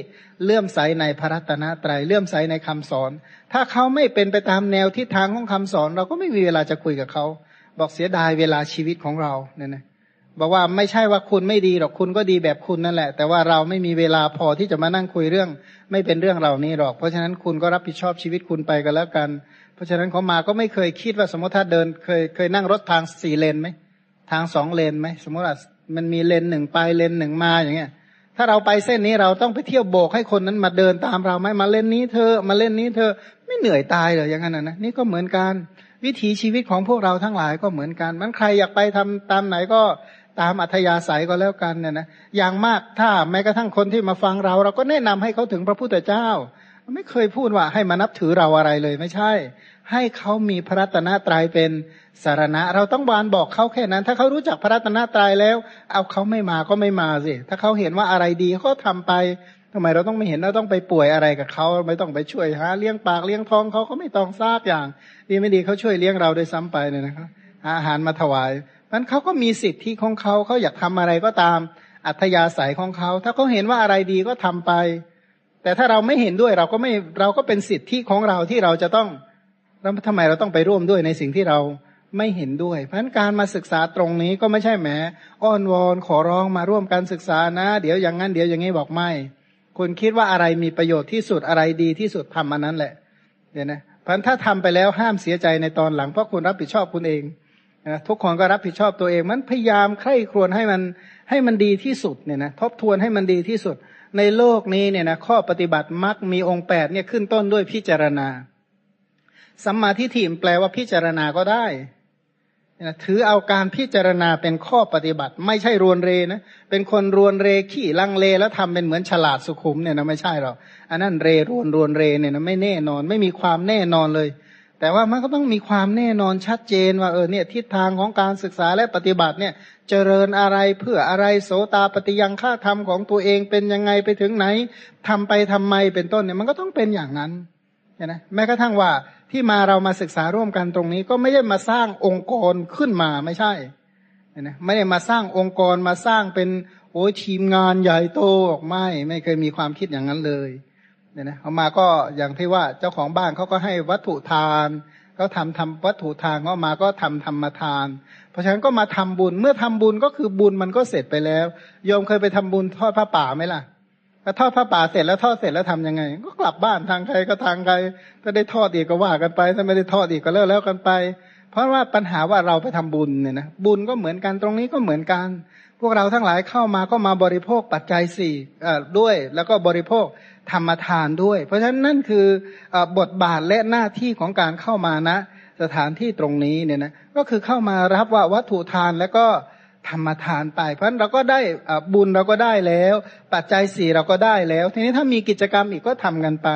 เลื่อมใสในพระรัตนตรยัยเลื่อมใสในคำสอน ถ้าเขาไม่เป็นไปตามแนวทิศทางของคำสอน เราก็ไม่มีเวลาจะคุยกับเขาบอกเสียดายเวลาชีวิตของเราเนี่ยนะบอกว่าไม่ใช่ว่าคุณไม่ดีหรอกคุณก็ดีแบบคุณนั่นแหละ แต่ว่าเราไม่มีเวลาพอที่จะมานั่งคุยเรื่อง ไม่เป็นเรื่องเหล่านี้หรอก เพราะฉะนั้นคุณก็รับผิดชอบชีวิตคุณไปกันแล้วกัน เพราะฉะนั้นเขามาก็ไม่เคยคิดว่าสมมติถ้าเดินเคยเคยนั่งรถทางสี่เลนไหม ทางสองเลนไหมสมมติว่ามันมีเลนหนึ่งไปเลนหนึ่งมาอย่างเงี้ย ถ้าเราไปเส้นนี้เราต้องไปเที่ยวโบกให้คนนั้นมาเดินตามเราไหมมาเล่นนี้เธอมาเล่นนี้เธอไม่เหนื่อยตายเลยอย่างนั้นนะนี่ก็เหมือนกันวิถีชีวิตของพวกเราทั้งหลายก็เหมือนกัน มันใครอยากไปทำตามไหนก็ตามอัธยาศัยก็แล้วกันเนี่ยนะ อย่างมากถ้าแม้กระทั่งคนที่มาฟังเรา เราก็แนะนำให้เขาถึงพระพุทธเจ้า ไม่เคยพูดว่าให้มานับถือเราอะไรเลยไม่ใช่ ให้เขามีพระรัตนตรัยเป็น สารณะ เราต้องบานบอกเขาแค่นั้น ถ้าเขารู้จักพระรัตนตรัยแล้ว เอาเขาไม่มาก็ไม่มาสิถ้าเขาเห็นว่าอะไรดีเขาทำไปทำไมเราต้องไม่เห็นเราต้องไปป่วยอะไรกับเขาไม่ต้องไปช่วยหาเลี้ยงปากเลี้ยงท้องเขาก็ไม่ต้องทราบอย่าง ดีไม่ดีเขาช่วยเลี้ยงเราโดยซ้ำไปเนี่ยนะครับอาหารมาถวายมันเขาก็มีสิทธิของเขาเขาอยากทำอะไรก็ตามอัธยาศัยของเขา ถ้าเขาเห็นว่าอะไรดีก็ทำไป แต่ถ้าเราไม่เห็นด้วยเราก็ไม่เราก็เป็นสิทธิของเราที่เราจะต้องแล้วทำไมเราต้องไปร่วมด้วยในสิ่งที่เรา ไม่เห็นด้วย เพราะนั้นการมาศึกษาตรงนี้ก็ไม่ใช่แหมอ้อนวอนขอร้องมาร่วมการศึกษานะ เดี๋ยวอย่างนั้นเดี๋ยวอย่างนี้บอกไม่ คุณคิดว่าอะไรมีประโยชน์ที่สุดอะไรดีที่สุดทำอันนั้นแหละเดี๋ยวนะพราะถ้าทำไปแล้วห้ามเสียใจในตอนหลังเพราะคุณรับผิดชอบคุณเองนะทุกคนก็รับผิดชอบตัวเอง มันพยายามใคร่ครวญให้มันให้มันดีที่สุดเนี่ยนะทบทวนให้มันดีที่สุด ในโลกนี้เนี่ยนะข้อปฏิบัติมักมีองค์แปดเนี่ยขึ้นต้นด้วยพิจารณาสัมมาทิฏฐิแปลว่าพิจารณาก็ได้ ถือเอาการพิจารณาเป็นข้อปฏิบัติ ไม่ใช่รวนเรนะ เป็นคนรวนเรขี่ลังเลแล้วทำเป็นเหมือนฉลาดสุขุมเนี่ยนะไม่ใช่หรอกอันนั้นเรรวนรวนเรเนี่ยนะไม่แน่นอน ไม่มีความแน่นอนเลย แต่ว่ามันก็ต้องมีความแน่นอนชัดเจนว่าเออเนี่ยทิศทางของการศึกษาและปฏิบัติเนี่ยเจริญอะไรเพื่ออะไรโสตาปฏิยังค่าธรรมของตัวเองเป็นยังไงไปถึงไหนทำไปทำไมเป็นต้นเนี่ยมันก็ต้องเป็นอย่างนั้น นะแม้กระทั่งว่าที่มาเรามาศึกษาร่วมกันตรงนี้ ก็ไม่ได้มาสร้างองค์กรขึ้นมาไม่ใช่นะไม่ได้มาสร้างองค์กรมาสร้างเป็นโอ้ทีมงานใหญ่โตออกไม่ไม่เคยมีความคิดอย่างนั้นเลยเนี่ยนะเอามาก็อย่างที่ว่าเจ้าของบ้านเขาก็ให้วัตถุทานเขาทำทำวัตถุทานเขามาก็ทำธรรมทาน เพราะฉะนั้นก็มาทำบุญเมื่อทำบุญก็คือบุญมันก็เสร็จไปแล้วโยมเคยไปทำบุญทอดผ้าป่าไหมล่ะ ถ้าทอดผ้าป่าเสร็จแล้วทอดเสร็จแล้วทํำยังไง ก็กลับบ้านทางใครก็ทางใคร ถ้าได้ทอดอีกก็ว่ากันไป ถ้าไม่ได้ทอดอีกก็แล้วแล้วกันไป เพราะว่าปัญหาว่าเราไปทำบุญเนี่ยนะบุญก็เหมือนกันตรงนี้ก็เหมือนกัน พวกเราทั้งหลายเข้ามาก็มาบริโภคปัจจัยสี่ด้วย แล้วก็บริโภคธรรมทานด้วย เพราะฉะนั้นนั่นคือบทบาทและหน้าที่ของการเข้ามานะ สถานที่ตรงนี้เนี่ยนะก็คือเข้ามารับว่าวัตถุทานแล้วก็ ธรรมทานไป เพราะนั้นเราก็ได้บุญเราก็ได้แล้ว ปัจจัยสี่เราก็ได้แล้ว ทีนี้ถ้ามีกิจกรรมอีกก็ทำกันไป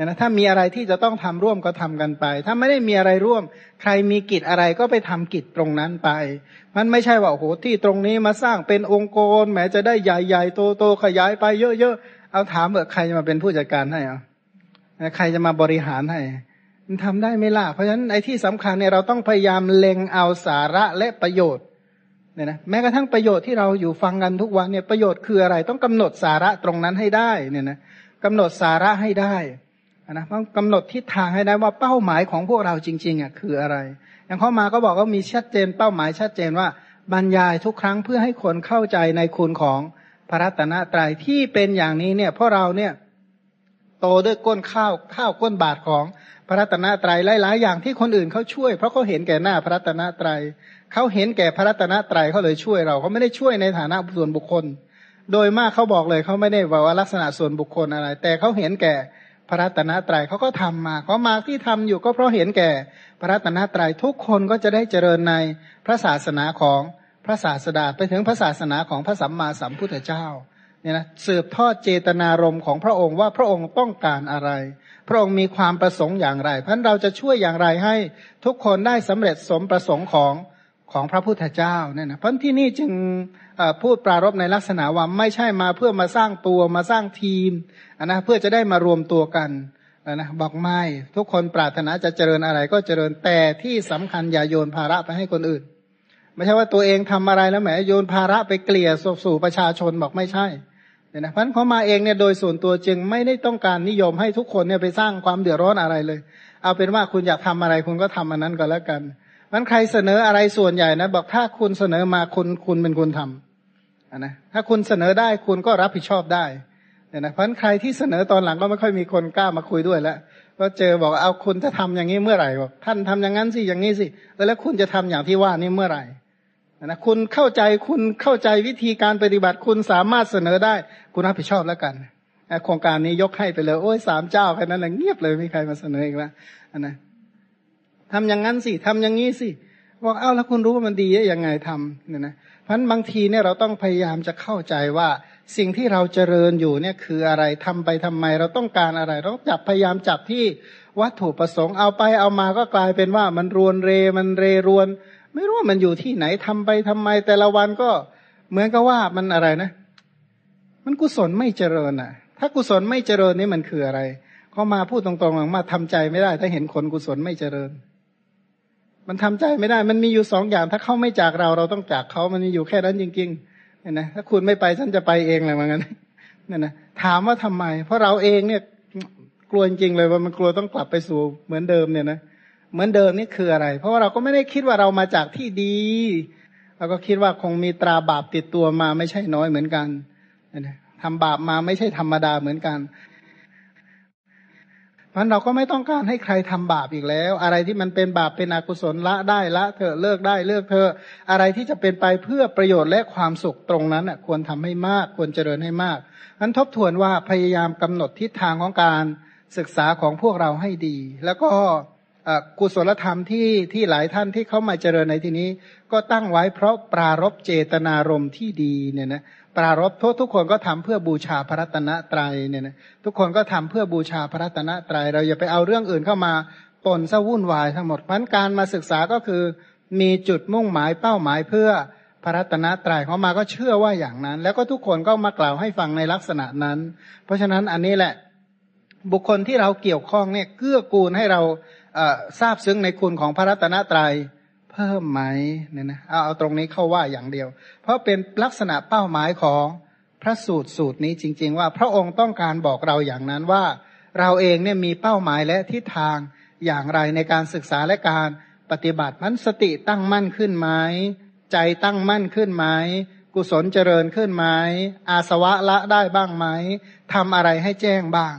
นะถ้ามีอะไรที่จะต้องทำร่วมก็ทำกันไป ถ้าไม่ได้มีอะไรร่วม ใครมีกิจอะไรก็ไปทำกิจตรงนั้นไป มันไม่ใช่ว่าโอ้โหที่ตรงนี้มาสร้างเป็นองค์กรแม้จะได้ใหญ่ๆโตๆขยายไปเยอะๆเอาถามเออใครจะมาเป็นผู้จัดการให้อะใครจะมาบริหารให้มันทำได้ไม่ล่ะเพราะฉะนั้นไอ้ที่สำคัญเนี่ยเราต้องพยายามเล็งเอาสาระและประโยชน์ เนี่ยนะแม้กระทั่งประโยชน์ที่เราอยู่ฟังกันทุกวันเนี่ยประโยชน์คืออะไร ต้องกำหนดสาระตรงนั้นให้ได้เนี่ยนะกำหนดสาระให้ได้นะต้องกำหนดทิศทางให้ได้ว่าเป้าหมายของพวกเราจริงๆอะคืออะไร อย่างข้อมาก็บอกว่ามีชัดเจนเป้าหมายชัดเจนว่า บรรยายทุกครั้งเพื่อให้คนเข้าใจในคุณของพระรัตนตรัยที่เป็นอย่างนี้เนี่ยเพราะเราเนี่ยโตด้วยก้นข้าวข้าวก้นบาทของพระรัตนตรัยหลาย ๆ อย่างที่คนอื่นเขาช่วย เพราะเขาเห็นแก่หน้าพระรัตนตรัย เขาเห็นแก่พระรัตนตรัยเขาเลยช่วยเราเขาไม่ได้ช่วยในฐานะส่วนบุคคล โดยมากเขาบอกเลยเขาไม่ได้ว่าลักษณะส่วนบุคคลอะไร แต่เขาเห็นแก่พระรัตนตรัยเขาก็ทำมาเขามาที่ทำอยู่ก็เพราะเห็นแก่พระรัตนตรัยทุกคนก็จะได้เจริญในพระศาสนาของพระศาสดาไปถึงพระศาสนาของพระสัมมาสัมพุทธเจ้าเนี่ยนะสืบทอดเจตนารมณ์ของพระองค์ว่าพระองค์ต้องการอะไร พระองค์มีความประสงค์อย่างไร เพราะเราจะช่วยอย่างไรให้ทุกคนได้สำเร็จสมประสงค์ของ ของพระพุทธเจ้าเนี่ยนะเพราะที่นี่จึงพูดปรารบในลักษณะว่าไม่ใช่มาเพื่อมาสร้างตัวมาสร้างทีมนะเพื่อจะได้มารวมตัวกันนะบอกไม่ทุกคนปรารถนาจะเจริญอะไรก็เจริญแต่ที่สำคัญอย่าโยนภาระไปให้คนอื่น ไม่ใช่ว่าตัวเองทำอะไรแล้วแหมโยนภาระไปเกลี่ยสสู่ประชาชนบอกไม่ใช่เนี่ยนะพันเขามาเองเนี่ยโดยส่วนตัวจึงไม่ได้ต้องการนิยมให้ทุกคนเนี่ยไปสร้างความเดือดร้อนอะไรเลย เอาเป็นว่าคุณอยากทำอะไรคุณก็ทำอันนั้นก็แล้วกัน มันใครเสนออะไรส่วนใหญ่นะบอกถ้าคุณเสนอมาคุณคุณเป็นคนทำนะถ้าคุณเสนอได้คุณก็รับผิดชอบได้เนี่ยนะเพราะใครที่เสนอตอนหลังก็ไม่ค่อยมีคนกล้ามาคุยด้วยแล้วก็เจอบอกเอาคุณจะทำอย่างนี้เมื่อไหร่บอกท่านทำอย่างนั้นสิอย่างนี้สิแล้วคุณจะทำอย่างที่ว่านี่เมื่อไหร่นะคุณเข้าใจคุณเข้าใจวิธีการปฏิบัติ คุณสามารถเสนอได้ คุณรับผิดชอบแล้วกันโครงการนี้ยกให้ไปเลย โอ้ยสามเจ้าแค่นั้นแหละเงียบเลยไม่มีใครมาเสนออีกแล้วนะ ทำอย่างนั้นสิทำอย่างนี้สิบอกเอ้าแล้วคุณรู้ว่ามันดียังไงทำเนี่ยนะเพราะบางทีเนี่ยเราต้องพยายามจะเข้าใจว่าสิ่งที่เราเจริญอยู่เนี่ยคืออะไรทำไปทำไม เราต้องการอะไร เราจับพยายามจับที่วัตถุประสงค์เอาไปเอามาก็กลายเป็นว่ามันรวนเรมันเรรวน ไม่รู้ว่ามันอยู่ที่ไหนทำไปทำไม แต่ละวันก็เหมือนกับว่ามันอะไรนะ มันกุศลไม่เจริญอะ ถ้ากุศลไม่เจริญนี่มันคืออะไรเขามาพูดตรงๆมาทำใจไม่ได้ ถ้าเห็นคนกุศลไม่เจริญ มันทำใจไม่ได้ มันมีอยู่สองอย่าง ถ้าเขาไม่จากเราเราต้องจากเขามันมีอยู่แค่นั้นจริงๆเนี่ยนะถ้าคุณไม่ไปฉันจะไปเองเลยเหมือนกันเนี่ยนะถามว่าทำไม เพราะเราเองเนี่ยกลัวจริงเลยว่ามันกลัวต้องกลับไปสู่เหมือนเดิมเนี่ยนะเหมือนเดิมนี่คืออะไร เพราะว่าเราก็ไม่ได้คิดว่าเรามาจากที่ดีเราก็คิดว่าคงมีตราบาปติดตัวมาไม่ใช่น้อยเหมือนกันทำบาปมาไม่ใช่ธรรมดาเหมือนกัน มันเราก็ไม่ต้องการให้ใครทำบาปอีกแล้ว อะไรที่มันเป็นบาปเป็นอกุศลละได้ละเถอะเลิกได้เลิกเถอะอะไรที่จะเป็นไปเพื่อประโยชน์และความสุขตรงนั้นอะควรทำให้มากควรเจริญให้มากนั้นทบทวนว่าพยายามกำหนดทิศทางของการศึกษาของพวกเราให้ดี แล้วก็กุศลธรรมที่ที่หลายท่านที่เข้ามาเจริญในที่นี้ ก็ตั้งไว้เพราะปรารบเจตนารมณ์ที่ดีเนี่ยนะ ปรารบทุกทุกคนก็ทำเพื่อบูชาพระรัตนตรัยเนี่ยนะทุกคนก็ทำเพื่อบูชาพระรัตนตรัยเราอย่าไปเอาเรื่องอื่นเข้ามาปนซะวุ่นวายทั้งหมดพันการมาศึกษาก็คือมีจุดมุ่งหมายเป้าหมายเพื่อพระรัตนตรัยเขามาก็เชื่อว่าอย่างนั้น แล้วก็ทุกคนก็มากล่าวให้ฟังในลักษณะนั้น เพราะฉะนั้นอันนี้แหละบุคคลที่เราเกี่ยวข้องเนี่ยเกื้อกูลให้เราทราบซึ้งในคุณของพระรัตนตรยัย พิ่มไหมเนี่ยนะเอาเอาตรงนี้เข้าว่าอย่างเดียว เพราะเป็นลักษณะเป้าหมายของพระสูตรสูตรนี้จริง ๆ ว่า พระองค์ต้องการบอกเราอย่างนั้นว่า เราเองเนี่ยมีเป้าหมายและทิศทางอย่างไรในการศึกษาและการปฏิบัติมันสติตั้งมั่นขึ้นไหมใจตั้งมั่นขึ้นไหมกุศลเจริญขึ้นไหมอาสวะละได้บ้างไหมทำอะไรให้แจ้งบ้าง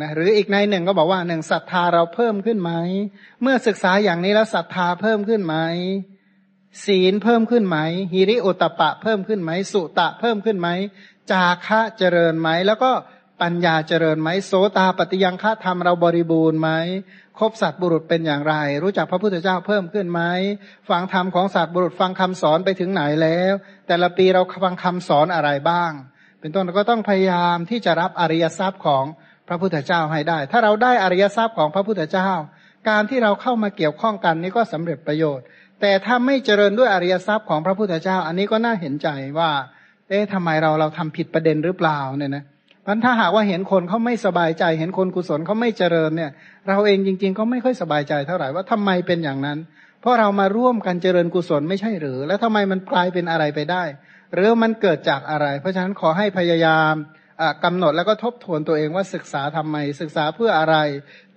นะหรืออีกในหนึ่งก็บอกว่าหนึ่งศรัทธาเราเพิ่มขึ้นไหม เมื่อศึกษาอย่างนี้แล้วศรัทธาเพิ่มขึ้นไหม ศีลเพิ่มขึ้นไหมฮิริโอตปะเพิ่มขึ้นไหม สุตะเพิ่มขึ้นไหม จาคะเจริญไหม แล้วก็ปัญญาเจริญไหมโสตาปฏิยังฆะธรรมเราบริบูรณ์ไหมคบสัตว์บุรุษเป็นอย่างไร รู้จักพระพุทธเจ้าเพิ่มขึ้นไหมฟังธรรมของสัตว์บุรุษฟังคำสอนไปถึงไหนแล้ว แต่ละปีเราฟังคำสอนอะไรบ้าง เป็นต้นเราก็ต้องพยายามที่จะรับอริยทรัพย์ของ พระพุทธเจ้าให้ได้ ถ้าเราได้อริยทรัพย์ของพระพุทธเจ้า การที่เราเข้ามาเกี่ยวข้องกันนี้ก็สำเร็จประโยชน์ แต่ถ้าไม่เจริญด้วยอริยทรัพย์ของพระพุทธเจ้า อันนี้ก็น่าเห็นใจว่า เอ๊ะทำไมเราเราทำผิดประเด็นหรือเปล่าเนี่ยนะพันถ้าหากว่าเห็นคนเขาไม่สบายใจ เห็นคนกุศลเขาไม่เจริญเนี่ย เราเองจริง ๆ ก็ไม่ค่อยสบายใจเท่าไหร่ว่าทำไมเป็นอย่างนั้นเพเพราะเรามาร่วมกันเจริญกุศลไม่ใช่หรือ แล้วทำไมมันกลายเป็นอะไรไปได้ หรือมันเกิดจากอะไร เพราะฉะนั้นขอให้พยายาม กำหนดแล้วก็ทบทวนตัวเองว่าศึกษาทำไม ศึกษาเพื่ออะไร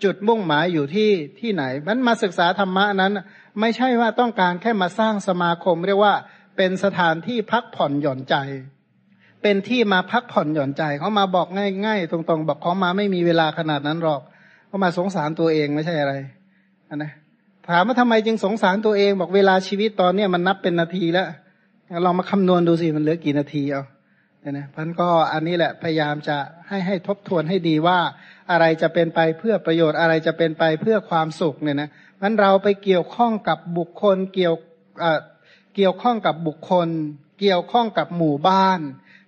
จุดมุ่งหมายอยู่ที่ที่ไหนมันมาศึกษาธรรมะนั้น ไม่ใช่ว่าต้องการแค่มาสร้างสมาคม เรียกว่าเป็นสถานที่พักผ่อนหย่อนใจ เป็นที่มาพักผ่อนหย่อนใจเขามาบอกง่ายๆ ตรงๆ บอกเขามาไม่มีเวลาขนาดนั้นหรอกเขามาสงสารตัวเองไม่ใช่อะไรนนะถามว่าทำไมจึงสงสารตัวเอง บอกเวลาชีวิตตอนเนี้ยมันนับเป็นนาทีแล้วลองมาคำนวณดูสิมันเหลือกี่นาทีเอา เนี่ยนะพันก็อันนี้แหละพยายามจะให้ให้ทบทวนให้ดีว่า อะไรจะเป็นไปเพื่อประโยชน์อะไรจะเป็นไปเพื่อความสุขเนี่ยนะมันเราไปเกี่ยวข้องกับบุคคลเกี่ยวเกี่ยวข้องกับบุคคล เกี่ยวข้องกับหมู่บ้าน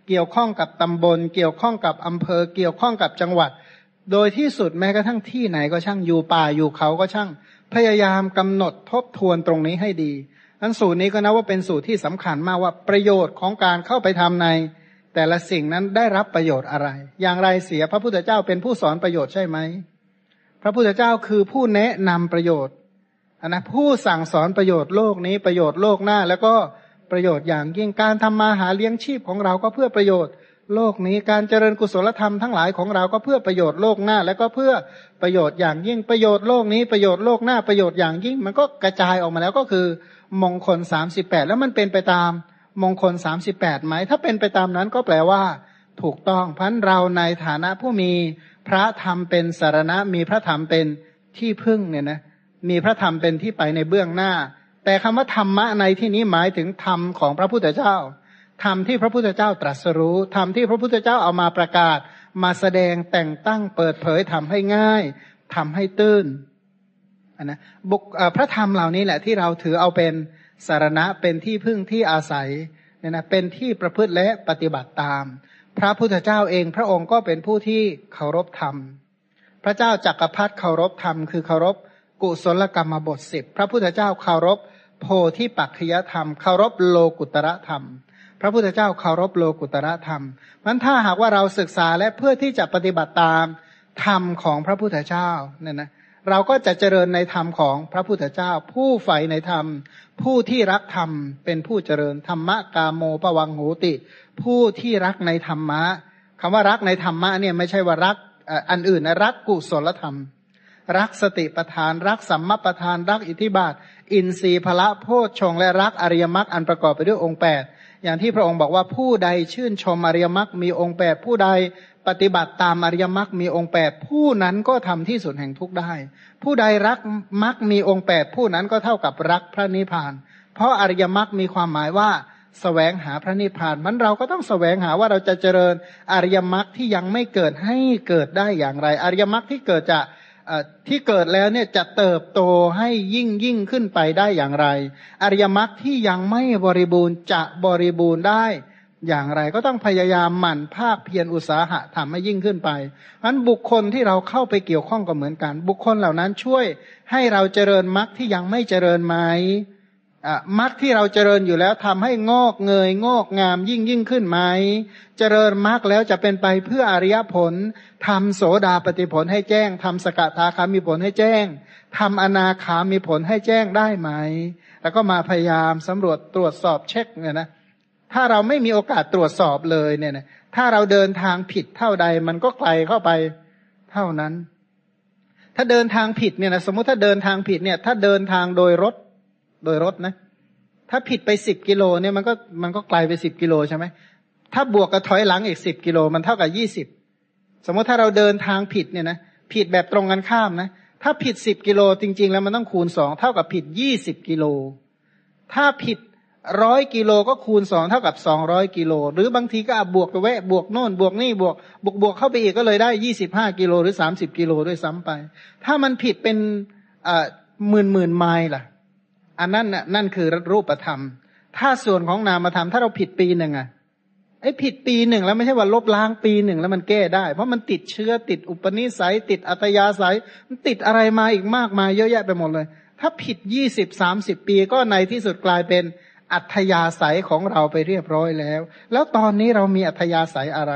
เกี่ยวข้องกับตำบล เกี่ยวข้องกับอำเภอ เกี่ยวข้องกับจังหวัด โดยที่สุดแม้กระทั่งที่ไหนก็ช่างอยู่ป่าอยู่เขาก็ช่าง พยายามกำหนดทบทวนตรงนี้ให้ดีอันสูตรนี้ก็นับว่าเป็นสูตรที่สำคัญมากว่าประโยชน์ของการเข้าไปทำใน แต่ละสิ่งนั้นได้รับประโยชน์อะไร อย่างไรเสียพระพุทธเจ้าเป็นผู้สอนประโยชน์ใช่ไหม พระพุทธเจ้าคือผู้แนะนำประโยชน์นนะผู้สั่งสอนประโยชน์โลกนี้ประโยชน์โลกหน้า แล้วก็ประโยชน์อย่างยิ่งการทำมาหาเลี้ยงชีพของเราก็เพื่อประโยชน์โลกนี้การเจริญกุศลธรรมทั้งหลายของเราก็เพื่อประโยชน์โลกหน้า แล้วก็เพื่อประโยชน์อย่างยิ่งประโยชน์โลกนี้ประโยชน์โลกหน้าประโยชน์อย่างยิ่ง มันก็กระจายออกมาแล้วก็คือมงคลสามสิบแปดแล้วมันเป็นไปตาม มงคลสามสิบแปดไหม ถ้าเป็นไปตามนั้นก็แปลว่า ถูกต้องพันเราในฐานะผู้มีพระธรรมเป็นสารณะ มีพระธรรมเป็นที่พึ่งเนี่ยนะมีพระธรรมเป็นที่ไปในเบื้องหน้า แต่คำว่าธรรมะในที่นี้หมายถึงธรรมของพระพุทธเจ้าธรรมที่พระพุทธเจ้าตรัสรู้ธรรมที่พระพุทธเจ้าเอามาประกาศ มาแสดงแต่งตั้งเปิดเผยทำให้ง่ายทำให้ตื้นนะบุกพระธรรมเหล่านี้แหละที่เราถือเอาเป็น สารณะเป็นที่พึ่งที่อาศัยเนี่ยนะเป็นที่ประพฤติและปฏิบัติตาม พระพุทธเจ้าเองพระองค์ก็เป็นผู้ที่เคารพธรรม พระเจ้าจักรพรรดิเคารพธรรมคือเคารพกุศลกรรมบทสิบพระพุทธเจ้าเคารพ โพธิปัจขยธรรมเคารพโลกุตระธรรม พระพุทธเจ้าเคารพโลกุตระธรรมมันถ้าหากว่าเราศึกษาและเพื่อที่จะปฏิบัติตามธรรมของพระพุทธเจ้าเนี่ยนะ เราก็จะเจริญในธรรมของพระพุทธเจ้า ผู้ใฝ่ในธรรม ผู้ที่รักธรรมเป็นผู้เจริญธรรมะกาโมปวังโหติ ผู้ที่รักในธรรมะคำว่ารักในธรรมะเนี่ยไม่ใช่ว่ารักอันอื่นนะรักกุศลธรรม รักสติปทาน รักสัมมาปทาน รักอิทธิบาท อินทรีย์พละโพชฌงและรักอริยมรรคอันประกอบไปด้วยองค์แปดอย่างที่พระองค์บอกว่าผู้ใดชื่นชมอริยมรรคมีองค์แปดผู้ใด ปฏิบัติตามอริยมรรคมีองค์แปดผู้นั้นก็ทำที่สุดแห่งทุกได้ ผู้ใดรักมรรคมีองค์แปดผู้นั้นก็เท่ากับรักพระนิพพาน เพราะอริยมรรคมีความหมายว่าสแสวงหาพระนิพพานมันเราก็ต้องสแสวงหาว่าเราจะเจริญอริยมรรคที่ยังไม่เกิดให้เกิดได้อย่างไร อริยมรรคที่เกิดจะที่เกิดแล้วเนี่ยจะเติบโตให้ยิ่งยิ่งขึ้นไปได้อย่างไร อริยมรรคที่ยังไม่บริบูรณ์จะบริบูรณ์ได้ อย่างไรก็ต้องพยายามหมั่นภาคเพียรอุตสาหะทำให้ยิ่งขึ้นไปนั้นบุคคลที่เราเข้าไปเกี่ยวข้องก็เหมือนกัน บุคคลเหล่านั้นช่วยให้เราเจริญมรรคที่ยังไม่เจริญไหมมรรคที่เราเจริญอยู่แล้วทำให้งอกเงยงอกงามยิ่งยิ่งขึ้นไหม เจริญมรรคแล้วจะเป็นไปเพื่ออริยผลทำโสดาปฏิผลให้แจ้งทำสกทาคามีผลให้แจ้งทำอนาคามีผลให้แจ้งได้ไหม แล้วก็มาพยายามสำรวจตรวจสอบเช็คเนี่ยนะ ถ้าเราไม่มีโอกาสตรวจสอบเลยเนี่ยนะถ้าเราเดินทางผิดเท่าใด มันก็ไกลเข้าไปเท่านั้น ถ้าเดินทางผิดเนี่ยนะสมมติถ้าเดินทางผิดเนี่ย ถ้าเดินทางโดยรถโดยรถนะ ถ้าผิดไปสิบกิโลเนี่ยมันก็มันก็ไกลไปสิบกิโลใช่ไหมถ้าบวกกับถอยหลังอีกสิบกิโลมันเท่ากับยี่สิบสมมติถ้าเราเดินทางผิดเนี่ยนะผิดแบบตรงกันข้ามนะ ถ้าผิดสิบกิโลจริง ๆ แล้วมันต้องคูณสองเท่ากับผิดยี่สิบกิโล ถ้าผิด ร้อยกิโลก็คูณสองเท่ากับสองร้อยกิโล หรือบางทีก็บวกไปแวะบวกโน่นบวกนี่บวกบวกบวกเข้าไปอีกก็เลยได้ยี่สิบห้ากิโลหรือสามสิบกิโลด้วยซ้ำไป ถ้ามันผิดเป็นหมื่นหมื่นไมล์ล่ะ อันนั้นน่ะนั่นคือรูปธรรม ถ้าส่วนของนามธรรมถ้าเราผิดปีหนึ่งอะไอ้ผิดปีหนึ่งแล้วไม่ใช่ว่าลบล้างปีหนึ่งแล้วมันแก้ได้ เพราะมันติดเชื้อติดอุปนิสัย ติดอัตยาสัยมันติดอะไรมาอีกมากมายเยอะแยะไปหมดเลย ถ้าผิดยี่สิบสามสิบปีก็ในที่สุดกลายเป็น อัธยาศัยของเราไปเรียบร้อยแล้ว แล้วตอนนี้เรามีอัธยาศัยอะไร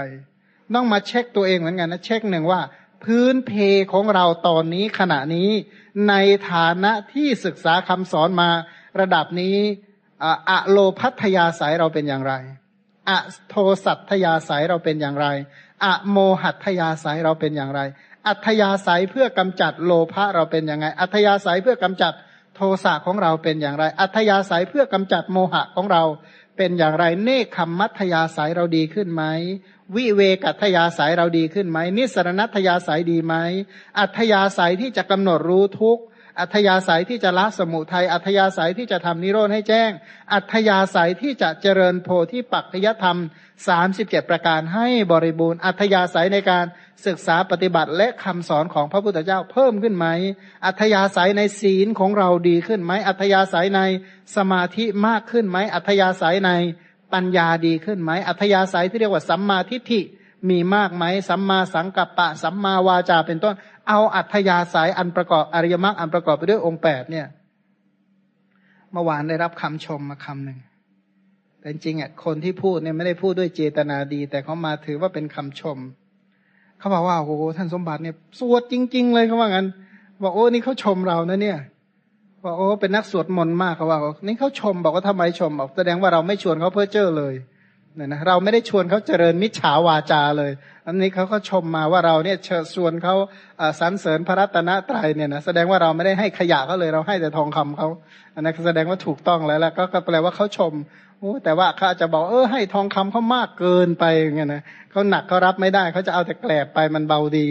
ต้องมาเช็คตัวเองเหมือนกันนะเช็คหนึ่งว่า พื้นเพของเราตอนนี้ขณะนี้ ในฐานะที่ศึกษาคำสอนมาระดับนี้อะโลพัทยาสายเราเป็นอย่างไรอะโทสัตยาสายเราเป็นอย่างไรอะโมหัตยาสายเราเป็นอย่างไร อัธยาศัยเพื่อกำจัดโลภะเราเป็นยังไง อัธยาศัยเพื่อกำจัด โทสะของเราเป็นอย่างไร อัธยาศัยเพื่อกำจัดโมหะของเราเป็นอย่างไร เนคขมมัธยาศัยเราดีขึ้นไหม วิเวกัตยาศัยเราดีขึ้นไหม นิสรณัตยาศัยดีไหม อัธยาศัยที่จะกำหนดรู้ทุกอัธยาศัยที่จะละสมุทัย อัธยาศัยที่จะทำนิโรธให้แจ้ง อัธยาศัยที่จะเจริญโพธิปัจจยธรรมสามสิบเจ็ดประการให้บริบูรณ์ อัธยาศัยในการ ศึกษาปฏิบัติและคำสอนของพระพุทธเจ้าเพิ่มขึ้นไหม อัธยาศัยในศีลของเราดีขึ้นไหม อัธยาศัยในสมาธิมากขึ้นไหม อัธยาศัยในปัญญาดีขึ้นไหม อัธยาศัยที่เรียกว่าสัมมาทิฏฐิมีมากไหม สัมมาสังกัปปะ สัมมาวาจาเป็นต้น เอาอัธยาศัยอันประกอบอริยมรรคอันประกอบไปด้วยองค์แปดเนี่ย เมื่อวานได้รับคำชมมาคำหนึ่งแต่จริงอะคนที่พูดเนี่ยไม่ได้พูดด้วยเจตนาดี แต่เขามาถือว่าเป็นคำชม เขาบอกว่าโอ้โหท่านสมบัติเนี่ยสวดจริง ๆ เลยเขาว่างั้นบอกโอ้นี่เขาชมเรานะเนี่ยว่าโอ้เป็นนักสวดมนต์มากเขาว่านี่เขาชมบอกว่าทำไมชมบอกแสดงว่าเราไม่ชวนเขาเพื่อเจอเลยเนี่ยนะเราไม่ได้ชวนเขาเจริญมิจฉาวาจาเลย อันนี้เขาก็ชมมาว่าเราเนี่ยเชิญชวนเขาสรรเสริญพระรัตนตรัยเนี่ยนะแสดงว่าเราไม่ได้ให้ขยะเขาเลยเราให้แต่ทองคำเขาอันนั้นแสดงว่าถูกต้องแล้วแล้วก็แปลว่าเขาชม โอ้แต่ว่าเขาอาจะบอกเออให้ทองคำเขามากเกินไปอย่างเงี้ยนะเขาหนักเขารับไม่ได้เขาจะเอาแต่แกลบไปมันเบาดี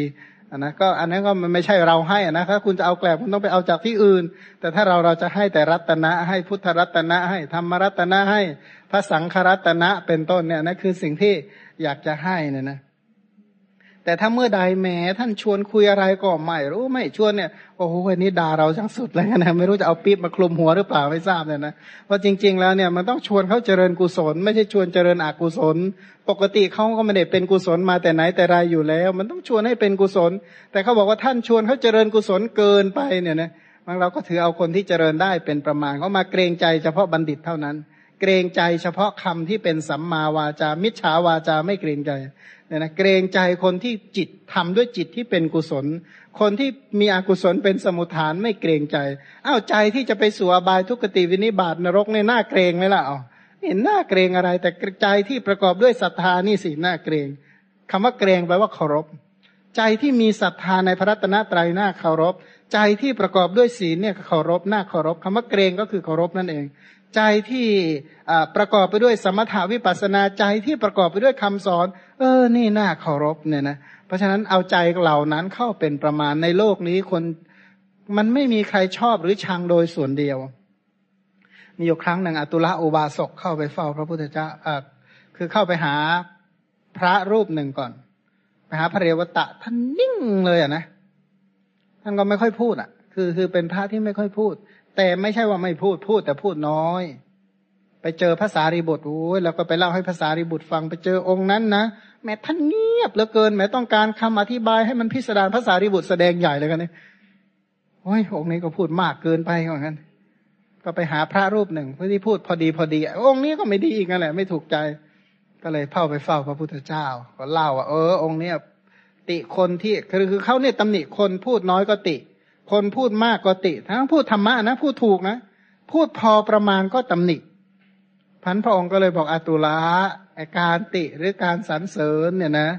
อันนะก็อันนั้นก็มันไม่ใช่เราให้นะถ้าคุณจะเอาแกลบคุณต้องไปเอาจากที่อื่น แต่ถ้าเราเราจะให้แต่รัตนะให้พุทธรัตนะให้ธรรมรัตนะให้พระสังฆรัตนะเป็นต้นเนี่ยนั่นคือสิ่งที่อยากจะให้เนี่ยนะ แต่ถ้าเมื่อใดแม้ท่านชวนคุยอะไรก็ไม่รู้ไม่ชวนเนี่ยโอ้โหวันนี้ด่าเราจังสุดเลยนะไม่รู้จะเอาปี๊บมาคลุมหัวหรือเปล่าไม่ทราบเนี่ยนะเพราะจริง ๆ แล้วเนี่ยมันต้องชวนเขาเจริญกุศล ไม่ใช่ชวนเจริญอกุศล ปกติเขาก็ไม่ได้เป็นกุศลมาแต่ไหนแต่ไรอยู่แล้ว มันต้องชวนให้เป็นกุศล แต่เขาบอกว่าท่านชวนเขาเจริญกุศลเกินไปเนี่ยนะบางเราก็ถือเอาคนที่เจริญได้เป็นประมาณเขามาเกรงใจเฉพาะบัณฑิตเท่านั้น เกรงใจเฉพาะคำที่เป็นสัมมาวาจา มิจฉาวาจาไม่เกรงใจเนี่ยนะเกรงใจคนที่จิตทำด้วยจิตที่เป็นกุศล คนที่มีอกุศลเป็นสมุทฐานไม่เกรงใจอ้าวใจที่จะไปสู่อบายทุกขติวินิบาตนรกในหน้าเกรงไหมล่ะอ๋อเห็นหน้าเกรงอะไร แต่ใจที่ประกอบด้วยศรัทธานี่สิหน้าเกรงคำว่าเกรงแปลว่าเคารพ ใจที่มีศรัทธาในพระรัตนตรัยหน้าเคารพ ใจที่ประกอบด้วยศีลเนี่ยเคารพหน้าเคารพคำว่าเกรงก็คือเคารพนั่นเอง ใจที่ประกอบไปด้วยสมถาวิปัสนาใจที่ประกอบไปด้วยคำสอน เออ นี่น่าเคารพเนี่ยนะเพราะฉะนั้นเอาใจเหล่านั้นเข้าเป็นประมาณในโลกนี้คนมันไม่มีใครชอบหรือชังโดยส่วนเดียว มีอยู่ครั้งหนึ่งอตุละอุบาสกเข้าไปเฝ้าพระพุทธเจ้าอ่าคือเข้าไปหาพระรูปหนึ่งก่อนไปหาพระเรวตะท่านนิ่งเลยอะนะท่านก็ไม่ค่อยพูดอะ คือคือเป็นพระที่ไม่ค่อยพูด แต่ไม่ใช่ว่าไม่พูดพูดแต่พูดน้อย ไปเจอภาษาริบุตรโอ้ยแล้วก็ไปเล่าให้ภาษาริบุตรฟังไปเจอองค์นั้นนะแม้ท่านเงียบเหลือเกินแม้ต้องการคำอธิบายให้มันพิสดารภาษาริบุตรแสดงใหญ่เลยกันเนี่ยโอ้ยองค์นี้ก็พูดมากเกินไปเหมือนกันก็ไปหาพระรูปหนึ่งเพื่อที่พูดพอดีพอดี องค์นี้ก็ไม่ดีอีกนั่นแหละ ไม่ถูกใจ ก็เลยเข้าไปเฝ้าพระพุทธเจ้า ก็เล่าว่าเออ องค์เนี้ยติคนที่คือคือเขาเนี่ยตำหนิคนพูดน้อยก็ติ คนพูดมากก็ติ ทั้งพูดธรรมะนะพูดถูกนะ พูดพอประมาณก็ตำหนิพันพระองค์ก็เลยบอกอาตุละไอการติหรือการสรรเสริญเนี่ยนะ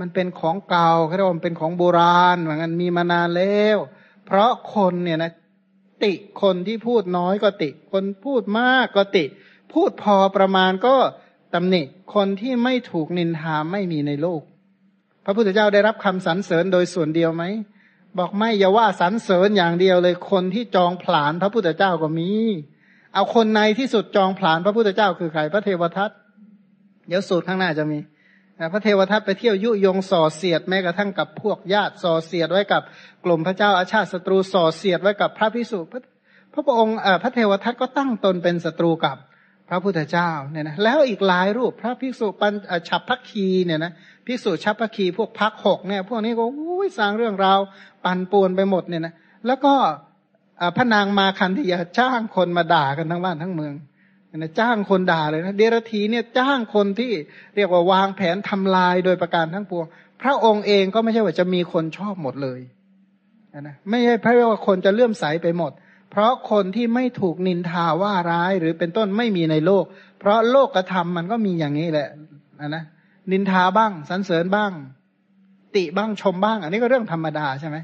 มันเป็นของเก่าเขาเรียกว่าเป็นของโบราณเหมือนกันมีมานานแล้ว เพราะคนเนี่ยนะติคนที่พูดน้อยก็ติ คนพูดมากก็ติ พูดพอประมาณก็ตำหนิ คนที่ไม่ถูกนินทาไม่มีในโลก พระพุทธเจ้าได้รับคำสรรเสริญโดยส่วนเดียวไหม บอกไม่อย่าว่าสรรเสริญอย่างเดียวเลย คนที่จองผลานพระพุทธเจ้าก็มี เอาคนในที่สุดจองผลานพระพุทธเจ้าคือใครพระเทวทัตเดี๋ยวสูตรข้างหน้าจะมีพระเทวทัตไปเที่ยวยุยงส่อเสียดแม้กระทั่งกับพวกญาติส่อเสียดไว้กับกลุ่มพระเจ้าอาชาติศัตรูส่อเสียดไว้กับพระพิสุพระพระองค์พระเทวทัตก็ตั้งตนเป็นศัตรูกับพระพุทธเจ้าเนี่ยนะแล้วอีกหลายรูปพระภิกษุปัญฉับพักคีเนี่ยนะ ภิกษุชัพพคีพวกพักหกเนี่ยพวกนี้ก็อุ้ยสร้างเรื่องราวปั่นป่วนไปหมดเนี่ยนะแล้วก็พระนางมาคันธียาจ้างคนมาด่ากันทั้งบ้านทั้งเมืองนะจ้างคนด่าเลยนะเดรธีเนี่ยจ้างคนที่เรียกว่าวางแผนทำลายโดยประการทั้งปวง พระองค์เองก็ไม่ใช่ว่าจะมีคนชอบหมดเลยนะไม่ใช่เพราะว่าคนจะเลื่อมใสไปหมด เพราะคนที่ไม่ถูกนินทาว่าร้ายหรือเป็นต้นไม่มีในโลก เพราะโลกกระทำมันก็มีอย่างนี้แหละนะ นินทาบ้างสรรเสริญบ้าง ติบ้างชมบ้าง อันนี้ก็เรื่องธรรมดาใช่ไหม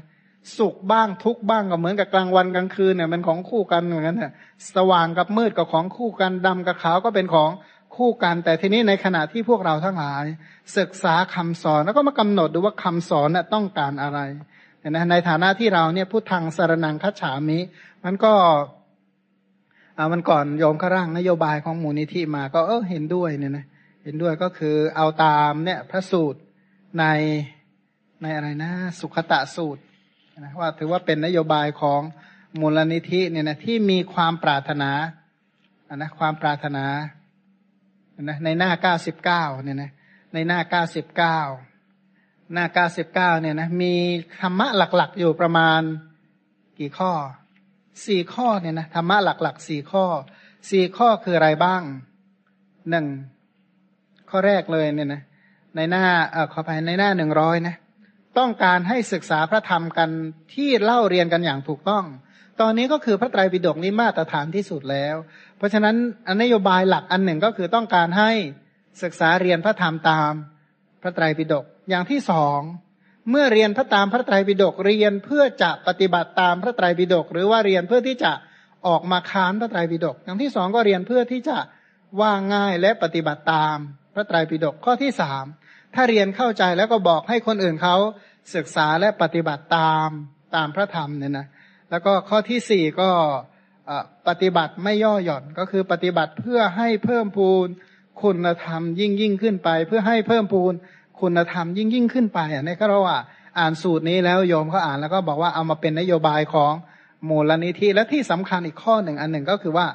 สุขบ้างทุกบ้างก็เหมือนกับกลางวันกลางคืนเนี่ยมันของคู่กันเหมือนกันเนี่ยสว่างกับมืดก็ของคู่กันดำกับขาวก็เป็นของคู่กัน แต่ทีนี้ในขณะที่พวกเราทั้งหลาย ศึกษาคำสอนแล้วก็มากำหนดดูว่าคำสอนน่ะต้องการอะไรนะในฐานะที่เราเนี่ยพูดทางสารนังคัจฉามิมันก็อ่ามันก่อนโยมข้าร่างนโยบายของมูลนิธิมาก็เออเห็นด้วยเนี่ยนะ เห็นด้วยก็คือเอาตามเนี่ยพระสูตรในในอะไรนะ สุขตะสูตรนะว่าถือว่าเป็นนโยบายของมูลนิธิเนี่ยนะที่มีความปรารถนาอ่นะความปรารถนานะในหน้าเก้าสิบเก้าเนี่ยนะในหน้าเก้าสิบเก้าหน้าเก้าสิบเก้าเนี่ยนะมีธรรมะหลัก ๆ อยู่ประมาณกี่ข้อสี่ข้อเนี่ยนะธรรมะหลักๆสี่ข้อสี่ข้อคืออะไรบ้างหนึ่ง ข้อแรกเลยเนี่ยนะในหน้าเออขอไปในหน้าหนึ่งร้อยนะต้องการให้ศึกษาพระธรรมกันที่เล่าเรียนกันอย่างถูกต้อง ตอนนี้ก็คือพระไตรปิฎกนี้มาตรฐานที่สุดแล้ว เพราะฉะนั้นนโยบายหลักอันหนึ่งก็คือต้องการให้ศึกษาเรียนพระธรรมตามพระไตรปิฎกอย่างที่สองเมื่อเรียนพระตามพระไตรปิฎกเรียนเพื่อจะปฏิบัติตามพระไตรปิฎกหรือว่าเรียนเพื่อที่จะออกมาค้านพระไตรปิฎกอย่างที่สองก็เรียนเพื่อที่จะว่าง่ายและปฏิบัติตาม ระไตรปิฎกข้อที่สามถ้าเรียนเข้าใจแล้วก็บอกให้คนอื่นเขาศึกษาและปฏิบัติตามตามพระธรรมเนี่ยนะแล้วก็ข้อที่สี่ก็ปฏิบัติไม่ย่อหย่อนก็คือปฏิบัติเพื่อให้เพิ่มพูนคุณธรรมยิ่งยิ่งขึ้นไป เพื่อให้เพิ่มพูนคุณธรรมยิ่งยิ่งขึ้นไปอะในก็เราว่าอ่านสูตรนี้แล้วโยมเขาอ่านแล้วก็บอกว่าเอามาเป็นนโยบายของมูลนิธิและที่สำคัญอีกข้อหนึ่งอันหนึ่งก็คือว่า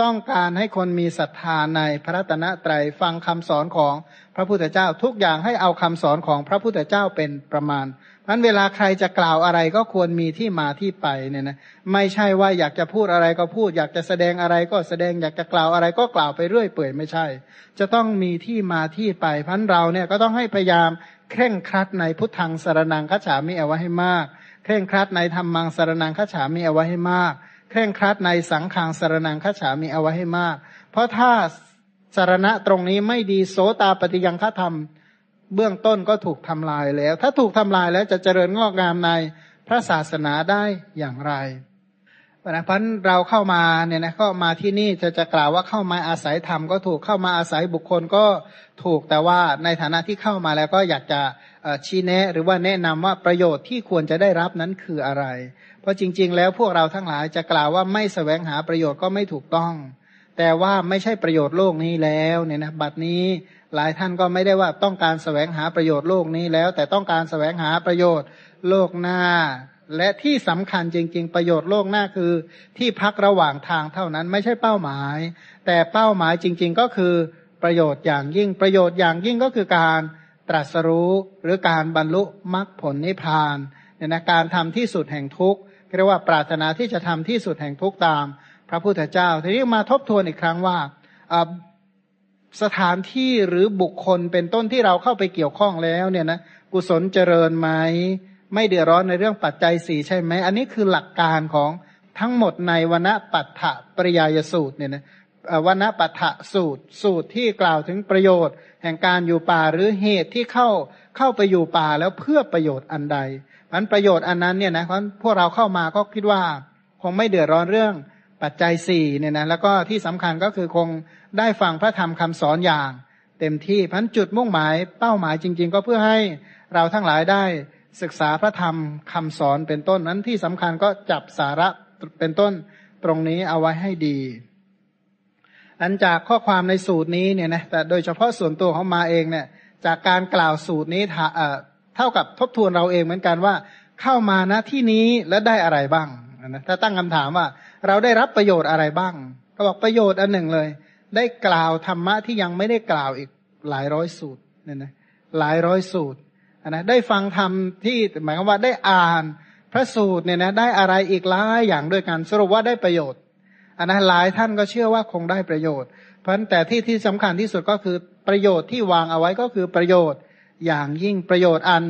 ต้องการให้คนมีศรัทธาในพระตนะไตรฟังคำสอนของพระพุทธเจ้าทุกอย่างให้เอาคำสอนของพระพุทธเจ้าเป็นประมาณเพราะเวลาใครจะกล่าวอะไรก็ควรมีที่มาที่ไปเนี่ยนะไม่ใช่ว่าอยากจะพูดอะไรก็พูด อยากจะแสดงอะไรก็แสดงอยากจะกล่าวอะไรก็กล่าวไปเรื่อยเปื่อยไม่ใช่ จะต้องมีที่มาที่ไปพันเราเนี่ยก็ต้องให้พยายามเคร่งครัดในพุทธังสารนังคัจฉามิเอาไว้ให้มาก เคร่งครัดในธรรมังสารนังคัจฉามิเอาไว้ให้มาก เคร่งครัดในสังขังสารนังคฉามีเอาไว้ให้มาก เพราะถ้าสารณะตรงนี้ไม่ดีโสตาปฏิยังฆธรรม เบื้องต้นก็ถูกทำลายแล้ว ถ้าถูกทำลายแล้วจะเจริญงอกงามในพระศาสนาได้อย่างไรนะพันเราเข้ามาเนี่ยนะก็มาที่นี่จะจะกล่าวว่าเข้ามาอาศัยธรรมก็ถูกเข้ามาอาศัยบุคคลก็ถูกแต่ว่าในฐานะที่เข้ามาแล้วก็อยากจะ ชี้แนะหรือว่าแนะนำว่าประโยชน์ที่ควรจะได้รับนั้นคืออะไร เพราะจริง ๆ แล้วพวกเราทั้งหลายจะกล่าวว่าไม่สแสวงหาประโยชน์ก็ไม่ถูกต้อง แต่ว่าไม่ใช่ประโยชน์โลกนี้แล้วเนี่ยนะบัดนี้หลายท่านก็ไม่ได้ว่าต้องการสแสวงหาประโยชน์โลกนี้แล้ว แต่ต้องการสแสวงหาประโยชน์โลกหน้า และที่สำคัญจริง ๆ ประโยชน์โลกหน้าคือ ที่พักระหว่างทางเท่านั้นไม่ใช่เป้าหมาย แต่เป้าหมายจริง ๆ ก็คือประโยชน์อย่างยิ่งประโยชน์อย่างยิ่งก็คือการ ตรัสรู้หรือการบรรลุมรรคผลนิพพานเนี่ยนะการทำที่สุดแห่งทุกข์เรียกว่าปรารถนาที่จะทำที่สุดแห่งทุกตาม พระพุทธเจ้า ทีนี้มาทบทวนอีกครั้งว่าสถานที่หรือบุคคลเป็นต้นที่เราเข้าไปเกี่ยวข้องแล้วเนี่ยนะกุศลเจริญไหมไม่เดือดร้อนในเรื่องปัจจัยสี่ใช่ไหม อันนี้คือหลักการของทั้งหมดในวณปัฏฐปริยายสูตรเนี่ยนะวณปัฏฐสูตรสูตรที่กล่าวถึงประโยชน์ แห่งการอยู่ป่าหรือเหตุที่เข้าเข้าไปอยู่ป่าแล้วเพื่อประโยชน์อันใดมันประโยชน์อันนั้นเนี่ยนะเพราะพวกเราเข้ามาก็คิดว่าคงไม่เดือดร้อนเรื่องปัจจัยสี่เนี่ยนะแล้วก็ที่สำคัญก็คือคงได้ฟังพระธรรมคำสอนอย่าง เต็มที่พันจุดมุ่งหมายเป้าหมายจริง ๆ ก็เพื่อให้เราทั้งหลายได้ศึกษาพระธรรมคำสอนเป็นต้นนั้นที่สำคัญก็จับสาระเป็นต้นตรงนี้เอาไว้ให้ดี อันจากข้อความในสูตรนี้เนี่ยนะแต่โดยเฉพาะส่วนตัวของมาเองเนี่ย จากการกล่าวสูตรนี้เท่ากับทบทวนเราเองเหมือนกันว่า เข้ามาณที่นี้แล้วได้อะไรบ้างนะถ้าตั้งคำถามว่า เราได้รับประโยชน์อะไรบ้าง ก็บอกประโยชน์อันหนึ่งเลย ได้กล่าวธรรมะที่ยังไม่ได้กล่าวอีกหลายร้อยสูตรเนี่ยนะหลายร้อยสูตรนะได้ฟังธรรมที่หมายความว่าได้อ่านพระสูตรเนี่ยนะได้อะไรอีกหลายอย่างด้วยกันสรุปว่าได้ประโยชน์ อันนั้นหลายท่านก็เชื่อว่าคงได้ประโยชน์ เพราะแต่ที่ที่สำคัญที่สุดก็คือประโยชน์ที่วางเอาไว้ก็คือประโยชน์อย่างยิ่งประโยชน์อัน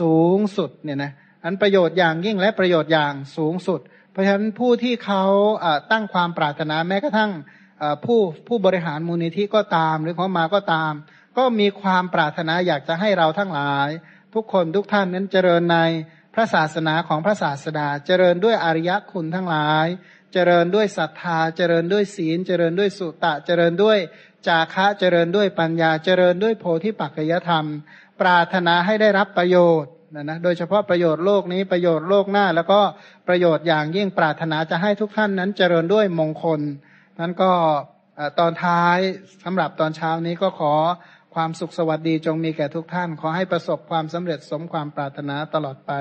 สูงสุดเนี่ยนะอันประโยชน์อย่างยิ่งและประโยชน์อย่างสูงสุด เพราะฉะนั้นผู้ที่เขาตั้งความปรารถนาแม้กระทั่งผู้ผู้บริหารมูลนิธิก็ตาม หรือเขามาก็ตาม ก็มีความปรารถนาอยากจะให้เราทั้งหลาย ทุกคนทุกท่านนั้นเจริญในพระศาสนาของพระศาสดาเจริญด้วยอริยคุณทั้งหลาย เจริญด้วยศรัทธา เจริญด้วยศีล เจริญด้วยสุตะ เจริญด้วยจาคะ เจริญด้วยปัญญา เจริญด้วยโพธิปัจจยธรรม ปรารถนาให้ได้รับประโยชน์นะนะ โดยเฉพาะประโยชน์โลกนี้ประโยชน์โลกหน้า แล้วก็ประโยชน์อย่างยิ่งปรารถนาจะให้ทุกท่านนั้นเจริญด้วยมงคล นั้นก็ตอนท้ายสำหรับตอนเช้านี้ก็ขอความสุขสวัสดีจงมีแก่ทุกท่าน ขอให้ประสบความสำเร็จสมความปรารถนาตลอดไป